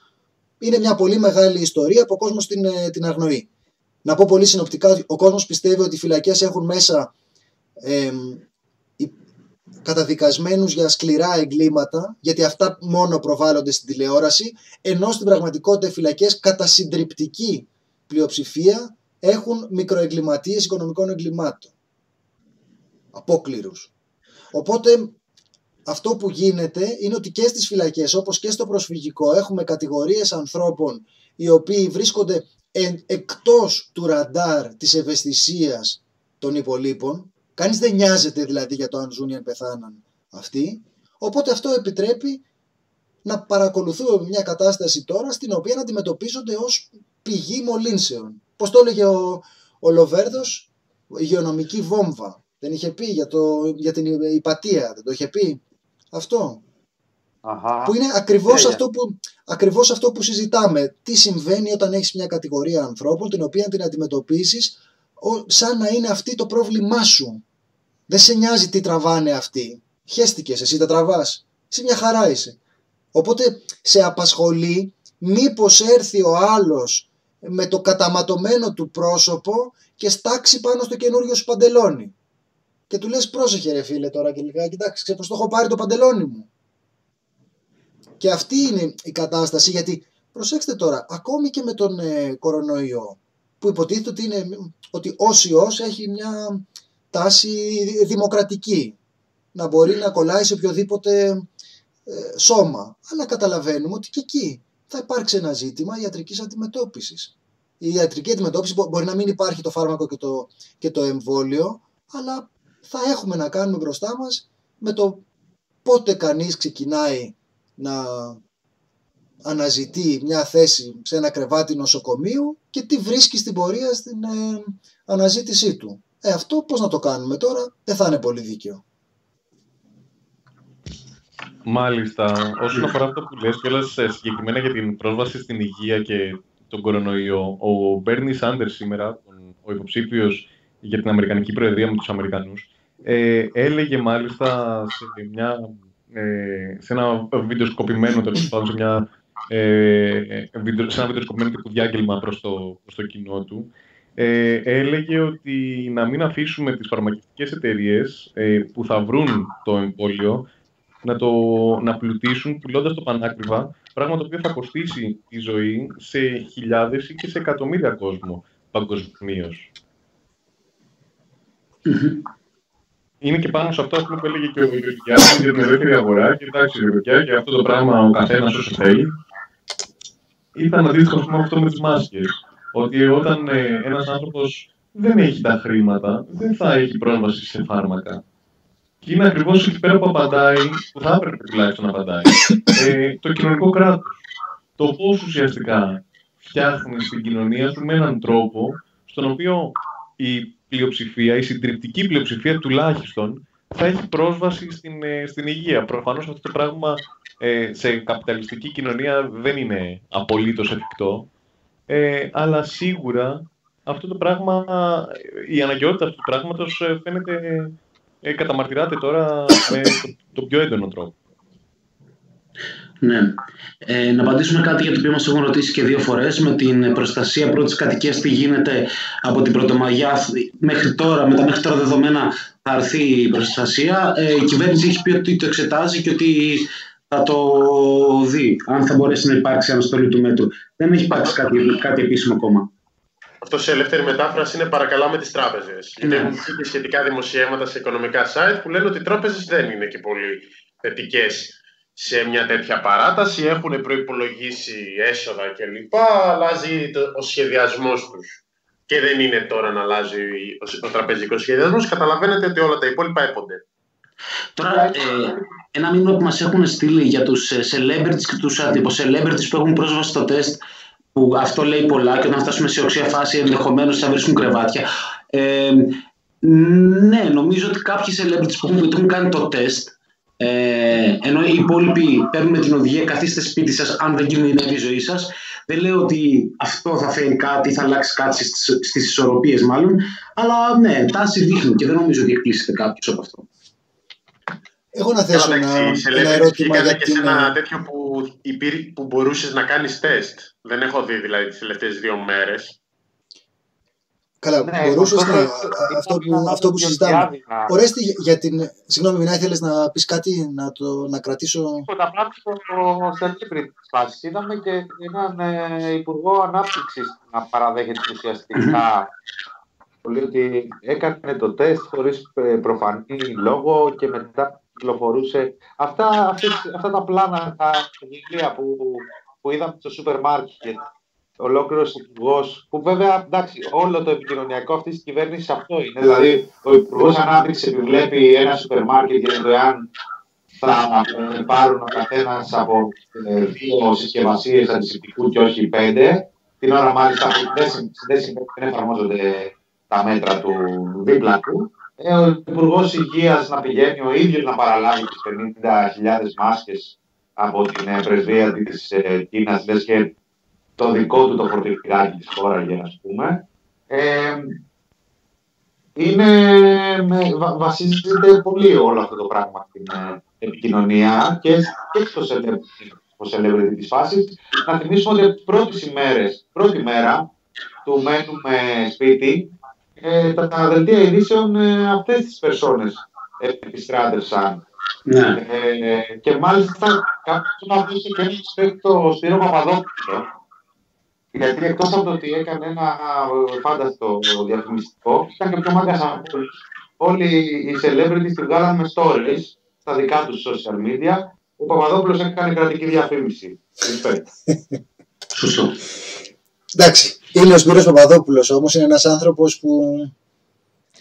Είναι μια πολύ μεγάλη ιστορία που ο κόσμος την, ε, την αγνοεί. Να πω πολύ συνοπτικά ότι ο κόσμος πιστεύει ότι οι φυλακές έχουν μέσα ε, καταδικασμένους για σκληρά εγκλήματα, γιατί αυτά μόνο προβάλλονται στην τηλεόραση, ενώ στην πραγματικότητα οι φυλακές κατά συντριπτική πλειοψηφία έχουν μικροεγκληματίες οικονομικών εγκλημάτων. Απόκληρους. Οπότε αυτό που γίνεται είναι ότι και στις φυλακές όπως και στο προσφυγικό έχουμε κατηγορίες ανθρώπων οι οποίοι βρίσκονται εκτός του ραντάρ της ευαισθησίας των υπολείπων Κανείς δεν νοιάζεται δηλαδή για το αν ζουν ή αν πεθάναν αυτοί. Οπότε αυτό επιτρέπει να παρακολουθούμε μια κατάσταση τώρα στην οποία να αντιμετωπίζονται ως πηγή μολύνσεων. Πώς το έλεγε ο, ο Λοβέρδος, υγειονομική βόμβα. Δεν είχε πει για, το, για την υπατία, δεν το είχε πει αυτό. Αχα. Που είναι ακριβώς αυτό που, ακριβώς αυτό που συζητάμε. Τι συμβαίνει όταν έχεις μια κατηγορία ανθρώπων την οποία την αντιμετωπίσεις σαν να είναι αυτή το πρόβλημά σου. Δεν σε νοιάζει τι τραβάνε αυτοί. Χέστηκε, εσύ τα τραβάς. Εσύ μια χαρά είσαι. Οπότε σε απασχολεί μήπως έρθει ο άλλος με το καταματωμένο του πρόσωπο και στάξει πάνω στο καινούριο σου παντελόνι. Και του λες πρόσεχε ρε φίλε τώρα και λιγάκι, κοιτάξτε πως το έχω πάρει το παντελόνι μου. Και αυτή είναι η κατάσταση γιατί προσέξτε τώρα, ακόμη και με τον ε, κορονοϊό που υποτίθεται ότι, είναι, ότι ως ιός έχει μια τάση δημοκρατική. Να μπορεί να κολλάει σε οποιοδήποτε ε, σώμα. Αλλά καταλαβαίνουμε ότι και εκεί θα υπάρξει ένα ζήτημα ιατρικής αντιμετώπισης. Η ιατρική αντιμετώπιση μπορεί να μην υπάρχει το φάρμακο και το, και το εμβόλιο, αλλά θα έχουμε να κάνουμε μπροστά μας με το πότε κανείς ξεκινάει να αναζητεί μια θέση σε ένα κρεβάτι νοσοκομείου και τι βρίσκει στην πορεία στην ε, αναζήτησή του. Ε, αυτό πώς να το κάνουμε τώρα, δεν θα είναι πολύ δίκαιο. Μάλιστα. Όσον αφορά αυτό που λες κιόλας ε, συγκεκριμένα για την πρόσβαση στην υγεία και τον κορονοϊό, ο Μπέρνι Σάντερς σήμερα, ο υποψήφιος για την Αμερικανική Προεδρία με τους Αμερικανούς, ε, έλεγε μάλιστα σε, μια, ε, σε ένα βίντεο σκοπημένο τέλος πάντων, σε, μια, ε, σε ένα βίντεο σκοπημένο τύπου διάγγελμα προς το, προς το κοινό του, ε, έλεγε ότι να μην αφήσουμε τις φαρμακευτικές εταιρείες ε, που θα βρουν το εμβόλιο να, το, να πλουτίσουν πουλώντας το πανάκριβα, πράγμα το οποίο θα κοστίσει τη ζωή σε χιλιάδες ή και σε εκατομμύρια κόσμο παγκοσμίως. Είναι και πάνω σε αυτό αυτό που έλεγε και ο Γιάννη για την ελεύθερη αγορά. Και εντάξει, παιδιά, και αυτό το πράγμα ο καθένας όσο θέλει. Ήταν αντίστοιχο με αυτό με τις μάσκες ότι όταν ε, ένας άνθρωπος δεν έχει τα χρήματα, δεν θα έχει πρόσβαση σε φάρμακα. Και είναι ακριβώς εκεί πέρα που απαντάει, που θα έπρεπε τουλάχιστον να απαντάει, ε, το κοινωνικό κράτος. Το πώς ουσιαστικά φτιάχνει την κοινωνία σου με έναν τρόπο στον οποίο η πλειοψηφία, η συντριπτική πλειοψηφία τουλάχιστον, θα έχει πρόσβαση στην, ε, στην υγεία. Προφανώς αυτό το πράγμα ε, σε καπιταλιστική κοινωνία δεν είναι απολύτως εφικτό. Ε, αλλά σίγουρα αυτό το πράγμα, η αναγκαιότητα αυτού του πράγματος ε, φαίνεται, ε, καταμαρτυράται τώρα με το, το πιο έντονο τρόπο. Ναι. Ε, να απαντήσουμε κάτι για το οποίο μας έχουν ρωτήσει και δύο φορές με την προστασία πρώτης κατοικίας τι γίνεται από την Πρωτομαγιά μέχρι τώρα, με τα μέχρι τώρα δεδομένα θα έρθει η προστασία. Ε, η κυβέρνηση έχει πει ότι το εξετάζει και ότι θα το δει, αν θα μπορέσει να υπάρξει αναστολή του μέτρου. Δεν έχει υπάρξει κάτι, κάτι επίσημο ακόμα. Αυτό σε ελεύθερη μετάφραση είναι παρακαλάμε τις τράπεζες. Γιατί έχουν βγει και σχετικά δημοσιεύματα σε οικονομικά site που λένε ότι οι τράπεζες δεν είναι και πολύ θετικές σε μια τέτοια παράταση. Έχουν προπολογίσει έσοδα κλπ. Αλλάζει το, ο σχεδιασμός τους. Και δεν είναι τώρα να αλλάζει ο, ο τραπεζικός σχεδιασμός. Καταλαβαίνετε ότι όλα τα υπόλοιπα έπονται. Τώρα, ε, ένα μήνυμα που μας έχουν στείλει για τους ε, celebrities και τους celebrities που έχουν πρόσβαση στο τεστ που αυτό λέει πολλά και όταν φτάσουμε σε οξία φάση ενδεχομένως θα βρίσκουν κρεβάτια. Ε, ναι, νομίζω ότι κάποιοι celebrities που έχουν, έχουν κάνει το τεστ ε, ενώ οι υπόλοιποι παίρνουν την οδηγία καθίστε σπίτι σας αν δεν κινδυνεύει η ζωή σας δεν λέω ότι αυτό θα φέρει κάτι, θα αλλάξει κάτι στις, στις ισορροπίες μάλλον αλλά ναι, τάση δείχνει και δεν νομίζω ότι εκπλήσεται κάποιος από αυτό. Εγώ να θέσω ένα, ένα ερώτημα για και σε ένα τέτοιο που, υπήρ, που μπορούσες να κάνεις τεστ; Δεν έχω δει δηλαδή τις τελευταίες δύο μέρες. Καλά, ναι, μπορούσες να. Αυτό που, αυτό που συζητάμε. Ορέστη για την. Συγγνώμη, Μινά, ήθελες να πεις κάτι, να, το, να κρατήσω. Τίποτα, απλά στο Κύπρη τη φάση. Είδαμε και έναν ε, υπουργό ανάπτυξης να παραδέχεται ουσιαστικά πολύ ότι έκανε το τεστ χωρίς ε, προφανή λόγο και μετά κυκλοφορούσε. Αυτά, αυτές, αυτά τα πλάνα, τα βιβλία που, που είδαμε στο σούπερ μάρκετ, ολόκληρος υπουργός, που βέβαια εντάξει, όλο το επικοινωνιακό αυτής της κυβέρνησης αυτό είναι. Δηλαδή, ο υπουργός Ανάπτυξης επιβλέπει ένα σούπερ μάρκετ για το εάν θα ε, πάρουν ο καθένας από ε, δύο συσκευασίες αντισηπτικού και όχι πέντε. Την ώρα μάλιστα δεν εφαρμόζονται τα μέτρα του δίπλα του. Ε, ο Υπουργός Υγείας να πηγαίνει ο ίδιος να παραλάβει τις 50.000 μάσκες από την ε, πρεσβεία της ε, Κίνας, λες και το δικό του το φορτηγάκι της χώρας, για να πούμε. Ε, είναι, με, βα, βασίζεται πολύ όλο αυτό το πράγμα στην ε, επικοινωνία και, και στο celebrity της φάσης. Να θυμίσουμε ότι πρώτες ημέρες, πρώτη μέρα του μένουμε σπίτι, ε, τα, τα δελτία ειδήσεων ε, αυτές τις περσόνες επιστράτευσαν. Ναι. Ε, και μάλιστα κάποιος να αφήσει και ένας σπέκτο Σπύρο Παπαδόπουλο γιατί εκτός από το ότι έκανε ένα φάνταστο διαφημιστικό, ήταν και πιο μάγκα Όλοι οι celebrities τη βγάλαν με stories στα δικά τους social media. Ο Παπαδόπουλος έκανε κρατική διαφήμιση. <laughs> Σωστό. Εντάξει, είναι ο Σπύρος Παπαδόπουλος όμως, είναι ένας άνθρωπος που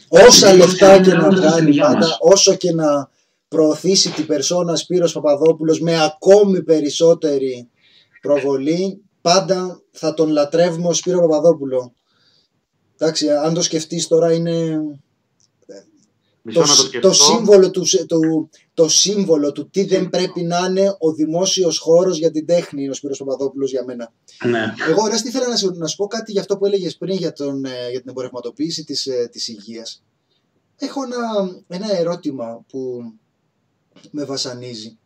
όσα λεφτά και να βγάλει πάντα, όσο και να προωθήσει την περσόνα Σπύρος Παπαδόπουλος με ακόμη περισσότερη προβολή, πάντα θα τον λατρεύουμε ο Σπύρο Παπαδόπουλο. Εντάξει, αν το σκεφτείς τώρα είναι το, το, σύμβολο του, το, το σύμβολο του τι δεν πρέπει να είναι ο δημόσιος χώρος για την τέχνη είναι ο Σπύρος Παπαδόπουλος για μένα. Ναι. Εγώ ρε ήθελα να σου, να σου πω κάτι για αυτό που έλεγες πριν για, τον, ε, για την εμπορευματοποίηση της, ε, της υγείας. Έχω ένα, ένα ερώτημα που με βασανίζει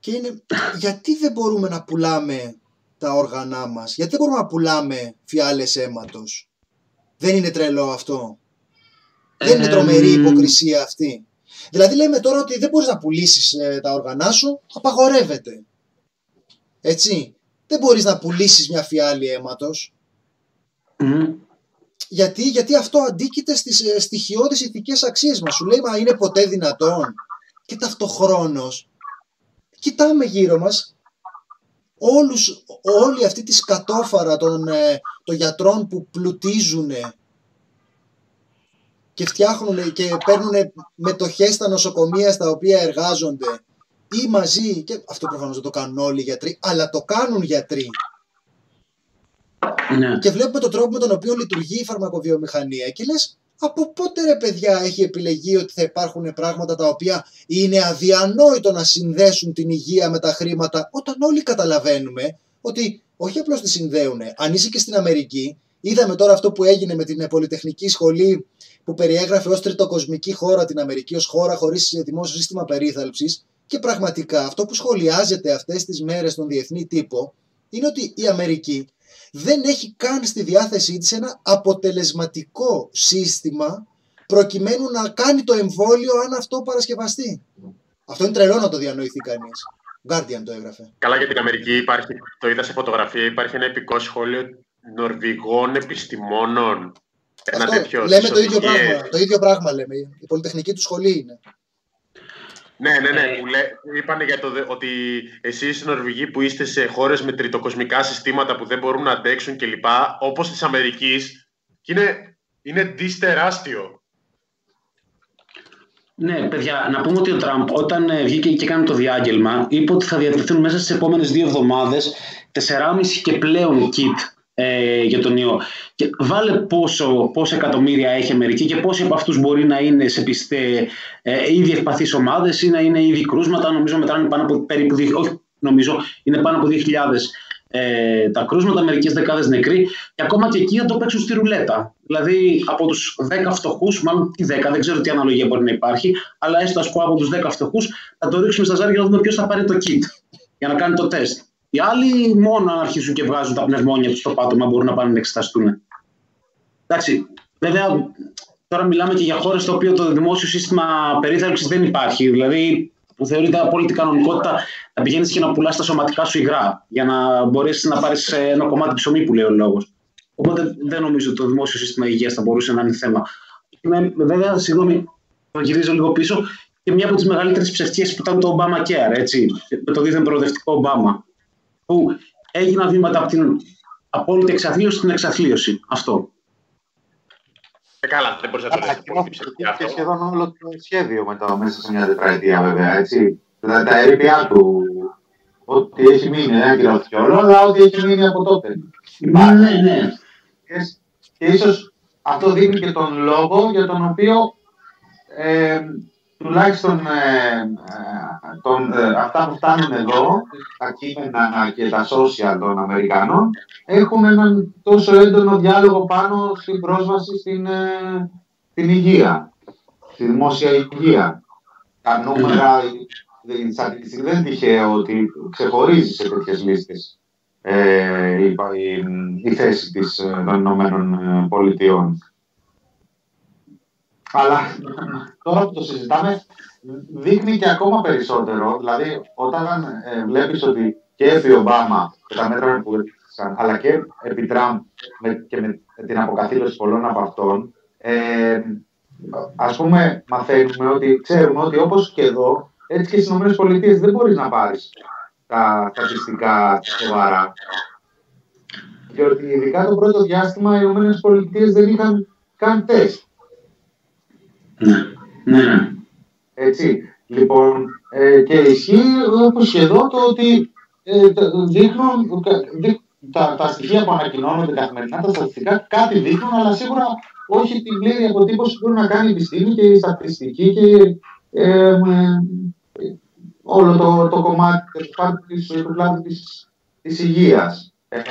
και είναι γιατί δεν μπορούμε να πουλάμε τα όργανά μας, γιατί δεν μπορούμε να πουλάμε φιάλες αίματος; Δεν είναι τρελό αυτό; Δεν είναι τρομερή υποκρισία αυτή. Δηλαδή λέμε τώρα ότι δεν μπορείς να πουλήσεις ε, τα όργανά σου, απαγορεύεται. Έτσι. Δεν μπορείς να πουλήσεις μια φιάλη αίματος. Γιατί, γιατί αυτό αντίκειται στις ε, στοιχειώδεις ηθικές αξίες μας. Σου λέει μα είναι ποτέ δυνατόν. Και ταυτοχρόνως κοιτάμε γύρω μας όλους, όλη αυτή τη σκατόφαρα των, ε, των γιατρών που πλουτίζουν και φτιάχνουν και παίρνουν μετοχές στα νοσοκομεία στα οποία εργάζονται ή μαζί, και αυτό προφανώς δεν το κάνουν όλοι οι γιατροί, αλλά το κάνουν γιατροί. Ναι. Και βλέπουμε τον τρόπο με τον οποίο λειτουργεί η φαρμακοβιομηχανία και λες από πότε ρε παιδιά έχει επιλεγεί ότι θα υπάρχουν πράγματα τα οποία είναι αδιανόητο να συνδέσουν την υγεία με τα χρήματα όταν όλοι καταλαβαίνουμε ότι όχι απλώς τη συνδέουν. Αν είσαι και στην Αμερική, είδαμε τώρα αυτό που έγινε με την Πολυτεχνική Σχολή που περιέγραφε ως τριτοκοσμική χώρα την Αμερική, ως χώρα χωρίς δημόσιο σύστημα περίθαλψης και πραγματικά αυτό που σχολιάζεται αυτές τις μέρες στον διεθνή τύπο είναι ότι η Αμερική δεν έχει καν στη διάθεσή της ένα αποτελεσματικό σύστημα προκειμένου να κάνει το εμβόλιο αν αυτό παρασκευαστεί. Αυτό είναι τρελό να το διανοηθεί κανείς. Guardian το έγραφε. Καλά για την Αμερική υπάρχει, το είδα σε φωτογραφία, υπάρχει ένα επικό σχόλιο Νορβηγών επιστημόνων. Ένα Αυτό, τέτοιο. λέμε της το ίδιο οδηγίας. πράγμα. Το ίδιο πράγμα λέμε. Η πολυτεχνική του σχολή είναι. Ναι, ναι, ναι. Ε, Που, λέ, που είπαν για το, δε- ότι εσείς οι Νορβηγοί που είστε σε χώρες με τριτοκοσμικά συστήματα που δεν μπορούν να αντέξουν κλπ. Όπως της Αμερικής, και είναι, είναι δις τεράστιο. Ναι, παιδιά, να πούμε ότι ο Τραμπ όταν ε, βγήκε και έκανε το διάγγελμα, είπε ότι θα διατεθούν μέσα στις επόμενες δύο εβδομάδες 4,5 και πλέον kit ε, για τον ιό. Και βάλε πόσο, πόσα εκατομμύρια έχει η Αμερική και πόσοι από αυτούς μπορεί να είναι σε πιστέ ε, ήδη ευπαθείς ομάδες ή να είναι ήδη κρούσματα. Νομίζω μετράνε πάνω από περίπου. δύο- Όχι, νομίζω είναι πάνω από 2.000 ε, τα κρούσματα, μερικές δεκάδες νεκροί. Και ακόμα και εκεί θα το παίξουν στη ρουλέτα. Δηλαδή από τους 10 φτωχούς, μάλλον τι 10, δεν ξέρω τι αναλογία μπορεί να υπάρχει, αλλά έστω ας πω από τους 10 φτωχούς θα το ρίξουμε στα ζάρια για να δούμε ποιος θα πάρει το kit για να κάνει το τεστ. Οι άλλοι μόνο αν αρχίσουν και βγάζουν τα πνευμόνια τους στο πάτωμα μπορούν να πάνε να εξεταστούν. Εντάξει, βέβαια τώρα μιλάμε και για χώρες στο οποίο το δημόσιο σύστημα περίθαλψης δεν υπάρχει. Δηλαδή, που θεωρείται απόλυτη κανονικότητα να πηγαίνεις και να πουλάς τα σωματικά σου υγρά για να μπορέσεις να πάρεις ένα κομμάτι ψωμί που λέει ο λόγος. Οπότε δεν νομίζω ότι το δημόσιο σύστημα υγείας θα μπορούσε να είναι θέμα. Ναι, βέβαια, συγγνώμη, το γυρίζω λίγο πίσω. Και μια από τις μεγαλύτερες ψευτιέ που ήταν το Obamacare, έτσι, με το δίθεν προοδευτικό Ομπάμα. Που έγιναν βήματα από την απόλυτη εξαθλίωση στην εξαθλίωση. Αυτό. Ε, καλά, δεν μπορείς να το λες πολύ ψευδή και αυτό. σχεδόν όλο το σχέδιο μετά, μέσα σε μια τετραετία βέβαια, έτσι. Τα, τα ερήπια του, ό,τι έχει μείνει, δεν ακυρώθηκε όλο, αλλά ό,τι έχει μείνει από τότε. Ναι, ναι, ναι. Και, και ίσως αυτό δείχνει και τον λόγο για τον οποίο ε, τουλάχιστον ε, ε, τον, ε, αυτά που φτάνουν εδώ, τα κείμενα και τα social των Αμερικανών, έχουν έναν τόσο έντονο διάλογο πάνω στην πρόσβαση στην, ε, στην υγεία, στη δημόσια υγεία. Τα νούμερα, η στατιστική δεν είναι τυχαίο ότι ξεχωρίζει σε τέτοιες λίστες ε, η, η, η θέση της, ε, των Ηνωμένων ε, Πολιτειών. Αλλά τώρα που το συζητάμε, δείχνει και ακόμα περισσότερο. Δηλαδή, όταν ε, βλέπεις ότι και επί Ομπάμα και τα μέτρα που έλειψαν, αλλά και επί Τραμπ με, και με την αποκαθήλωση πολλών από αυτών, ε, ας πούμε, μαθαίνουμε ότι ξέρουμε ότι όπως και εδώ, έτσι και στις ΗΠΑ δεν μπορείς να πάρεις τα στατιστικά σοβαρά. Και ότι ειδικά το πρώτο διάστημα οι ΗΠΑ δεν είχαν καν τεστ. Ναι, ναι, ναι. Έτσι. Λοιπόν, ε, και ισχύει όπως και εδώ το ότι ε, τα- δείχνουν δεί- τα, τα στοιχεία που ανακοινώνονται καθημερινά, τα στατιστικά κάτι δείχνουν, αλλά σίγουρα όχι την πλήρη αποτύπωση που μπορεί να κάνει η επιστήμη και η στατιστική και ε, ε, όλο το, το κομμάτι τέλος πάντων, της, του κλάδου της, της υγείας. Ε,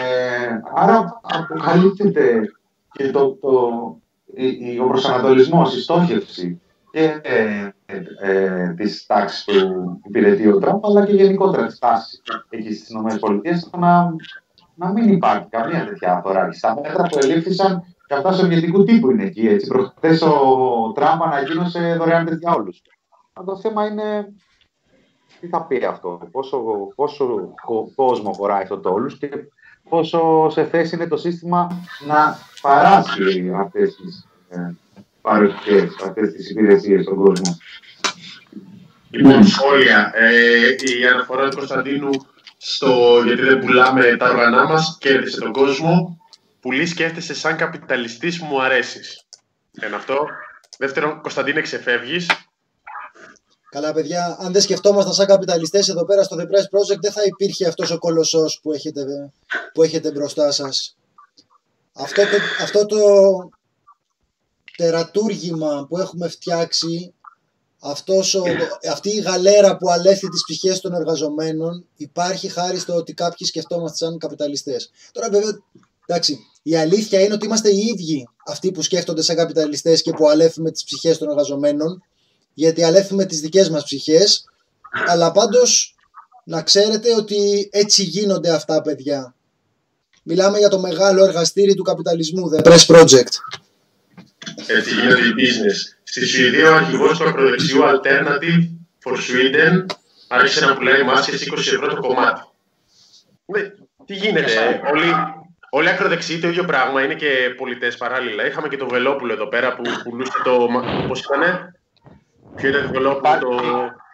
άρα αποκαλύπτεται και το, το, η- η- ο προσανατολισμός, η στόχευση και ε, ε, ε, της τάξης που υπηρετεί ο Τραμπ, αλλά και γενικότερα της τάσης εκεί στις ΗΠΑ, στο να, να μην υπάρχει καμία τέτοια αθωράκηση. Τα μέτρα που ελήφθησαν και αυτά σοβιετικού τύπου είναι εκεί. Έτσι. Προχθές ο Τραμπ ανακοίνωσε δωρεάν τέτοια όλους. Αλλά το θέμα είναι τι θα πει αυτό, πόσο, πόσο κο- κόσμο χωράει αυτό το όλους και πόσο σε θέση είναι το σύστημα να παράσχει αυτές τις ε, παροχές, αυτές τις υπηρεσίες στον κόσμο. Λοιπόν, σχόλια. Ε, η αναφορά του Κωνσταντίνου στο γιατί δεν πουλάμε τα όργανά μας κέρδισε τον κόσμο. Πουλή σκέφτεσαι σαν καπιταλιστής μου αρέσεις. Ένα αυτό. Δεύτερον, Κωνσταντίνε ξεφεύγεις. Καλά, παιδιά, αν δεν σκεφτόμασταν σαν καπιταλιστές εδώ πέρα στο The Price Project, δεν θα υπήρχε αυτός ο κολοσσός που έχετε, που έχετε μπροστά σας. Αυτό το, αυτό το τερατούργημα που έχουμε φτιάξει, αυτός ο, αυτή η γαλέρα που αλέθει τις ψυχές των εργαζομένων υπάρχει χάρη στο ότι κάποιοι σκεφτόμαστε σαν καπιταλιστές. Τώρα βέβαια, εντάξει, η αλήθεια είναι ότι είμαστε οι ίδιοι αυτοί που σκέφτονται σαν καπιταλιστές και που αλέθουμε τις ψυχές των εργαζομένων γιατί αλέθουμε τις δικές μας ψυχές αλλά πάντως να ξέρετε ότι έτσι γίνονται αυτά παιδιά. Μιλάμε για το μεγάλο εργαστήρι του καπιταλισμού, The Press Project. Έτσι γίνεται η business. Στη Σουηδία ο αρχηγός του ακροδεξιού Alternative for Sweden άρχισε να πουλάει μάσκες 20 ευρώ το κομμάτι. Ναι, τι γίνεται, όλοι, Όλοι ακροδεξιοί το ίδιο πράγμα, είναι και πολιτές παράλληλα. Είχαμε και το Βελόπουλο εδώ πέρα που πουλούσε το. Πώς ήταν, Ποιο ήταν το Βελόπουλο, το,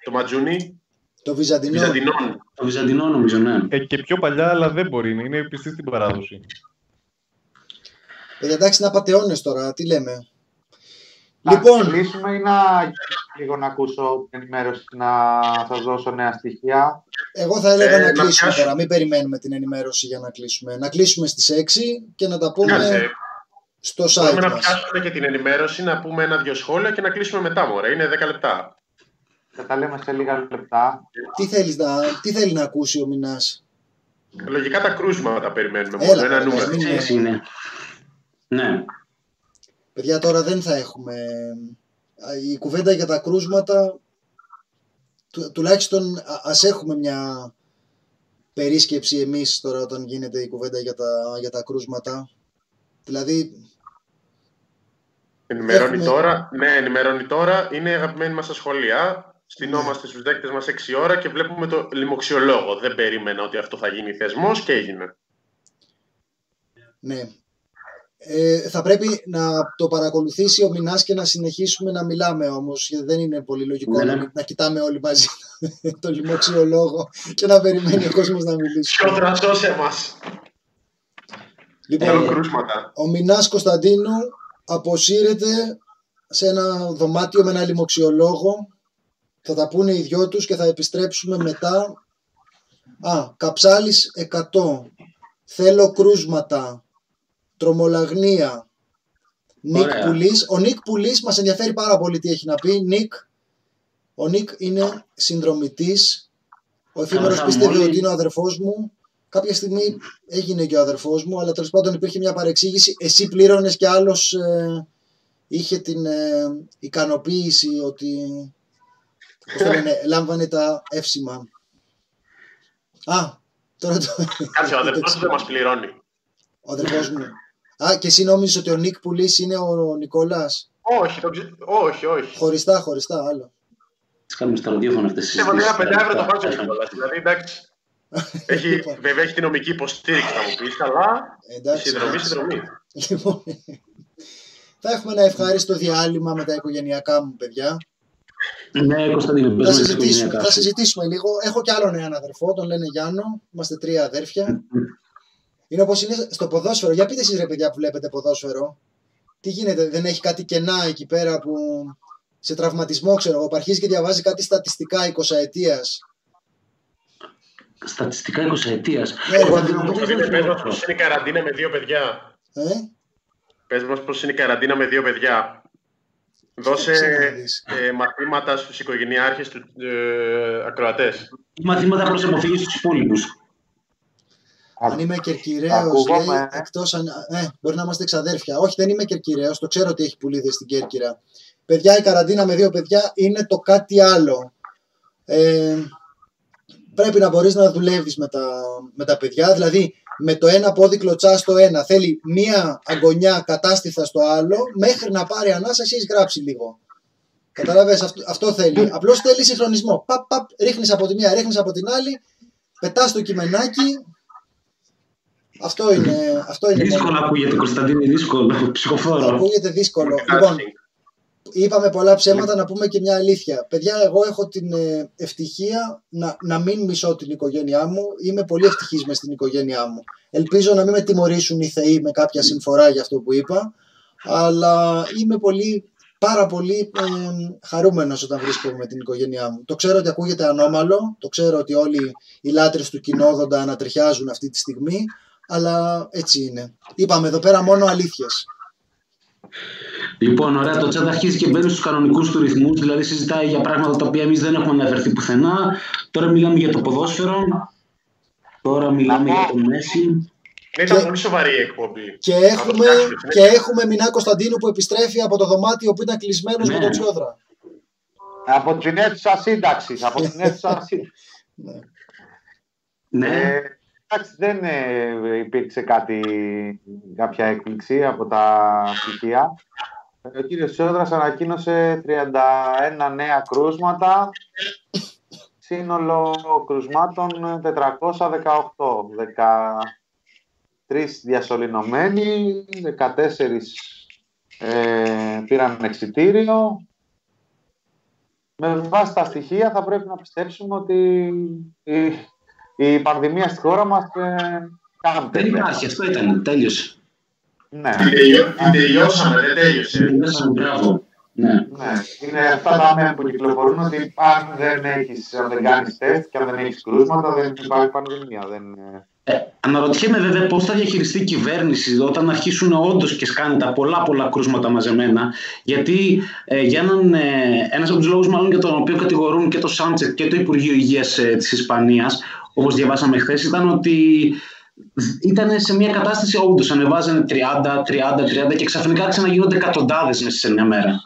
το Ματζούνι, Το Βυζαντινό. Βυζαντινών. Το Βυζαντινό νομίζω, ναι. Ε, και πιο παλιά, αλλά δεν μπορεί. Είναι πιστή στην παράδοση. Ε, εντάξει, είναι απαταιώνες τώρα. Τι λέμε. Να Λοιπόν, κλείσουμε ή να λίγο να ακούσω την ενημέρωση να σας δώσω νέα στοιχεία. εγώ θα έλεγα Ε, να να κλείσουμε πιάσουμε. τώρα. Μην περιμένουμε την ενημέρωση για να κλείσουμε. Να κλείσουμε στις 6 και να τα πούμε Κάτσε, στο site Μπορούμε να μας. πιάσουμε και την ενημέρωση, να πούμε ένα-δυο σχόλια και να κλείσουμε μετά, μωρέ. Είναι 10 λεπτά. Θα τα λέμε σε λίγα λεπτά. Τι, θέλεις να, τι θέλει να ακούσει ο Μινάς; Λογικά τα κρούσματα περιμένουμε Έλα, μόνο. Ένα παιδιά, νούμερο. μην- Έτσι είναι. Ναι. Παιδιά, τώρα δεν θα έχουμε. Α, Η κουβέντα για τα κρούσματα, του, τουλάχιστον α- ας έχουμε μια περίσκεψη εμείς τώρα όταν γίνεται η κουβέντα για τα, για τα κρούσματα. Δηλαδή, Ενημερώνει Έχουμε- τώρα. Ναι, ενημερώνει τώρα. Είναι αγαπημένοι μας στα σχολεία. Στυνόμαστε στους δέκτες μας 6 ώρα και βλέπουμε το λοιμοξιολόγο. Δεν περίμενα ότι αυτό θα γίνει θεσμός και έγινε. ναι. Ε, θα πρέπει να το παρακολουθήσει ο Μινάς και να συνεχίσουμε να μιλάμε όμως γιατί δεν είναι πολύ λογικό Ναι, να, ναι. να κοιτάμε όλοι μαζί <laughs> το λοιμοξιολόγο και να περιμένει ο κόσμος να μιλήσει. Ποιο δρασό σε εμάς. Λοιπόν, Θέλω κρούσματα. Ο Μινάς Κωνσταντίνου αποσύρεται σε ένα δωμάτιο με ένα λοιμοξιολόγο. Θα τα πούνε οι δυο τους και θα επιστρέψουμε μετά. Α, Καψάλης 100. Θέλω κρούσματα. Τρομολαγνία. Νίκ Ωραία. Πουλής. Ο Νίκ Πουλής μας ενδιαφέρει πάρα πολύ τι έχει να πει. Νίκ, ο Νίκ είναι συνδρομητής. Ο εφήμερος Καλά, πίστευε μόλι- ότι είναι ο αδερφός μου. Κάποια στιγμή έγινε και ο αδερφός μου, αλλά τέλος πάντων υπήρχε μια παρεξήγηση. Εσύ πλήρωνες και άλλος ε, είχε την ε, ικανοποίηση ότι πώς το λένε, <laughs> λάμβανε τα εύσημα. Α, τώρα το... Κάτσε, ο <laughs> αδερφός δεν μας πληρώνει. Ο αδερφός μου. Α, και εσύ νόμιζες ότι ο Νίκ Πουλής είναι ο Νικόλας; Όχι, το ξε- όχι, όχι. Χωριστά, χωριστά, άλλο. Τις κάνουμε στα ραδιόφωνα αυτές τις Σε βαλιά 5 ευρώ το βάζω κιόλα. Δηλαδή, εντάξει. Έχει, Λοιπόν. βέβαια έχει την νομική υποστήριξη, θα μου πεις, αλλά η Εντάξει. συνδρομή, συνδρομή. Λοιπόν, θα έχουμε ένα ευχάριστο διάλειμμα με τα οικογενειακά μου παιδιά. Ναι, Κωνσταντίνε, Θα πες μας τις συζητήσουμε, οικογενειακά θα σου. συζητήσουμε λίγο. Έχω κι άλλον έναν αδερφό, τον λένε Γιάννο. Είμαστε τρία αδέρφια. Είναι όπως είναι στο ποδόσφαιρο. Για πείτε εσείς ρε παιδιά που βλέπετε ποδόσφαιρο. Τι γίνεται, δεν έχει κάτι κενά εκεί πέρα που σε τραυματισμό, ξέρω εγώ, που αρχίζει και διαβάζει κάτι στατιστικά 20 ετία. Στατιστικά 20 ετία. Ναι, ρε, Πες παιδί μου, μας πώς είναι η καραντίνα με δύο παιδιά; ε, Πες μας πώς είναι η καραντίνα με δύο παιδιά. Δώσε Κοίταξε να δεις. ε, μαθήματα στους οικογενειάρχες του ε, ακροατές. Μαθήματα προ αποφύγη στους υπόλοιπους. αν είμαι κερκυραίο, Ακούγομαι, λέει, ε. εκτός αν. Ε, μπορεί να είμαστε εξαδέρφια. Όχι, δεν είμαι κερκυραίο, το ξέρω ότι έχει πουλίδες στην Κέρκυρα. Παιδιά, η καραντίνα με δύο παιδιά είναι το κάτι άλλο. Ε, πρέπει να μπορείς να δουλεύεις με τα, με τα παιδιά. Δηλαδή, με το ένα πόδι κλωτσά στο ένα, θέλει μία αγωνιά κατάστηθα στο άλλο, μέχρι να πάρει ανάσα, εσύ έχεις γράψει λίγο. Καταλαβες, αυτό, αυτό θέλει. Απλώς θέλει συγχρονισμό. Παπ, παπ, ρίχνεις από τη μία, ρίχνεις από την άλλη, πετάς το κειμενάκι. Αυτό είναι, αυτό είναι Δύσκολο μόνο. ακούγεται, Κωνσταντίνε, δύσκολο. Ψυχοφόρο. Ακούγεται δύσκολο. Λοιπόν, είπαμε πολλά ψέματα να πούμε και μια αλήθεια. Παιδιά, εγώ έχω την ε, ευτυχία να, να μην μισώ την οικογένειά μου. Είμαι πολύ ευτυχής μες στην οικογένειά μου. Ελπίζω να μην με τιμωρήσουν οι θεοί με κάποια συμφορά για αυτό που είπα. Αλλά είμαι πολύ, πάρα πολύ ε, χαρούμενος όταν βρίσκομαι με την οικογένειά μου. Το ξέρω ότι ακούγεται ανώμαλο. Το ξέρω ότι όλοι οι λάτρες του κοινόδοντα ανατριχιάζουν αυτή τη στιγμή. Αλλά έτσι είναι. Είπαμε εδώ πέρα μόνο αλήθειες. Λοιπόν, ωραία, το chat αρχίζει και μπαίνει στους κανονικούς του ρυθμούς, δηλαδή συζητάει για πράγματα τα οποία εμείς δεν έχουμε αναφερθεί πουθενά. Τώρα μιλάμε για το ποδόσφαιρο. Τώρα μιλάμε για το Μέση. Ναι, ήταν Και- πολύ σοβαρή η εκπομπή. Και Θα το έχουμε, φτιάξουμε, και ναι. έχουμε Μινά Κωνσταντίνου που επιστρέφει από το δωμάτιο που ήταν κλεισμένος Ναι. με τον Τσιόδρα. Από την αίθουσα σύνταξης. Από την αίθουσα <laughs> σύνταξης. Ναι, Ε, εντάξει, δεν ε, υπήρξε κάτι, κάποια έκπληξη από τα στοιχεία. Ε, Ο κύριος Σόδρας ανακοίνωσε 31 νέα κρούσματα, σύνολο κρουσμάτων 418. 13 τρεις διασωληνωμένοι, 14 ε, πήραν εξητήριο. Με βάση τα στοιχεία θα πρέπει να πιστέψουμε ότι η, η πανδημία στη χώρα μας ε, κάνει Δεν υπάρχει, αυτό ήταν, τέλειωσε. Ναι, Την τελειώ- την τελειώσαμε, δεν τέλειωσε. Τελειώσαμε, μπράβο. Ναι. ναι. Είναι αυτά τα μένα που κυκλοφορούν ότι αν δεν, έχεις, αν δεν κάνεις τεστ και αν δεν έχεις κρούσματα δεν υπάρχει πανδημία. Δεν, ε, Ε, αναρωτιέμαι βέβαια πώς θα διαχειριστεί η κυβέρνηση όταν αρχίσουν όντως και σκάνε τα πολλά πολλά κρούσματα μαζεμένα. Γιατί ε, για έναν, ε, ένας από τους λόγους μάλλον για τον οποίο κατηγορούν και το Σάντσετ και το Υπουργείο Υγείας ε, της Ισπανίας, όπως διαβάσαμε χθες, ήταν ότι ήταν σε μια κατάσταση όντω ανεβάζανε 30, 30, 30 και ξαφνικά ξαναγίνονται εκατοντάδες μέσα σε μια μέρα.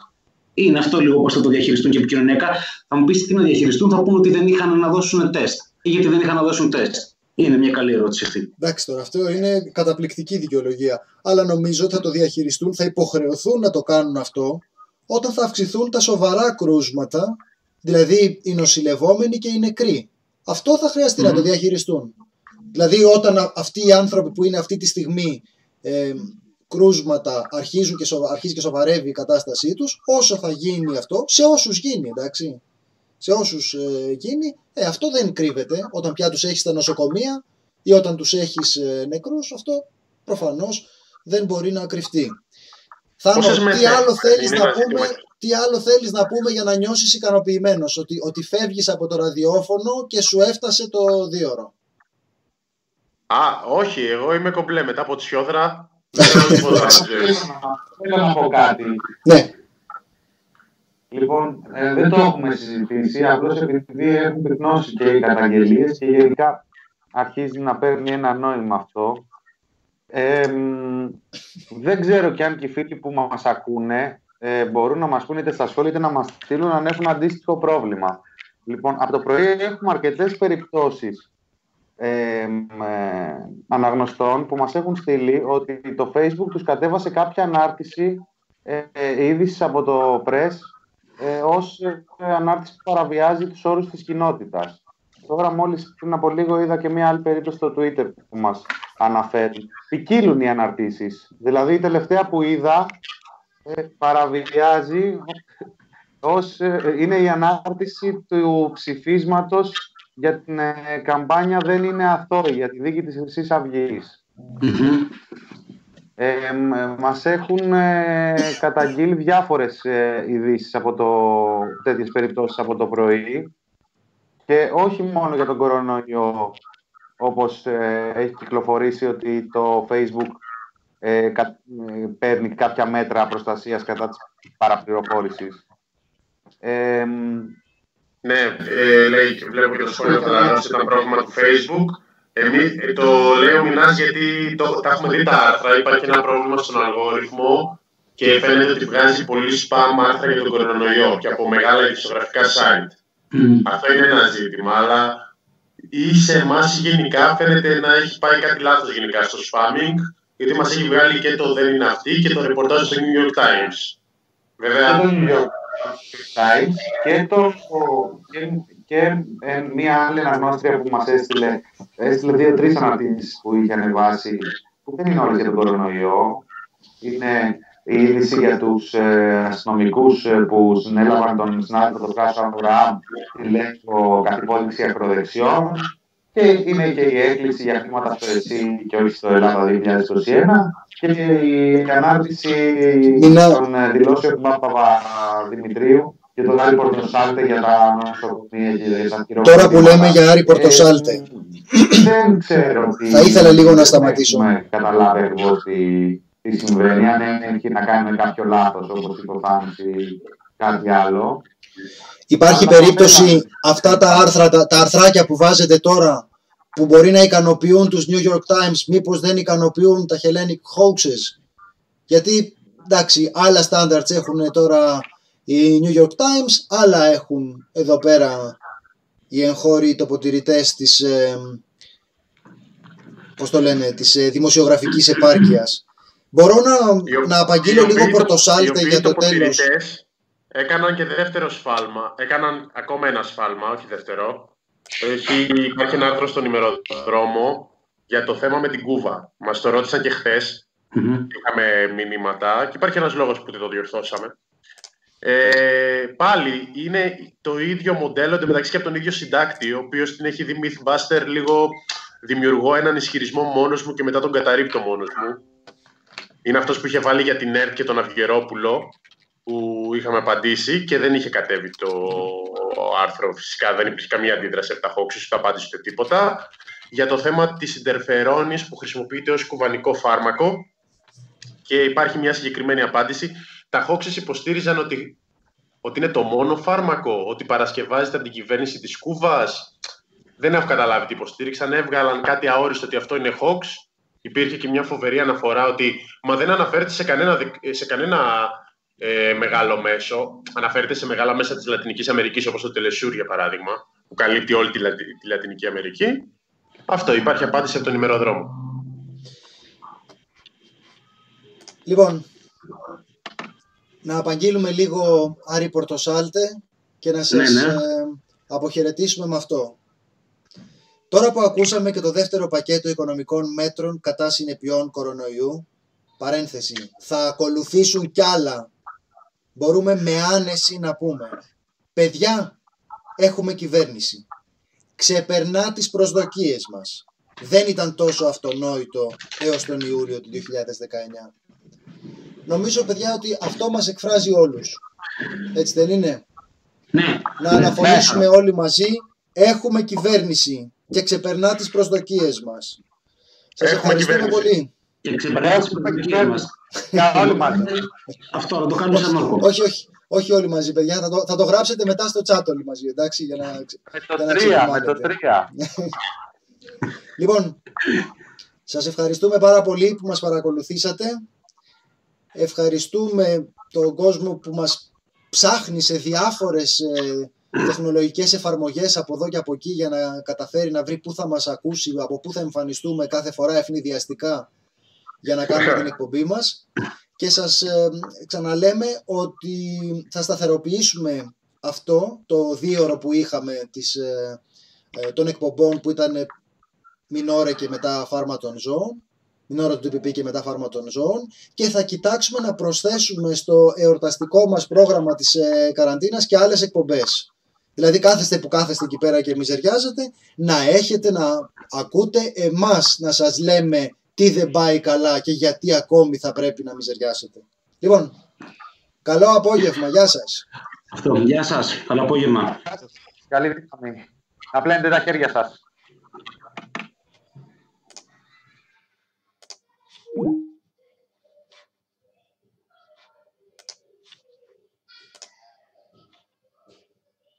Είναι αυτό λίγο πώς θα το διαχειριστούν και επικοινωνιακά. Θα μου πεις τι να διαχειριστούν, θα πούνε ότι δεν είχαν να δώσουν τεστ. Ή γιατί δεν είχαν να δώσουν τεστ. Είναι μια καλή ερώτηση αυτή. Εντάξει τώρα, αυτό είναι καταπληκτική δικαιολογία. Αλλά νομίζω ότι θα το διαχειριστούν, θα υποχρεωθούν να το κάνουν αυτό όταν θα αυξηθούν τα σοβαρά κρούσματα, δηλαδή οι νοσηλευόμενοι και οι νεκροί. Αυτό θα χρειαστεί να το διαχειριστούν. Δηλαδή όταν α- αυτοί οι άνθρωποι που είναι αυτή τη στιγμή ε, κρούσματα αρχίζουν και σοβα- αρχίζει και σοβαρεύει η κατάστασή τους, όσο θα γίνει αυτό, σε όσους γίνει, εντάξει. Σε όσους ε, γίνει, ε, αυτό δεν κρύβεται. Όταν πια τους έχεις στα νοσοκομεία ή όταν τους έχεις ε, νεκρούς, αυτό προφανώς δεν μπορεί να κρυφτεί. Θάνο, Πόσες τι μέρες άλλο, έχει, θέλεις είναι να ένα πούμε, ζήτημα. τι άλλο θέλεις να πούμε για να νιώσεις ικανοποιημένος, ότι, ότι φεύγεις από το ραδιόφωνο και σου έφτασε το δίωρο. Α, όχι, εγώ είμαι κομπλέ. Μετά από τη σιόδρα δεν <laughs> θέλω τίποτα να ξέρεις. Θέλω να πω κάτι. Ναι, Λοιπόν, ε, δεν το έχουμε συζητήσει, απλώς επειδή έχουν πυκνώσει και οι καταγγελίες και γενικά αρχίζει να παίρνει ένα νόημα αυτό. Ε, μ, δεν ξέρω και αν και οι φίλοι που μας ακούνε ε, μπορούν να μας πούνε είτε στα σχόλια είτε να μας στείλουν αν έχουν αντίστοιχο πρόβλημα. Λοιπόν, από το πρωί έχουμε αρκετές περιπτώσεις ε, μ, ε, αναγνωστών που μας έχουν στείλει ότι το Facebook τους κατέβασε κάποια ανάρτηση ε, ε, είδησης από το Press ε, ως ε, ανάρτηση που παραβιάζει τους όρους της κοινότητας. Τώρα μόλις πριν από λίγο είδα και μία άλλη περίπτωση στο Twitter που μας αναφέρει. Ποικίλουν οι αναρτήσεις. Δηλαδή η τελευταία που είδα ε, παραβιάζει ως, ε, είναι η ανάρτηση του ψηφίσματος για την ε, καμπάνια «Δεν είναι αθώοι» για τη δίκη της Χρυσής Αυγής. Μμμ. Ε, μ, μας έχουν ε, καταγγείλει διάφορες ε, ειδήσεις από το, τέτοιες περιπτώσεις από το πρωί και όχι μόνο για τον κορονοϊό όπως ε, έχει κυκλοφορήσει ότι το Facebook ε, κα- ε, παίρνει κάποια μέτρα προστασίας κατά της παραπληροφόρησης. Ε, μ, Ναι, ε, λέει, και βλέπω και το σχόλιο θα ότι ήταν πρόβλημα του Facebook. Εμείς, ε, το λέω Μινάς γιατί το, τα έχουμε δει τα άρθρα. Υπάρχει ένα πρόβλημα στον αλγόριθμο και φαίνεται ότι βγάζει πολύ spam άρθρα για τον κορονοϊό και από μεγάλα ειδησιογραφικά site. Μμμ. Αυτό είναι ένα ζήτημα, αλλά ή σε εμάς γενικά φαίνεται να έχει πάει κάτι λάθος γενικά στο spamming, γιατί μας έχει βγάλει και το δεν είναι αυτή και το ρεπορτάζ στο New York Times. και Βέβαια, το New York Times και, το, και, και ε, μία άλλη αναγνώστρια που μας έστειλε, έστειλε δύο-τρεις αναρτήσεις που είχε ανεβάσει, που δεν είναι όλες για τον κορονοϊό. Είναι η είδηση για τους ε, αστυνομικούς ε, που συνέλαβαν τον συνάδελφο τον Κάσο Αμπραάμ τη λέξη κατηπόδειξη ακροδεξιών και είναι και η έκκληση για χρήματα στο ΕΣΥ και όχι στο Ελλάδα 2021 και η ανάρτηση Μινά. των ε, δηλώσεων του Παπα Δημητρίου και τον Άρη Πορτοσάλτε για τα νοσοκομεία και για τα χειρουργεία. Τώρα που λέμε για Άρη Πορτοσάλτε. Ε, δεν ξέρω τι... Θα ήθελα λίγο να σταματήσω. Δεν έχουμε καταλάβει ακριβώς τι, τι συμβαίνει. Αν έχει να κάνει με κάποιο λάθος, όπως είπε ο Θάνος, ή κάτι άλλο. Υπάρχει Αλλά περίπτωση βέβαια. αυτά τα άρθρα, τα, τα αρθράκια που βάζετε τώρα που μπορεί να ικανοποιούν τους New York Times μήπως δεν ικανοποιούν τα Hellenic Hoaxes γιατί εντάξει άλλα standards έχουν τώρα οι New York Times άλλα έχουν εδώ πέρα οι εγχώροι τοποτηρητές της ε, πώς το λένε της ε, δημοσιογραφικής επάρκειας μπορώ να, οι ο- να απαγγείλω οι λίγο οποίοι το- οι πορτοσάλτε οποίοι για το τέλος τοποτηρητές Έκαναν και δεύτερο σφάλμα. Έκαναν ακόμα ένα σφάλμα, όχι δεύτερο. Έχει, υπάρχει ένα άρθρο στον ημεροδρόμο για το θέμα με την Κούβα. Μας το ρώτησαν και χθες. Μμμ. Είχαμε μηνύματα και υπάρχει ένας λόγος που δεν το διορθώσαμε. Ε, πάλι είναι το ίδιο μοντέλο εντωμεταξύ και από τον ίδιο συντάκτη, ο οποίος την έχει δει Mythbuster λίγο δημιουργώ έναν ισχυρισμό μόνος μου και μετά τον καταρρύπτω μόνος μου. Είναι αυτός που είχε βάλει για την ΕΡΤ και τον Αυγερόπουλο που είχαμε απαντήσει και δεν είχε κατέβει το άρθρο. Φυσικά δεν υπήρχε καμία αντίδραση από τα Hoaxes, ούτε απάντηση ούτε τίποτα. Για το θέμα της Ιντερφερόνης που χρησιμοποιείται ως κουβανικό φάρμακο και υπάρχει μια συγκεκριμένη απάντηση. Τα Hoaxes υποστήριζαν ότι, ότι είναι το μόνο φάρμακο, ότι παρασκευάζεται από την κυβέρνηση της Κούβας. Δεν έχω καταλάβει τι υποστήριξαν. Έβγαλαν κάτι αόριστο ότι αυτό είναι Hoax. Υπήρχε και μια φοβερή αναφορά ότι μα δεν αναφέρεται σε κανένα, δικ- σε κανένα ε, μεγάλο μέσο. Αναφέρεται σε μεγάλα μέσα της Λατινικής Αμερικής όπως το Τελεσούρ για παράδειγμα που καλύπτει όλη τη, Λατι- τη Λατινική Αμερική. Αυτό υπάρχει απάντηση από τον ημεροδρόμο. Λοιπόν, να απαγγείλουμε λίγο Άρη Πορτοσάλτε και να σας Ναι, ναι. ε, αποχαιρετήσουμε με αυτό. Τώρα που ακούσαμε και το δεύτερο πακέτο οικονομικών μέτρων κατά συνεπειών κορονοϊού, παρένθεση, θα ακολουθήσουν κι άλλα. Μπορούμε με άνεση να πούμε. Παιδιά, έχουμε κυβέρνηση. Ξεπερνά τις προσδοκίες μας. Δεν ήταν τόσο αυτονόητο έως τον Ιούλιο του 2019. Νομίζω, παιδιά, ότι αυτό μας εκφράζει όλους. Έτσι δεν είναι; Ναι, Να ναι, αναφωνήσουμε όλοι μαζί. Έχουμε κυβέρνηση και ξεπερνά τις προσδοκίες μας. Σας Έχουμε ευχαριστούμε κυβέρνηση. πολύ. Και ξεπερνάει τις προσδοκίες μας. Για όλοι μας. Αυτό, να το κάνουμε σαν όρκο. όχι, όχι, όχι όλοι μαζί, παιδιά. Θα το, θα το γράψετε μετά στο chat όλοι μαζί, εντάξει, για να... ξε- Με το Για να 3, με ξεχυμάνετε. το 3. <laughs> Λοιπόν, σας ευχαριστούμε πάρα πολύ που μας παρακολουθήσατε. Ευχαριστούμε τον κόσμο που μας ψάχνει σε διάφορες ε, τεχνολογικές εφαρμογές από εδώ και από εκεί για να καταφέρει να βρει πού θα μας ακούσει, από πού θα εμφανιστούμε κάθε φορά ευνηδιαστικά για να κάνουμε την εκπομπή μας. Και σας ε, ξαναλέμε ότι θα σταθεροποιήσουμε αυτό το δίωρο που είχαμε της, ε, ε, των εκπομπών που ήταν μηνόρε και μετά φάρμα των ζώων, μηνόρε του TPP και μετά φάρμα των ζώων και θα κοιτάξουμε να προσθέσουμε στο εορταστικό μας πρόγραμμα της ε, καραντίνας και άλλες εκπομπές. Δηλαδή κάθεστε που κάθεστε εκεί πέρα και μιζεριάζετε, να έχετε να ακούτε εμάς να σας λέμε τι δεν πάει καλά και γιατί ακόμη θα πρέπει να μιζεριάσετε. Λοιπόν, καλό απόγευμα, γεια σας. Αυτό, γεια σας, καλό απόγευμα. Καλή δύναμη. Να πλένετε τα χέρια σας.